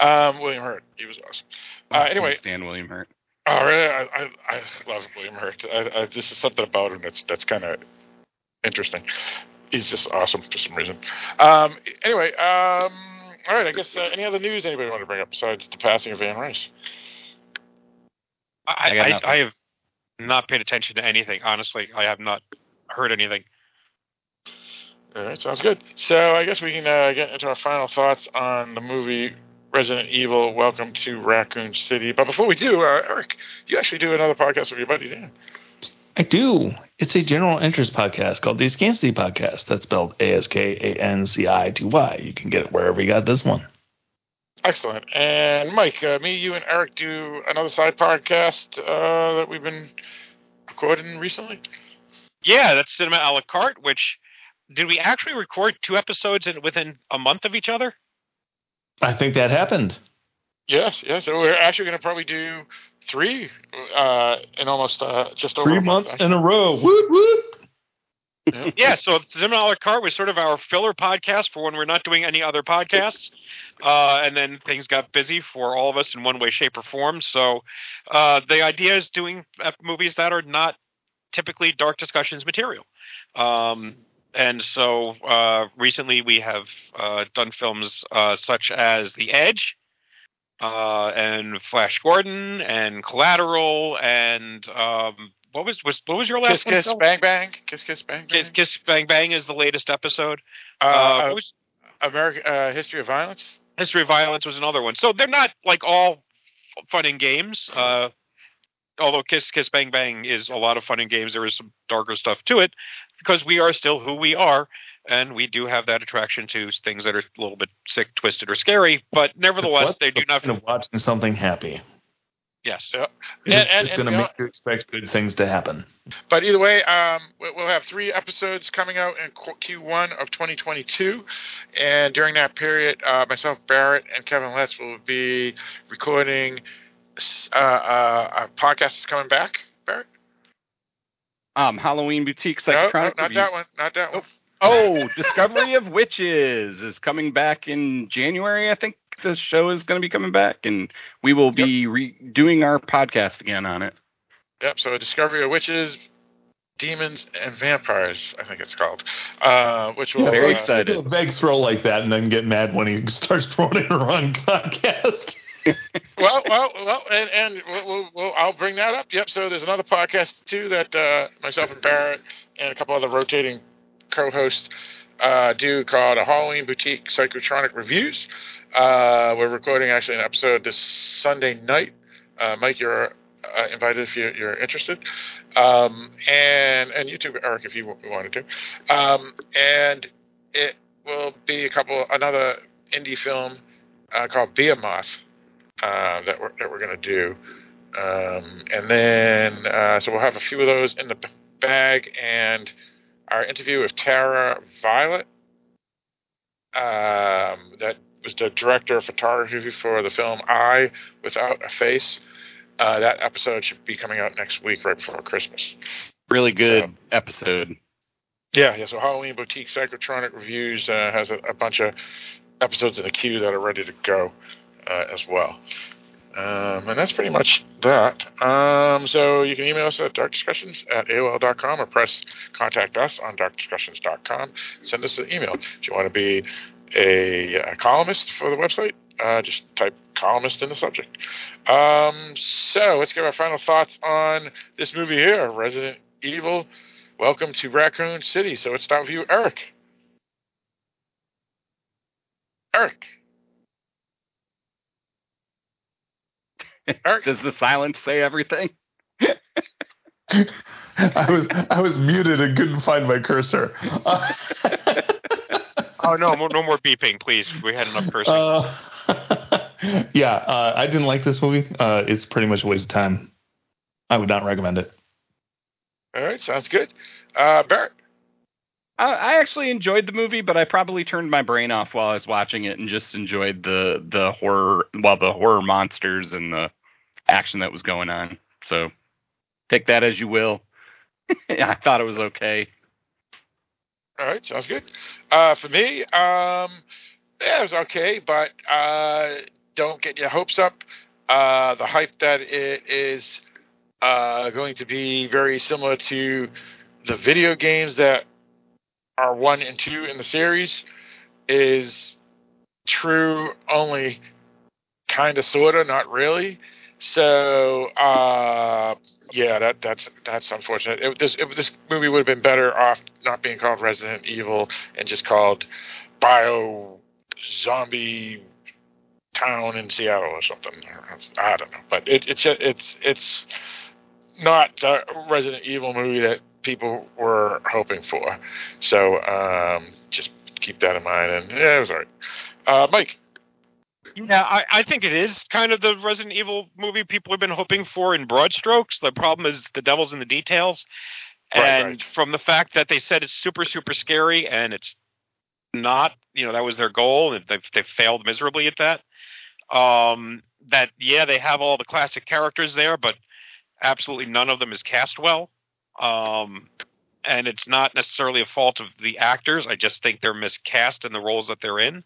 Speaker 2: Um, William Hurt, he was awesome. Uh, anyway,
Speaker 5: Dan William Hurt.
Speaker 2: Oh, really? I, I, I love William Hurt. I, I, this is something about him that's that's kind of interesting. He's just awesome for some reason. Um, anyway, um, all right. I guess uh, any other news anybody want to bring up besides the passing of Anne Rice?
Speaker 4: I,
Speaker 5: I
Speaker 4: I. I have not paid attention to anything. Honestly, I have not heard anything.
Speaker 2: All right, sounds good. So I guess we can uh, get into our final thoughts on the movie Resident Evil: Welcome to Raccoon City. But before we do, uh, Eric, you actually do another podcast with your buddy Dan.
Speaker 3: I do. It's a general interest podcast called the Askancity Podcast. That's spelled A S K A N C I T Y. You can get it wherever you got this one.
Speaker 2: Excellent. And Mike, uh, me, you, and Eric do another side podcast uh, that we've been recording recently.
Speaker 4: Yeah, that's Cinema a la carte. Which did we actually record two episodes in, within a month of each other?
Speaker 3: I think that happened.
Speaker 2: Yes, yes. So we're actually going to probably do three uh, in almost uh, just over
Speaker 3: Three
Speaker 2: a month,
Speaker 3: months in a row. Woot woot.
Speaker 4: yeah, so Cinema a la carte was sort of our filler podcast for when we're not doing any other podcasts. Uh, and then things got busy for all of us in one way, shape, or form. So uh, the idea is doing uh, movies that are not typically dark discussions material. Um, and so uh, recently we have uh, done films uh, such as The Edge. Uh, and Flash Gordon and Collateral and um, what was was what was your last
Speaker 2: Kiss,
Speaker 4: one?
Speaker 2: kiss,
Speaker 4: Phil?
Speaker 2: bang, bang. Kiss, kiss, bang, bang.
Speaker 4: Kiss, Kiss Bang Bang is the latest episode.
Speaker 2: Uh,
Speaker 4: Uh,
Speaker 2: uh,
Speaker 4: was-
Speaker 2: American uh, History of Violence.
Speaker 4: History of Violence was another one. So they're not like all fun and games. Uh, although Kiss Kiss Bang Bang is a lot of fun and games, there is some darker stuff to it because we are still who we are, and we do have that attraction to things that are a little bit sick, twisted, or scary. But nevertheless,
Speaker 3: What's
Speaker 4: they
Speaker 3: the
Speaker 4: do not.
Speaker 3: point of watching something happy.
Speaker 4: Yes.
Speaker 2: Yeah.
Speaker 3: It's
Speaker 2: And- and-
Speaker 3: just going to make you expect good things to happen.
Speaker 2: But either way, um, we- we'll have three episodes coming out in Q- Q1 of 2022. And during that period, uh, myself, Barrett, and Kevin Letts will be recording uh, uh, a podcast is coming back, Barrett?
Speaker 5: Um, Halloween Boutique
Speaker 2: No, no,
Speaker 5: Psychotronic.
Speaker 2: not that one. Not that one.
Speaker 5: Oh, Discovery of Witches is coming back in January. I think the show is going to be coming back, and we will be redoing our podcast again on it.
Speaker 2: Yep. So, Discovery of Witches, Demons, and Vampires, I think it's called. Uh, which will.
Speaker 5: Very
Speaker 2: uh,
Speaker 5: excited.
Speaker 3: Do a vague throw like that and then get mad when he starts throwing in the wrong podcast.
Speaker 2: well, well, well, and, and we'll, we'll, we'll, I'll bring that up. Yep. So there's another podcast too that uh, myself and Barrett and a couple other rotating co-hosts uh, do called a Halloween Boutique Psychotronic Reviews. Uh, we're recording actually an episode this Sunday night. Uh, Mike, you're uh, invited if you're, you're interested, um, and and you too, Eric, if you wanted to. Um, and it will be a couple another indie film uh, called Behemoth uh, that we're that we're gonna do, um, and then uh, so we'll have a few of those in the bag, and our interview with Tara Violet, um, that was the director of photography for the film I Without a Face. Uh, that episode should be coming out next week, right before Christmas.
Speaker 5: Really good
Speaker 2: So-
Speaker 5: episode.
Speaker 2: Yeah, yeah. So Halloween Boutique Psychotronic Reviews uh, has a, a bunch of episodes in the queue that are ready to go uh, as well. Um, and that's pretty much that. Um, so you can email us at darkdiscussions at AOL.com or press contact us on darkdiscussions.com. Send us an email. If you want to be a, a columnist for the website, uh, just type columnist in the subject. Um, so let's give our final thoughts on this movie here Resident Evil Welcome to Raccoon City. So let's start with you, Eric. Eric.
Speaker 5: Does the silence say everything?
Speaker 3: I was I was muted and couldn't find my cursor.
Speaker 4: Oh no, no more beeping, please. We had enough cursing.
Speaker 3: Uh, yeah, uh, I didn't like this movie. Uh, it's pretty much a waste of time. I would not recommend it.
Speaker 2: All right, sounds good. Uh, Barrett.
Speaker 5: I, actually enjoyed the movie, but I probably turned my brain off while I was watching it and just enjoyed the the horror, well, the horror monsters and the action that was going on. So take that as you will. I thought it was okay.
Speaker 2: All right, sounds good. Uh, for me, um, yeah, it was okay, but uh, don't get your hopes up. Uh, the hype that it is uh, going to be very similar to the video games that are one and two in the series is true only kind of sorta not really. So uh yeah that that's that's unfortunate. It, this it, this movie would have been better off not being called resident evil and just called bio zombie town in seattle or something. I don't know. But it, it's it's it's not the resident evil movie that people were hoping for so um just keep that in mind and yeah it was all right uh mike
Speaker 4: Yeah, I, I think it is kind of the Resident Evil movie people have been hoping for in broad strokes. The problem is the devil's in the details.
Speaker 2: Right,
Speaker 4: and
Speaker 2: right.
Speaker 4: from the fact that they said it's super, super scary and it's not, you know, that was their goal and they've, they've failed miserably at that. Um, that, yeah, they have all the classic characters there, but absolutely none of them is cast well. Um, and it's not necessarily a fault of the actors. I just think they're miscast in the roles that they're in.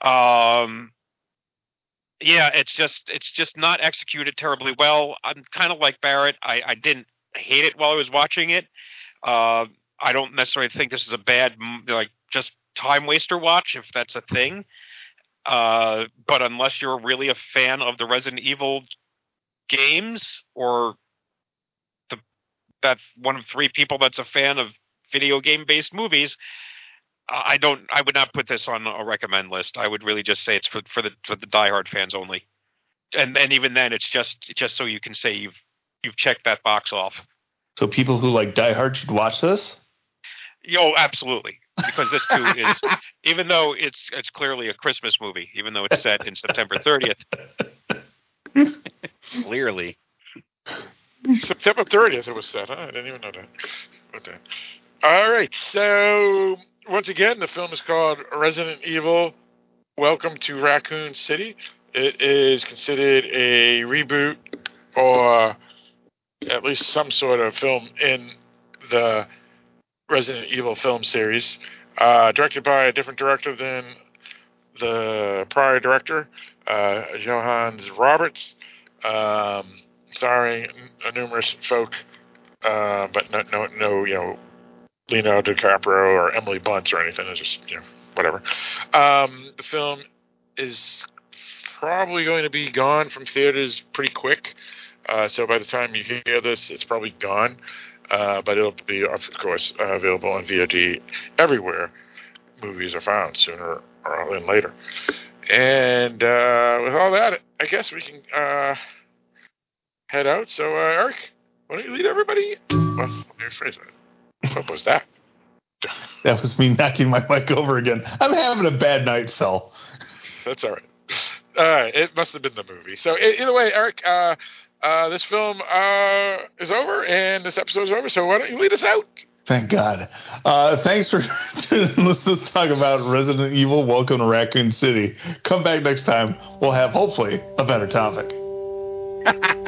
Speaker 4: Um, yeah, it's just it's just not executed terribly well. I'm kind of like Barrett. I, I didn't hate it while I was watching it. Uh, I don't necessarily think this is a bad like just time waster watch if that's a thing. Uh, but unless you're really a fan of the Resident Evil games or that one of three people that's a fan of video game based movies, I don't. I would not put this on a recommend list. I would really just say it's for for the for the diehard fans only. And and even then, it's just just so you can say you've you've checked that box off.
Speaker 3: So people who like Die Hard should watch this.
Speaker 4: Yo, absolutely, because this too is even though it's it's clearly a Christmas movie, even though it's set in September 30th.
Speaker 5: Clearly.
Speaker 2: September 30th it was set. Huh? I didn't even know that. All right. So once again, the film is called Resident Evil: Welcome to Raccoon City. It is considered a reboot or at least some sort of film in the Resident Evil film series. Uh, directed by a different director than the prior director, uh, Johannes Roberts. Um, starring numerous folk, uh, but no, no, no, you know, Leonardo DiCaprio or Emily Blunt or anything. It's just you know whatever. Um, the film is probably going to be gone from theaters pretty quick. Uh, so by the time you hear this, it's probably gone. Uh, but it'll be, of course, uh, available on VOD everywhere movies are found sooner or later. And uh, with all that, I guess we can uh, head out. So, uh, Eric, why don't you lead everybody? Well, let me rephrase that. What was that?
Speaker 3: That was me knocking my mic over again. I'm having a bad night, Phil.
Speaker 2: That's all right. All right, it must have been the movie. So either way, Eric, uh, uh, this film uh, is over and this episode is over. So why don't you lead us out?
Speaker 3: Thank God. Uh, thanks for tuning in. Let's talk about Resident Evil. Welcome to Raccoon City. Come back next time. We'll have hopefully a better topic.